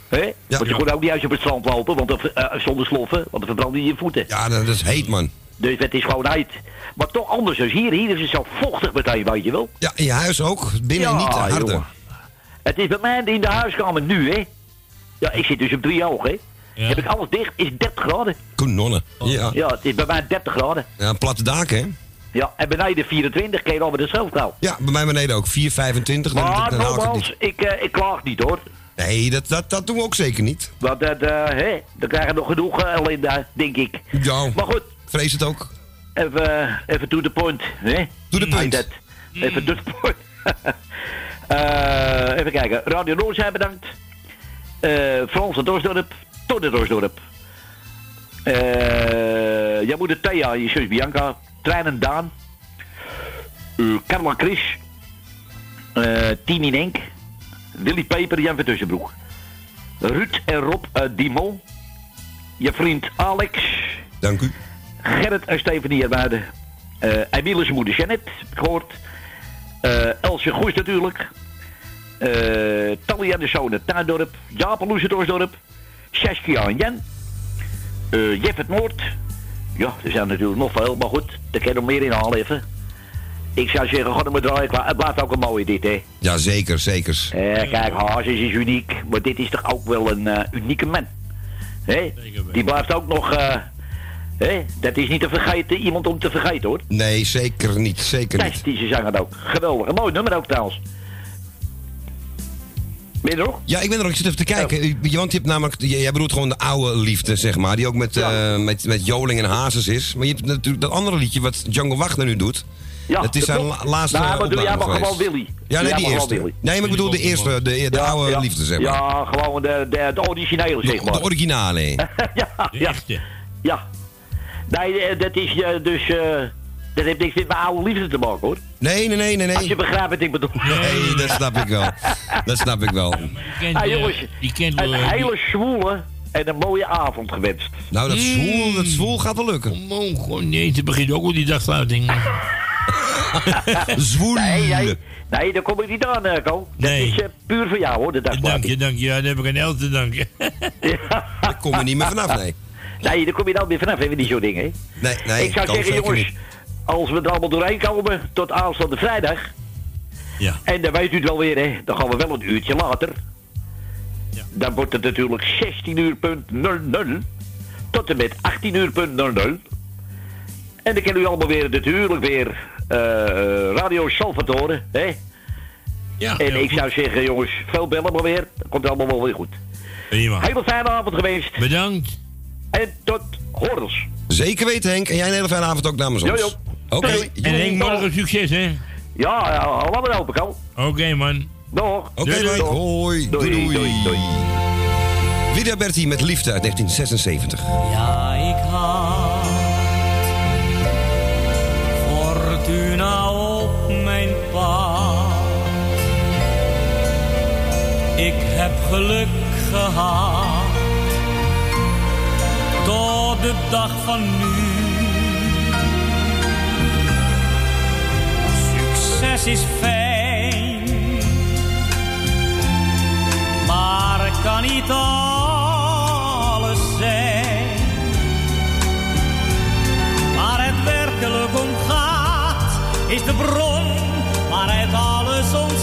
Hè? want je kon ook niet uit op het strand lopen, want eh, zonder sloffen, want dan verbranden je voeten. Ja, dat is heet, man. Dus het is gewoon heet. Maar toch anders dus hier. Hier is het zo vochtig meteen, weet je wel. Ja, in je huis ook. Binnen Ja, niet harder. jongen. Het is bij mij in de huiskamer nu, hè. Ja, ik zit dus op drie ogen, hè. Heb ik alles dicht, is 30 graden. Koenonnen. Ja. Ja, het is bij mij 30 graden. ja, een platte daak, hè? Ja, en beneden 24, ken je al met de zelfbouw. Ja, bij mij beneden ook. 4,25. Dan, Maar dan nogmaals, ik, eh, ik klaag niet hoor. Nee, dat, dat, dat doen we ook zeker niet. Want dat, eh, hè, dan krijgen we nog genoeg uh, ellende, denk ik. Ja, Maar goed, vrees het ook. even, eh, even to the point, hè. To the point. Dat. Even to the point. Eh, even kijken, Radio Noord zijn bedankt. Eh Frans uit Dorsdorp, Ton uit Dorsdorp. Eh jouw moeder Thea, je zus Bianca, Trein en Daan. Uh, Carla Chris. eh Tini Nenk. Willy Peper, Jan van Tussenbroek. Ruud en Rob uit. Je vriend Alex. Dank u. Gerrit en Stefanie Hermuiden. Uh, Emile's moeder Janet, gehoord. Eh Elsje Goes natuurlijk. Eh Talia de uit Tuindorp. Jaap en En Jan. Eh Jeff het Noord. Ja, er zijn natuurlijk nog veel, maar goed, daar kan je nog meer in halen even. Ik zou zeggen, ga er maar draaien. Het blijft ook een mooie dit, hè. Ja, zeker, zeker. Eh, kijk, Hazes is uniek, maar dit is toch ook wel een eh, unieke man. Hè? Die blijft ook nog... eh, hè? Dat is niet te vergeten, iemand om te vergeten, hoor. Nee, zeker niet. Zeker niet. Fantastische zanger ook. Geweldig. Een mooi nummer ook trouwens. Ben je er nog? Ja, ik ben er ook. Ik zit even te kijken. Je- Want je hebt namelijk, jij bedoelt gewoon de oude liefde, zeg maar. Die ook met, eh, met, met Joling en Hazes is. Maar je hebt natuurlijk dat andere liedje wat Django Wagner nu doet. Ja, dat is zijn klopt. la- laatste Nou, maar doe jij maar gewoon Willy. Ja, nee, die maar eerste. gewoon Willy. Nee, maar ik bedoel de eerste, de, de Ja, oude ja. liefde, zeg maar. Ja, gewoon de, de, de originele, zeg maar. De originale. ja, ja. Ja. Nee, eh, dat is eh, dus... eh, dat heeft niks met mijn oude liefde te maken, hoor. Nee, nee, nee, nee, nee. Als je begrijpt wat ik bedoel. Nee, dat snap ik wel. Dat snap ik wel. Ah, jongens, die kent een wel, eh, hele zwoele en een mooie avond gewenst. Nou, dat zwoel, dat zwoel gaat wel lukken. Oh, gewoon nee, ze begint ook al die dagsluiting. Zwoel. Nee, nee, nee, daar kom ik niet aan, eh, Ko. Dat Nee. is puur voor jou, hoor, de Dank dagsluiting. je, dank je. Ja, daar heb ik een El te danken. Daar kom je niet meer vanaf, nee. Nee, daar kom je dan weer vanaf, hebben die zo'n dingen. hè. Nee, nee. ik zou zeggen, zeker jongens, niet. Als we er allemaal doorheen komen tot aanstaande vrijdag. Ja. En dan weet u het wel weer, hè. Dan gaan we wel een uurtje later. Dan wordt het natuurlijk 16 uur punt 00 tot en met 18 uur punt 00. En dan kunnen u allemaal weer natuurlijk weer eh, Radio Salvatore, hè. Ja, en ik goed. zou zeggen, jongens, veel bellen maar weer. Dan komt allemaal wel weer goed. Prima. Hele fijne avond geweest. Bedankt. En tot horens. Zeker weten, Henk. En jij een hele fijne avond ook namens Jo, ons. jo. Oké. Doei. En Henk, morgen succes, hè? Ja, ja, allemaal maar helpen. Oké, man. Dag. Oké, Doei, doei. doei. Hoi. Doei, Doei, doei. doei, met Liefde uit 1976. Ja, ik had fortuna op mijn pad. Ik heb geluk gehad tot de dag van nu. is fijn, maar het kan niet alles zijn. Waar het werkelijk om gaat, is de bron het alles om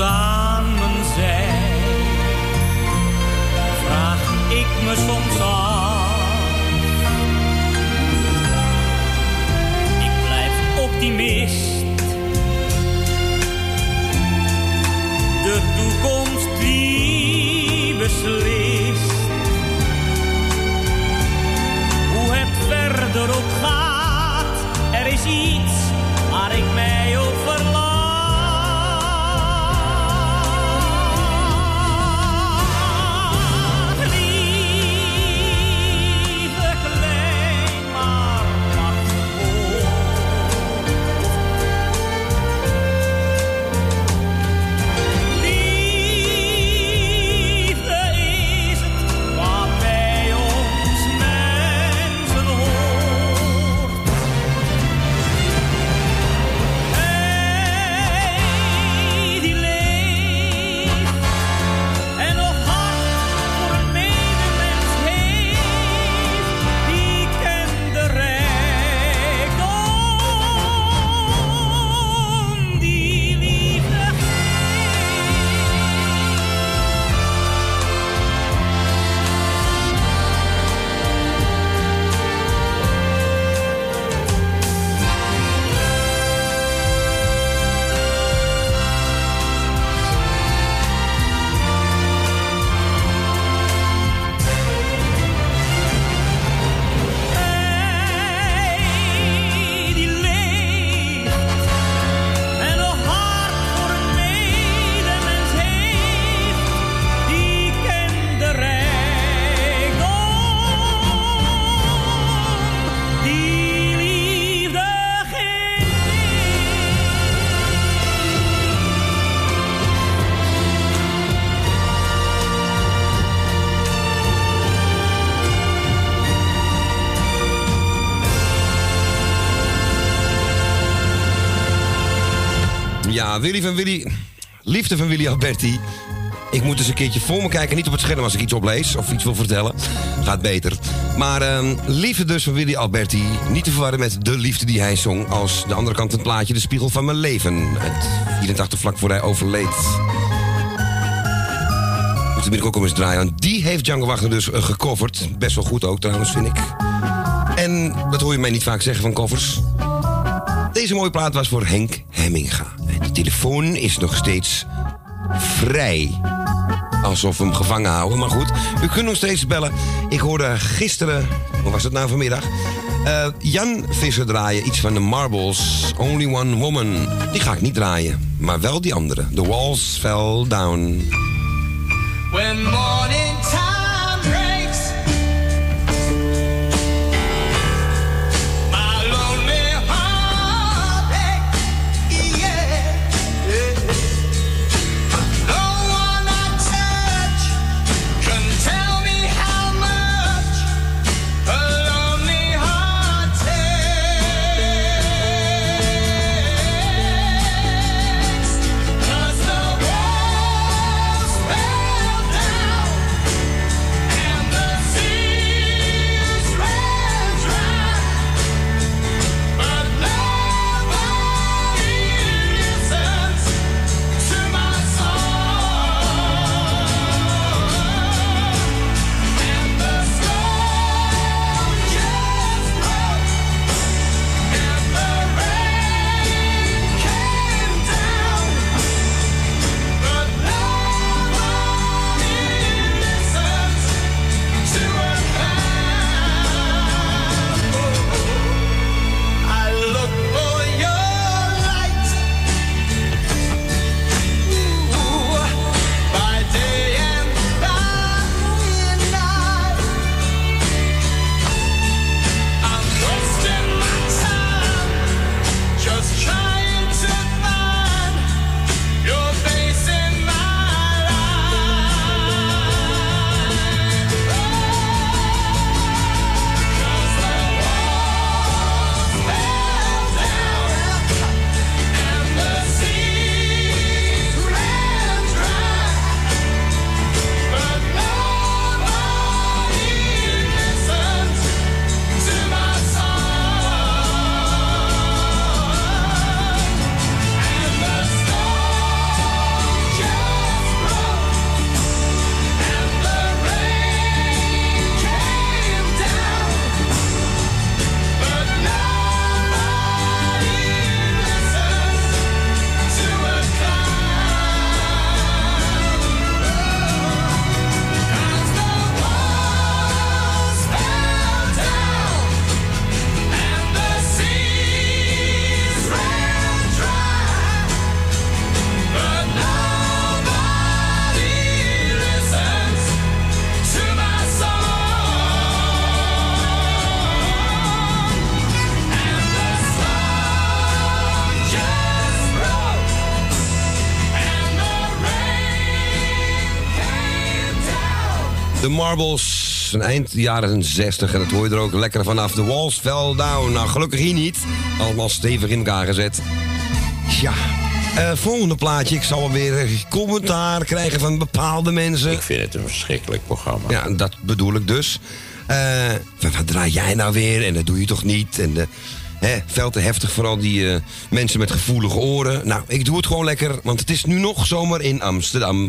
stop. Ja, Willy van Willy. Liefde van Willy Alberti. Ik moet eens een keertje voor me kijken. Niet op het scherm als ik iets oplees of iets wil vertellen. Gaat beter. Maar ehm, liefde dus van Willy Alberti. Niet te verwarren met de liefde die hij zong. Als de andere kant het plaatje De Spiegel van Mijn Leven. Uit 84 vlak voor hij overleed. Moet de ook eens draaien. Die heeft Django Wagner dus eh, gecoverd. Best wel goed ook trouwens, vind ik. En dat hoor je mij niet vaak zeggen van covers. Deze mooie plaat was voor Henk Hemminga. Telefoon is nog steeds vrij. Alsof we hem gevangen houden. Maar goed, u kunt nog steeds bellen. Ik hoorde gisteren, hoe was het nou vanmiddag? Eh, Jan Visser draaien, iets van de Marbles. Only One Woman. Die ga ik niet draaien. Maar wel die andere. The Walls Fell Down. When Marbles, een eind jaren 60. En dat hoor je er ook lekker vanaf. The Walls Fell Down. Nou, gelukkig hier niet. Allemaal stevig in elkaar gezet. Ja, eh, volgende plaatje. Ik zal alweer commentaar krijgen van bepaalde mensen. Ik vind het een verschrikkelijk programma. Ja, dat bedoel ik dus. Eh, wat, draai jij nou weer? En dat doe je toch niet? En de, hè, veel te heftig voor al die eh, mensen met gevoelige oren. Nou, ik doe het gewoon lekker, want het is nu nog zomer in Amsterdam.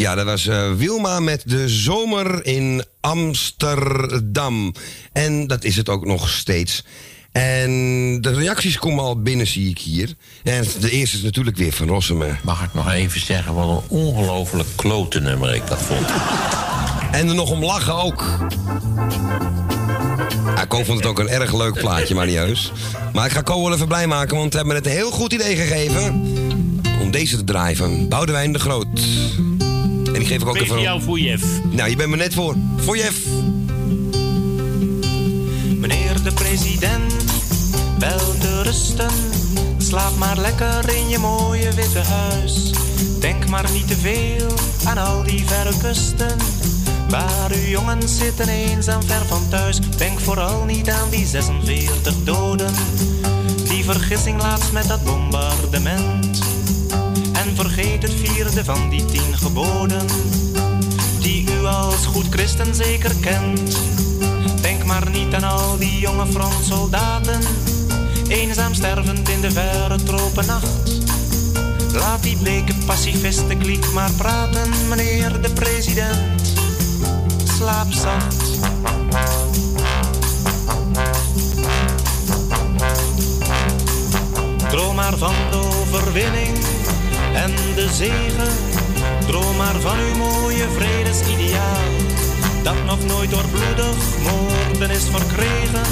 Ja, dat was eh, Wilma met de zomer in Amsterdam. En dat is het ook nog steeds. En de reacties komen al binnen, zie ik hier. En de eerste is natuurlijk weer van Rossum. Mag ik nog even zeggen wat een ongelooflijk klote nummer ik dat vond. En er nog om lachen ook. Ja, Ko vond het ook een erg leuk plaatje, maar niet heus. Maar ik ga Ko wel even blij maken, want we hebben het een heel goed idee gegeven... om deze te draaien van Boudewijn de Groot. En die geef ik ook even... Speciaal voor Jeff. Nou, je bent me net voor. Voor Jeff. Meneer de president, wel te rusten. Slaap maar lekker in je mooie witte huis. Denk maar niet te veel aan al die verre kusten. Waar uw jongens zitten eenzaam ver van thuis. Denk vooral niet aan die 46 doden. Die vergissing laatst met dat bombardement. En vergeet het vierde van die tien geboden. Die u als goed christen zeker kent. Denk maar niet aan al die jonge frontsoldaten. Eenzaam stervend in de verre tropennacht. Laat die bleke pacifisten kliek maar praten, meneer de president. Slaap zacht. Droom maar van de overwinning en de zegen. Droom maar van uw mooie vredesideaal. Dat nog nooit door bloedig moorden is verkregen.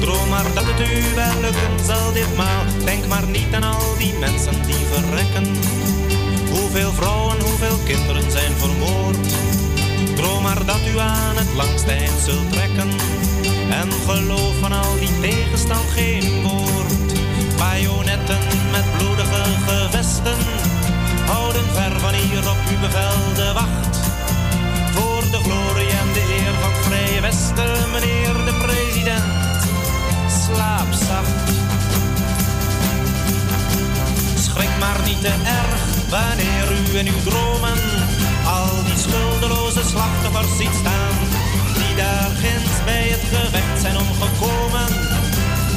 Droom maar dat het u wel lukken zal ditmaal. Denk maar niet aan al die mensen die verrekken. Hoeveel vrouwen, hoeveel kinderen zijn vermoord. Droom maar dat u aan het langste eind zult trekken. En geloof van al die tegenstand geen woord. Bajonetten met bloedige gewesten houden ver van hier op uw bevel de wacht. Voor de glorie en de eer van het Vrije Westen, meneer de president, slaap zacht. Schrik maar niet te erg wanneer u in uw dromen al die schuldeloze slachtoffers ziet staan, die daar ginds bij het gevecht zijn omgekomen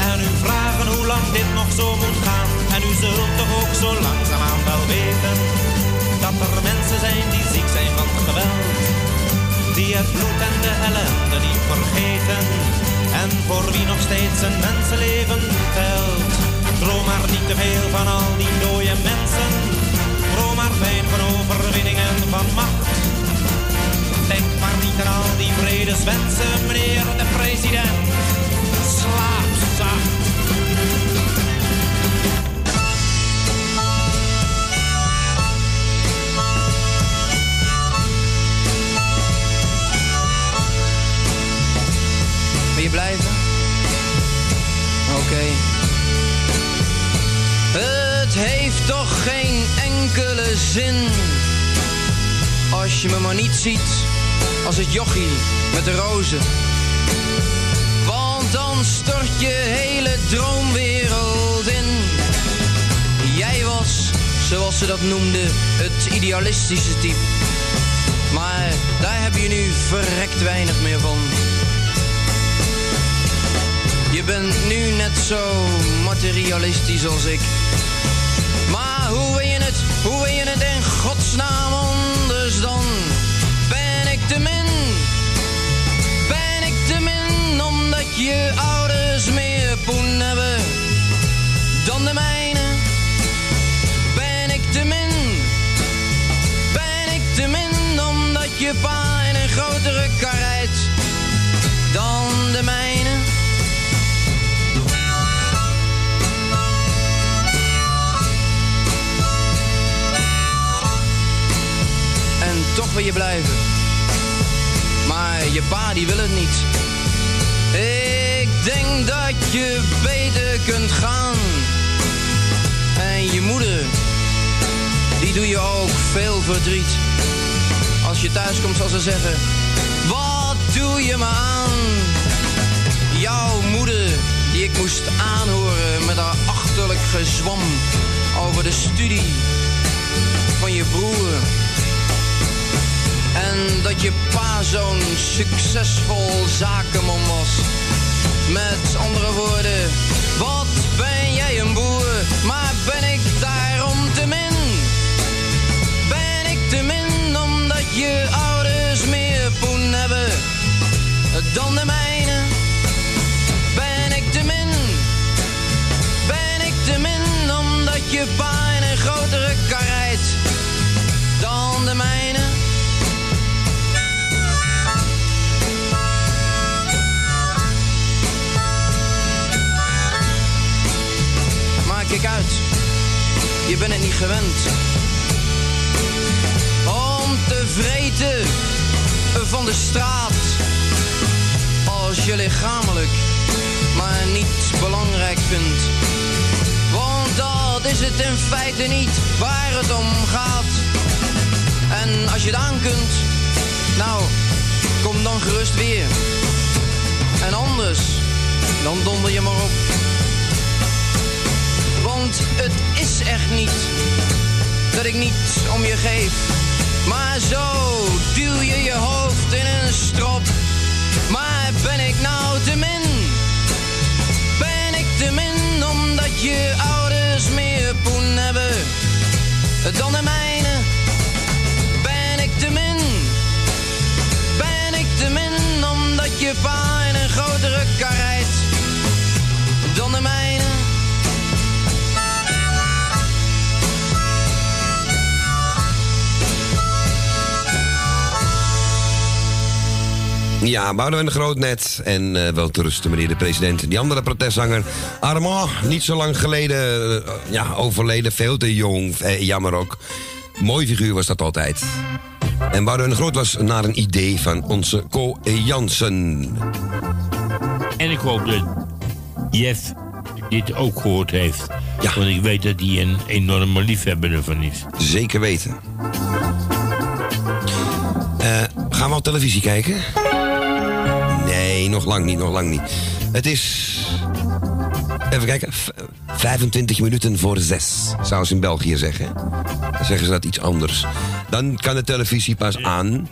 en u vragen hoe lang dit nog zo moet gaan. En u zult toch ook zo langzaamaan wel weten. Dat er mensen zijn die ziek zijn van geweld. Die het bloed en de ellende niet vergeten. En voor wie nog steeds een mensenleven telt. Droom maar niet te veel van al die dode mensen. Droom maar fijn van overwinning en van macht. Denk maar niet aan al die vredeswensen, meneer de president. Zacht. Wil je blijven? Oké. Het heeft toch geen enkele zin als je me maar niet ziet als het jochie met de rozen. Dan stort je hele droomwereld in. Jij was, zoals ze dat noemden, het idealistische type. Maar daar heb je nu verrekt weinig meer van. Je bent nu net zo materialistisch als ik. Maar hoe wil je het, hoe wil je het in godsnaam anders dan? Ben ik te min? Je ouders meer poen hebben dan de mijne? Ben ik te min? Ben ik te min omdat je pa in een grotere kar rijdt dan de mijne? En toch wil je blijven. Maar je pa die wil het niet. Ik denk dat je beter kunt gaan. En je moeder, die doe je ook veel verdriet. Als je thuis komt zal ze zeggen, wat doe je me aan? Jouw moeder, die ik moest aanhoren met haar achterlijk gezwam over de studie van je broer. En dat je pa zo'n succesvol zakenman was. Met andere woorden, wat ben jij een boer, maar ben ik daarom te min? Ben ik te min omdat je ouders meer poen hebben dan de mijne? Ben ik te min? Ben ik te min omdat je pa kijk uit, je bent het niet gewend. Om te vreten van de straat. Als je lichamelijk maar niet belangrijk vindt. Want dat is het in feite niet waar het om gaat. En als je het aan kunt, nou, kom dan gerust weer. En anders, dan donder je maar op. Het is echt niet dat ik niet om je geef. Maar zo duw je je hoofd in een strop. Maar ben ik nou te min? Ben ik te min omdat je ouders meer poen hebben dan de mijne? Ben ik te min? Ben ik te min omdat je pa in een grotere kar Ja, Boudewijn de Groot net. En eh, wel te rusten, meneer de president. Die andere protestzanger, Armand, niet zo lang geleden eh, ja, overleden. Veel te jong, eh, jammer ook. Mooi figuur was dat altijd. En Boudewijn de Groot was naar een idee van onze Co Jansen. En ik hoop dat Jeff dit ook gehoord heeft. Want ik weet dat hij een enorme liefhebber ervan is. Zeker weten. Eh, gaan we op televisie kijken? Nee, nog lang niet, nog lang niet. Het is Even kijken. v- 25 minuten voor zes, zou ze in België zeggen. Dan zeggen ze dat iets anders. Dan kan de televisie pas aan.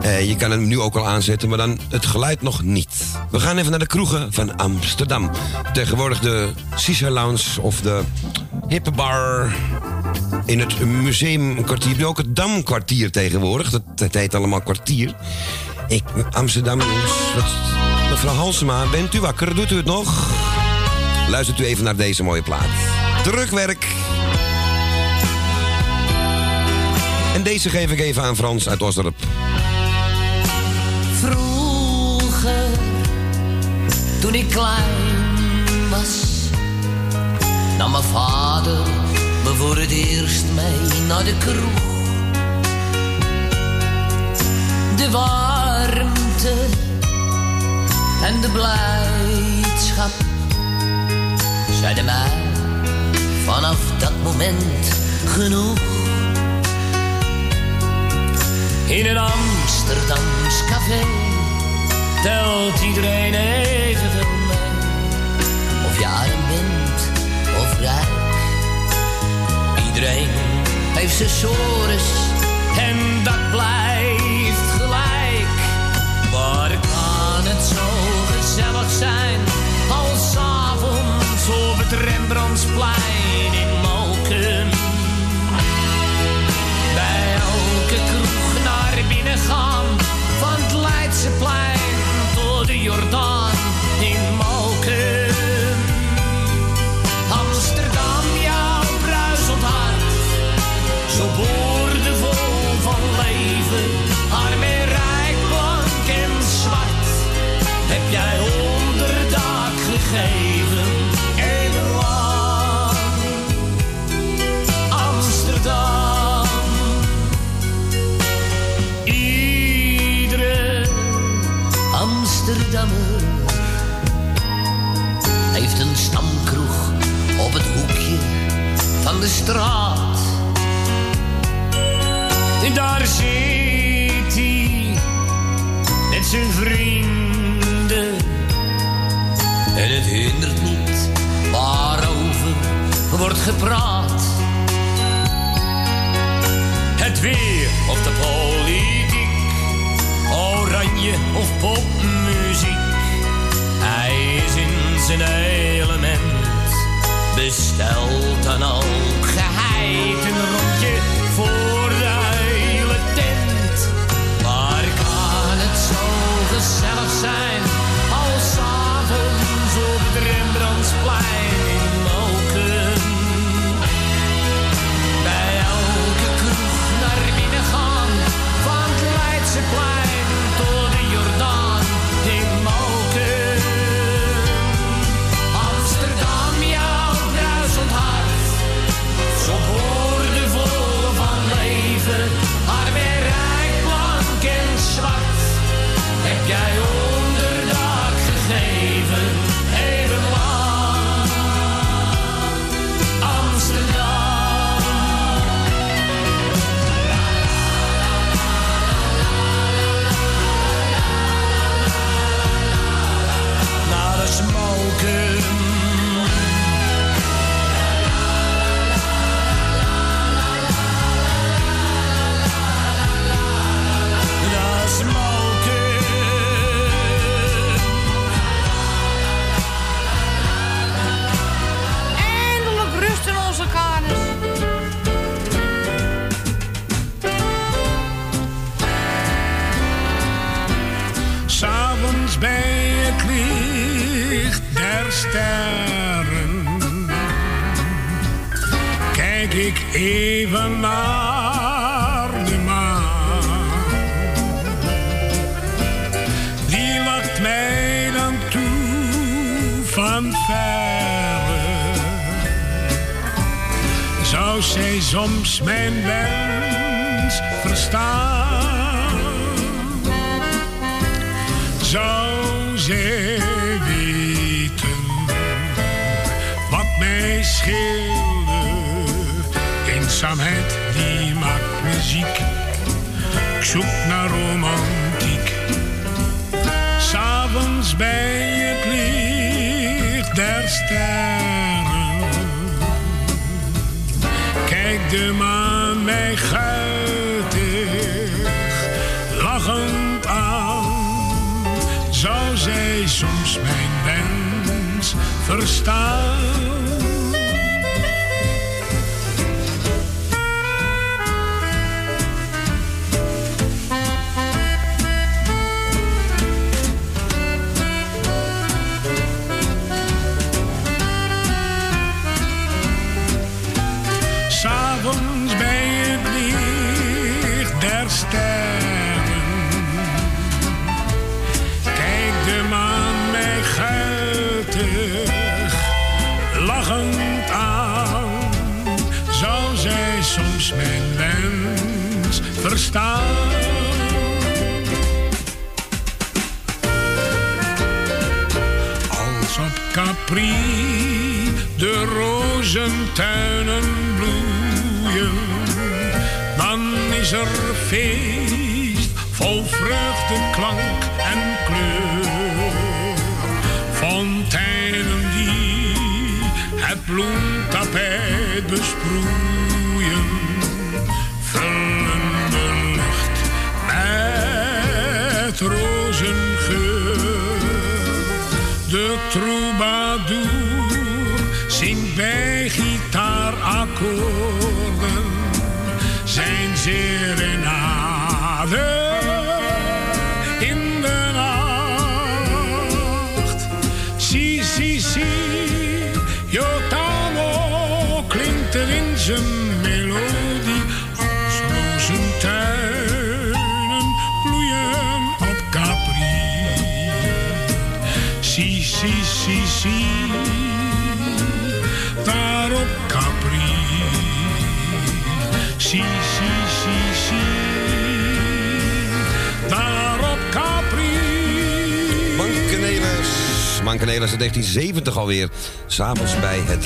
Eh, je kan hem nu ook al aanzetten, maar dan het geluid nog niet. We gaan even naar de kroegen van Amsterdam. Tegenwoordig de Sisa Lounge of de Hippe Bar. In het museumkwartier. Ook het Damkwartier tegenwoordig. Dat, heet allemaal kwartier. Ik, Amsterdam. Wat- Mevrouw Halsema, bent u wakker? Doet u het nog? Luistert u even naar deze mooie plaat. Drukwerk. En deze geef ik even aan Frans uit Osdorp. Vroeger, toen ik klein was, nam mijn vader me voor het eerst mee naar de kroeg. De warmte en de blijdschap zeiden mij vanaf dat moment genoeg. In een Amsterdams café telt iedereen evenveel mee. Of je arm bent of rijk. Iedereen heeft zijn sores en dat blijft gelijk. Waar kan het zo gezellig zijn als avonds op het Rembrandtsplein in Moken? Bij elke kroeg naar binnen gaan, van het Leidseplein tot de Jordaan de straat. Daar zit hij met zijn vrienden. En het hindert niet waarover wordt gepraat. Het weer of de politiek, oranje of popmuziek. Hij is in zijn element, bestelt dan ook geheid een rondje voor de hele. Waar kan het zo gezellig zijn als avonds op het Rembrandtsplein zoeken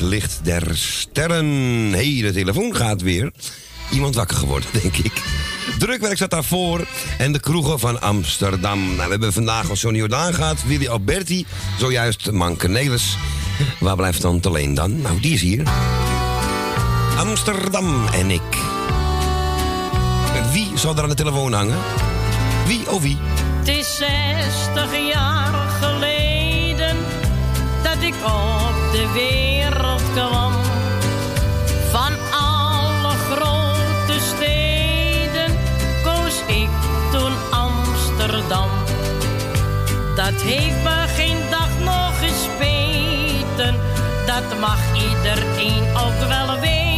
licht der sterren. Hé, hey, de telefoon gaat weer. Iemand wakker geworden, denk ik. Drukwerk staat daarvoor. En de kroegen van Amsterdam. Nou, we hebben vandaag al Johnny Jordaan gehad. Willy Alberti. Zojuist Mankenelis. Waar blijft dan alleen dan? Nou, die is hier. Amsterdam en ik. Wie zal er aan de telefoon hangen? Wie of wie? Het is 60 jaar geleden dat ik op de wereld Van alle grote steden koos ik toen Amsterdam. Dat heeft me geen dag nog gespeten, dat mag iedereen ook wel weten.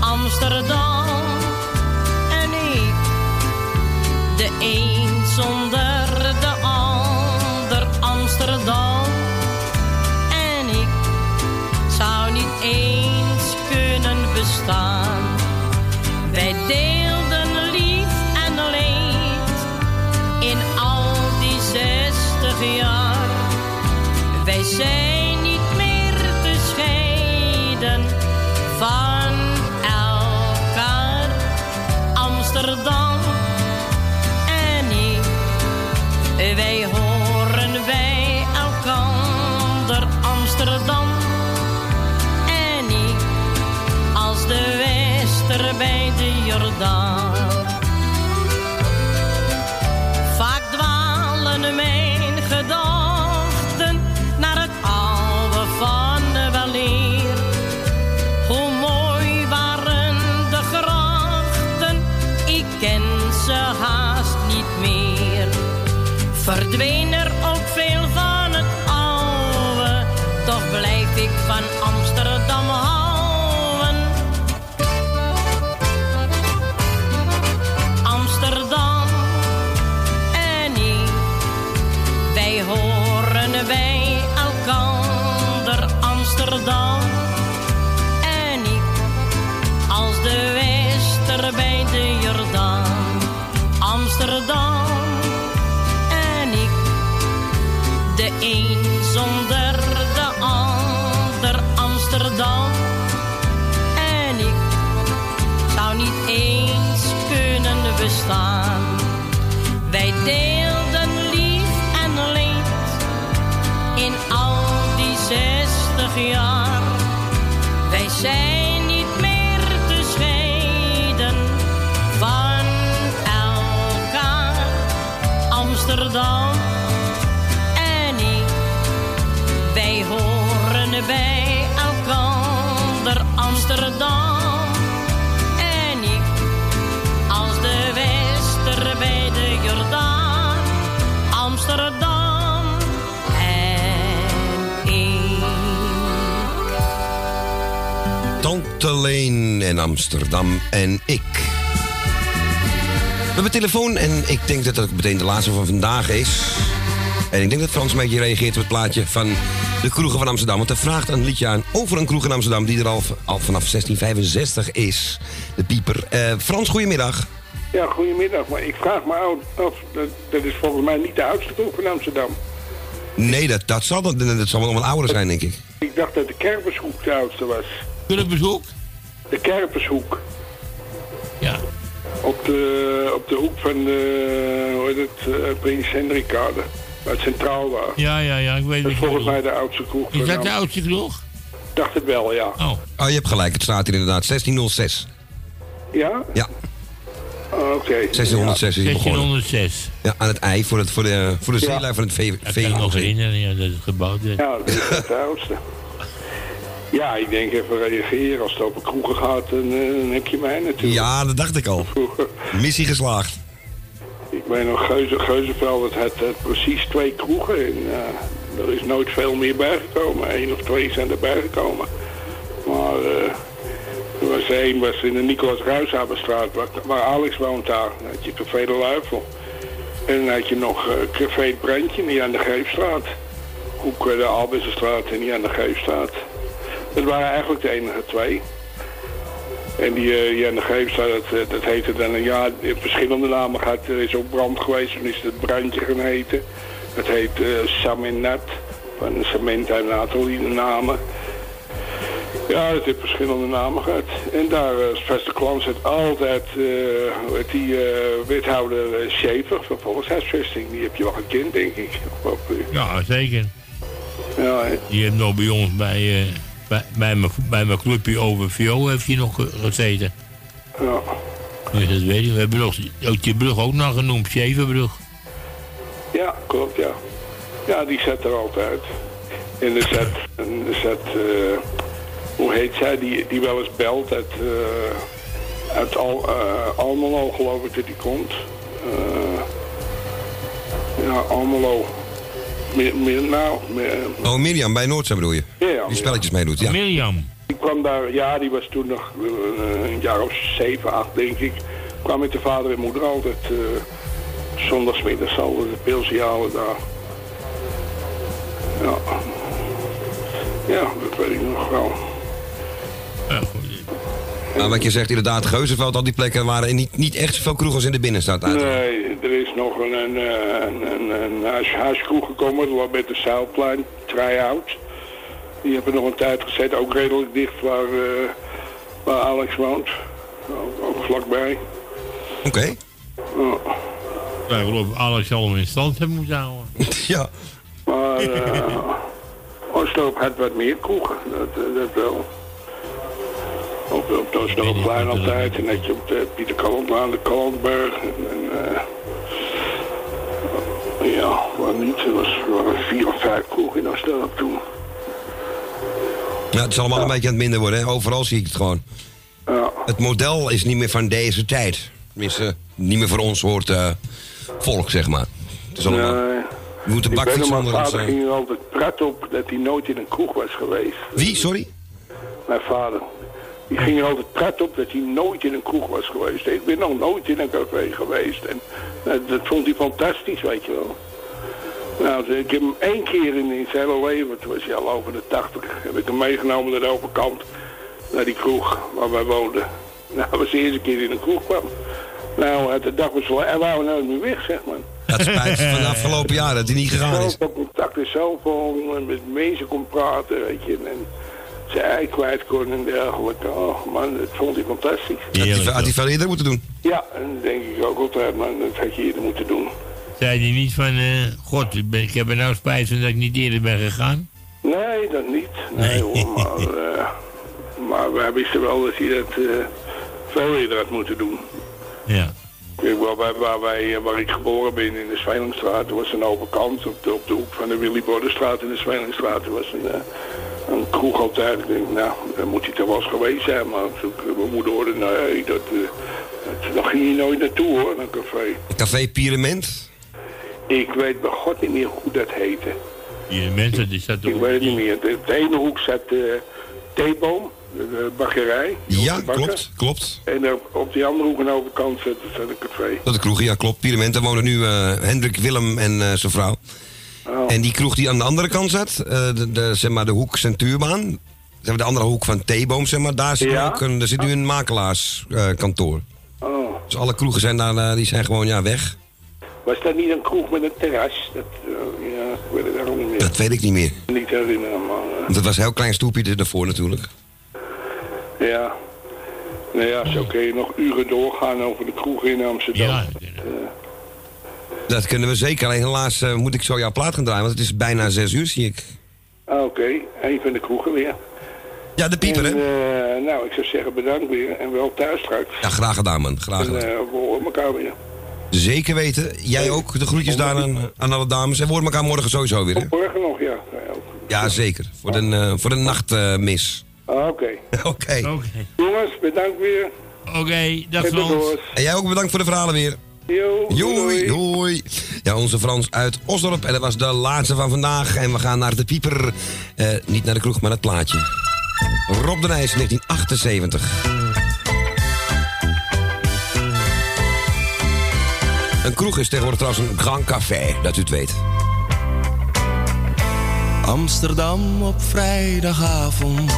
Amsterdam en ik, de een zonder de ander. Amsterdam en ik zou niet eens kunnen bestaan. Wij deelden wester bij de Jordaan. Tante Leen en Amsterdam en ik. We hebben telefoon en ik denk dat dat meteen de laatste van vandaag is. En ik denk dat Frans een beetje reageert op het plaatje van de kroegen van Amsterdam. Want er vraagt een liedje aan over een kroeg in Amsterdam die er al, al vanaf 1665 is. De Pieper. Eh, Frans, goedemiddag. Ja, goedemiddag. Maar ik vraag me af, dat, dat is volgens mij niet de oudste kroeg van Amsterdam. Nee, dat, dat, zal, dat, dat zal wel een ouder zijn, denk ik. Ik dacht dat de Kerpershoek de oudste was. Kerpershoek? De Kerpershoek. Ja. Op de, op de hoek van de, hoe heet het, eh, Prins Hendrikade. Waar het centraal was. Ja, ja, ja, ik weet het. is volgens mij de oudste kroeg Is dat de oudste kroeg? Ik dacht het wel, ja. Oh. Oh, je hebt gelijk. Het staat hier inderdaad. 1606. Ja? Ja. Oh, Oké. 1606 is hij begonnen. 1606. Ja, aan het ei voor, het, voor de, voor de Ja. zeelui van het V. Dat kan ik nog herinneren, ja, dat het gebouwd werd. Ja, dat is het de oudste. Ja, ik denk even reageren. Als het over kroegen gaat, dan, eh, dan heb je mij natuurlijk. Ja, dat dacht ik al. Missie geslaagd. Ik ben nog Geuze, Geuzenveld, het had precies twee kroegen. En eh, er is nooit veel meer bijgekomen. Eén of twee zijn er bijgekomen. Maar eh, er was één was in de Nicolaas Ruishavenstraat, waar, waar Alex woont daar. Dan had je Café de Luifel. En dan had je nog eh, Café Brandje, niet aan de Geefstraat. Hoek de Albissenstraat en niet aan de Geefstraat. Dat waren eigenlijk de enige twee. En die, eh, die aan de Geefstraat, dat, eh, dat heette dan een jaar, verschillende namen gehad. Er is ook brand geweest, toen is het brandje gaan heten. Het heet eh Sam en Nat, van cement en Nathalie de namen. Ja, het heeft verschillende namen gehad. En daar uh, Vester Klans het altijd, eh, heet die eh, wethouder uh, Schaefer van Volkshuisvesting. Die heb je wel gekend, denk ik. Eh, Ja, zeker. ja. Die heeft nog bij ons bij, eh, bij, bij, mijn, bij mijn clubje over VO heeft hij nog ge- gezeten. ja. Dus dat weet ik. We hebben nog, ook die brug ook nog genoemd, Zevenbrug. Ja, klopt, ja. Ja, die zat er altijd. En er zat, en er zat eh, hoe heet zij, die, die wel eens belt uit, uit Al, eh, Almelo, geloof ik dat die komt. Ja, Almelo. Nou, Oh, Mirjam bij Noordzee bedoel je? Ja, ja. Die spelletjes meedoet, ja. Mirjam. Die kwam daar, ja, die was toen nog eh, een jaar of zeven, acht, denk ik. Kwam met de vader en moeder altijd eh zondagsmiddags altijd de pilsje halen daar. Ja. Ja, dat weet ik nog wel. Nou, wat je zegt, inderdaad, Geuzenveld, al die plekken waren niet, niet echt zoveel kroegen als in de binnenstad. uit. Nee, er is nog een, een, eh, een, een, gekomen, dat was met de Zuilplein, try-out. Die hebben nog een tijd gezeten, ook redelijk dicht waar, eh, waar Alex woont. Ook, ook vlakbij. Oké. Ja. Wij geloof Alex allemaal in stand hebben moeten houden. ja. Maar eh Osloop had wat meer kroegen, dat, eh, dat wel. Op, op de Oslooplein altijd, en dat je op de Pieter Kallandlaan, de Kallandberg. En, en, eh, ja, waar niet, er was waren vier of vijf kroegen in Osloop toen. Ja, het is allemaal een beetje aan het minder worden, hè. Overal zie ik het gewoon. Ja. Het model is niet meer van deze tijd. Tenminste, niet meer voor ons hoort eh, volk, zeg maar. Het is allemaal... Nee. We moeten weet bakfietsen nog, mijn onder vader eh, ging altijd prat op dat hij nooit in een kroeg was geweest. Wie, sorry? Mijn vader. Die ging er altijd prat op dat hij nooit in een kroeg was geweest. Ik ben nog nooit in een café geweest. En eh, dat vond hij fantastisch, weet je wel. Nou, ik heb hem één keer in, in zijn hele leven, toen was hij al over de tachtig, heb ik hem meegenomen naar de overkant, naar die kroeg waar wij woonden. Nou, dat was de eerste keer die in een kroeg kwam. Nou, de dag was hij wou nooit meer weg, zeg maar. Ja, het spijt van de afgelopen jaren dat hij niet gegaan is. Zoveel contacten, zoveel en met mensen kon praten, weet je. En zijn ei kwijt kon en dergelijke. Oh man, dat vond hij fantastisch. Had hij, had hij veel eerder moeten doen. Ja, en dat denk ik ook altijd, man. Dat had je eerder moeten doen. Zei hij niet van, eh, god, ik, ben, ik heb er nou spijt van dat ik niet eerder ben gegaan? Nee, dat niet. Nee, hoor, maar, eh, maar wij wisten wel dat hij dat eh, veel eerder had moeten doen. Ja. Kijk, waar, wij, waar, wij, waar ik geboren ben in de Sveilingstraat, er was een open kant op de, op de hoek van de Willy Bordenstraat in de Sveilingstraat. Er was een, eh, een kroeg altijd. Ik denk, nou, dan moet hij toch wel eens geweest zijn. Maar toen ik mijn moeder hoorde, nee, dat, eh, dat, daar ging hij nooit naartoe hoor, een café. Café Pyramid. Ik weet bij god niet meer hoe dat heette. Die mensen die zat Ik weet het niet meer. De, de ene hoek zat eh Theeboom, de, de bakkerij. Ja, de klopt, klopt. En op, op die andere hoek aan de overkant zat, zat een café. Dat is de kroeg, ja klopt. Pyramid. Daar wonen nu eh, Hendrik Willem en eh, zijn vrouw. Oh. En die kroeg die aan de andere kant zat, eh, de, de, zeg maar de hoek Centuurbaan. Zeg maar de andere hoek van Theeboom, zeg maar. Daar zit, Ja? ook een, daar zit nu een makelaarskantoor. Oh. dus alle kroegen zijn daar, eh, die zijn gewoon ja, weg. Was dat niet een kroeg met een terras? Dat, eh, ja, ik weet het niet meer. Dat weet ik niet meer. Niet herinneren, Want het was een heel klein stoepje ervoor natuurlijk. ja. Nou ja, zo kun je nog uren doorgaan over de kroeg in Amsterdam. Ja, Dat kunnen we zeker. Alleen helaas eh, moet ik zo jouw plaat gaan draaien, want het is bijna zes uur, zie ik. Ah, Oké, een van de kroegen weer. Ja, de pieper, en, hè? eh, nou, ik zou zeggen bedankt weer en wel thuis straks. Ja, graag gedaan, man. Graag En eh, we horen elkaar weer. Zeker weten. Jij ook. De groetjes daar aan, aan alle dames. En we horen elkaar morgen sowieso weer, hè? Morgen nog, ja. Ja, ook. Ja, zeker. Voor de, eh, voor de nachtmis. Ah, Oké. Oké. Jongens, bedankt weer. Oké, dag En Frans. bedoeld. En jij ook bedankt voor de verhalen weer. Jo, Joei, joei. Ja, onze Frans uit Osdorp. En dat was de laatste van vandaag. En we gaan naar de pieper. Eh, niet naar de kroeg, maar het plaatje. Rob de Nijs, 1978. Een kroeg is tegenwoordig trouwens een Grand Café, dat u het weet. Amsterdam op vrijdagavond.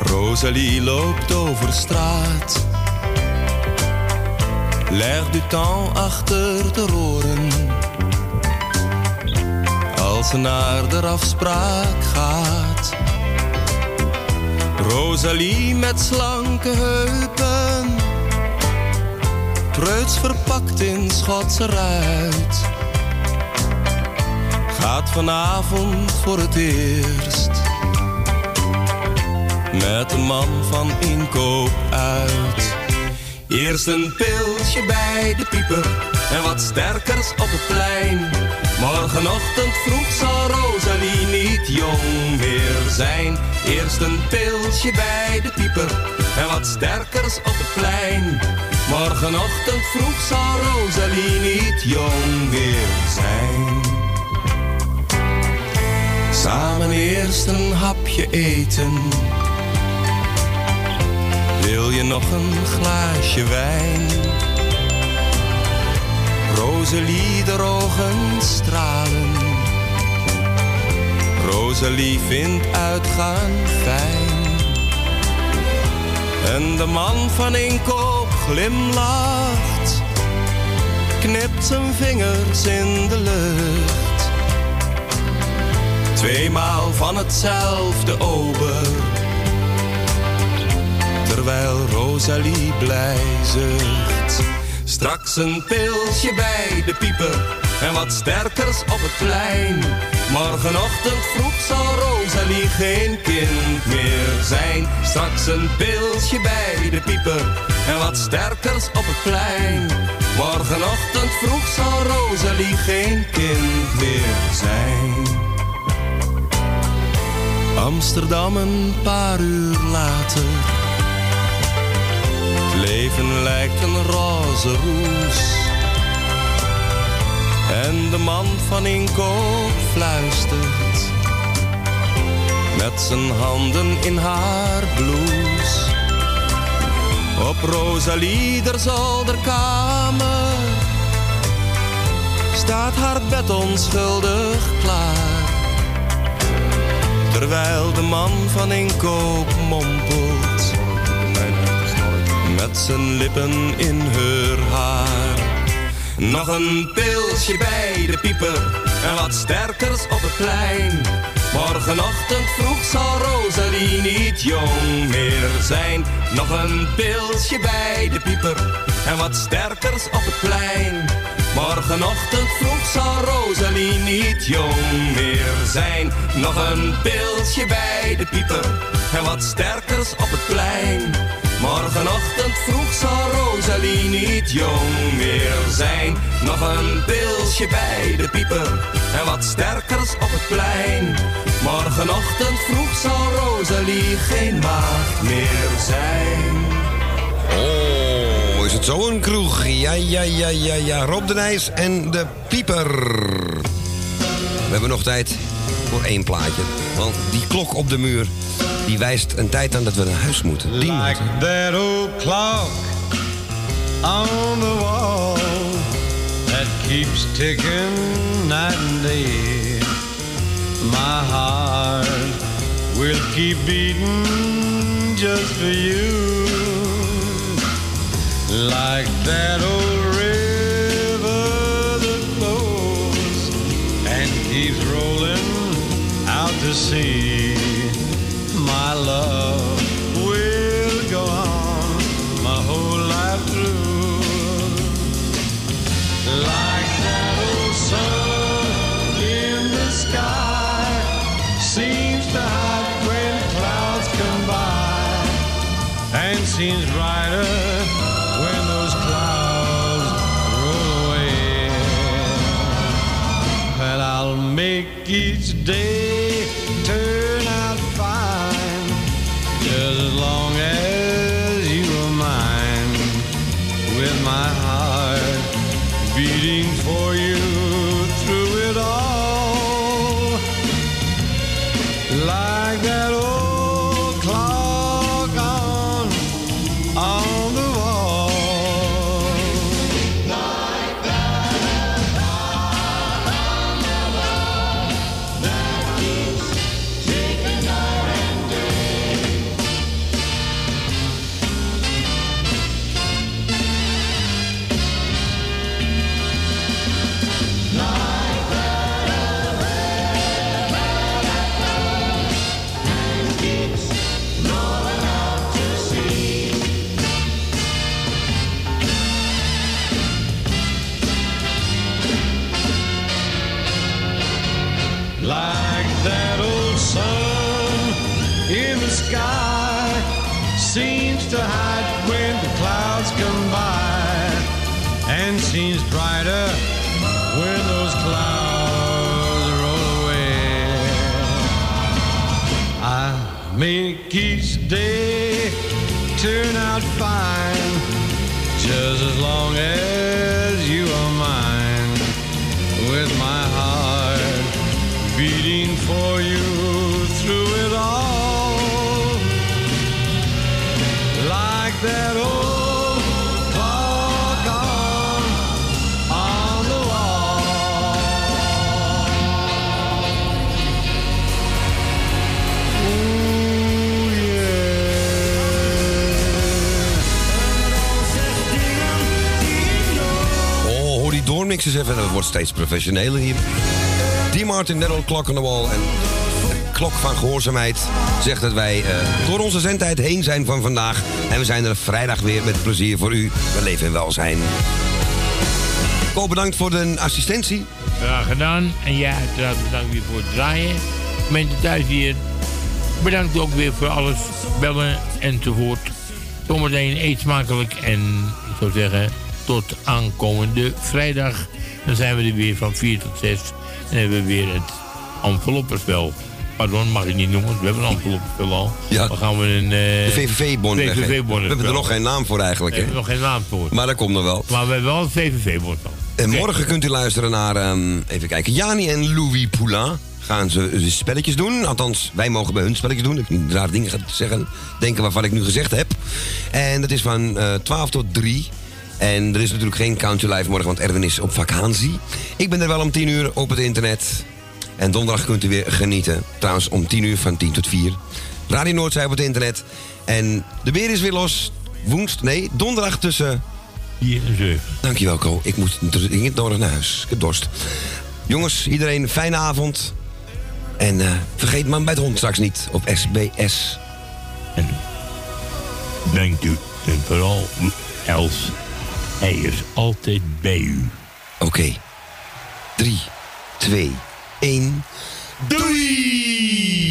Rosalie loopt over straat. L'air du temps achter de oren. Als ze naar de afspraak gaat. Rosalie met slanke heupen. Preuts verpakt in Schotse ruit gaat vanavond voor het eerst met een man van inkoop uit. Eerst een pilsje bij de pieper en wat sterkers op het plein. Morgenochtend vroeg zal Rosalie niet jong meer zijn. Eerst een pilsje bij de pieper en wat sterkers op het plein. Morgenochtend vroeg zal Rosalie niet jong meer zijn. Samen eerst een hapje eten. Wil je nog een glaasje wijn? Rosalie, de ogen stralen. Rosalie vindt uitgaan fijn. En de man van inkoop glimlacht. Knipt zijn vingers in de lucht. Tweemaal van hetzelfde ober. Terwijl Rosalie blij zucht. Straks een pilsje bij de pieper en wat sterkers op het plein. Morgenochtend vroeg zal Rosalie geen kind meer zijn. Straks een pilsje bij de pieper en wat sterkers op het plein. Morgenochtend vroeg zal Rosalie geen kind meer zijn. Amsterdam een paar uur later. Leven lijkt een roze roes. En de man van inkoop fluistert. Met zijn handen in haar blouse. Op Rosalie der zolderkamer. Staat haar bed onschuldig klaar. Terwijl de man van inkoop mompelt Met zijn lippen in haar haar Nog een pilsje bij de pieper En wat sterkers op het plein Morgenochtend vroeg zal Rosalie niet jong meer zijn Nog een pilsje bij de pieper En wat sterkers op het plein Morgenochtend vroeg zal Rosalie niet jong meer zijn. Nog een pilsje bij de pieper en wat sterkers op het plein. Morgenochtend vroeg zal Rosalie niet jong meer zijn. Nog een pilsje bij de pieper en wat sterkers op het plein. Morgenochtend vroeg zal Rosalie geen maagd meer zijn. Oh, is het zo een kroeg? Ja, ja, ja, ja, ja. Rob de Nijs en de Pieper. We hebben nog tijd voor één plaatje. Want die klok op de muur, die wijst een tijd aan dat we naar huis moeten. Die Like moeten. that old clock on the wall that keeps ticking night and day. My heart will keep beating just for you. Like that old river that flows and keeps rolling out to sea. My love even. Dat wordt steeds professioneler hier. Die Martin Nettle Clock on the Wall. En de klok van gehoorzaamheid zegt dat wij eh, door onze zendtijd heen zijn van vandaag. En we zijn er vrijdag weer met plezier voor u. We leven in welzijn. Ko, bedankt voor de assistentie. Graag gedaan. En ja, uiteraard bedankt weer voor het draaien. Mensen thuis hier. Bedankt ook weer voor alles. Bellen enzovoort. Zometeen eet smakelijk. En ik zou zeggen, tot aankomende vrijdag. Dan zijn we er weer van 4 tot 6. En hebben we weer het enveloppenspel. Pardon, mag ik niet noemen. We hebben een enveloppenspel al. Ja. Dan gaan we een... eh, De VVV-bon We hebben er nog geen naam voor eigenlijk. We hebben nog geen naam voor. Maar dat komt nog wel. Maar we hebben wel een VVV-bon. En morgen kunt u luisteren naar, ehm, even kijken, Jani en Louis Poulain. Gaan ze spelletjes doen. Althans, wij mogen bij hun spelletjes doen. Ik niet raar dingen gaan zeggen, denken waarvan ik nu gezegd heb. En dat is van eh 12 tot 3. En er is natuurlijk geen Country Live morgen, want Erwin is op vakantie. Ik ben er wel om 10 uur op het internet. En donderdag kunt u weer genieten. Trouwens, om 10 uur van 10 tot 4. Radio Noordzij op het internet. En de weer is weer los. Woensdag, nee, donderdag tussen 4 en 7. Dankjewel, Ko. Ik moet dringend nodig naar huis. Ik heb dorst. Jongens, iedereen een fijne avond. En eh, vergeet man bij het hond straks niet op SBS. En denkt u, en vooral Els, hij is altijd bij u. Oké. 3, 2, 1. Doei!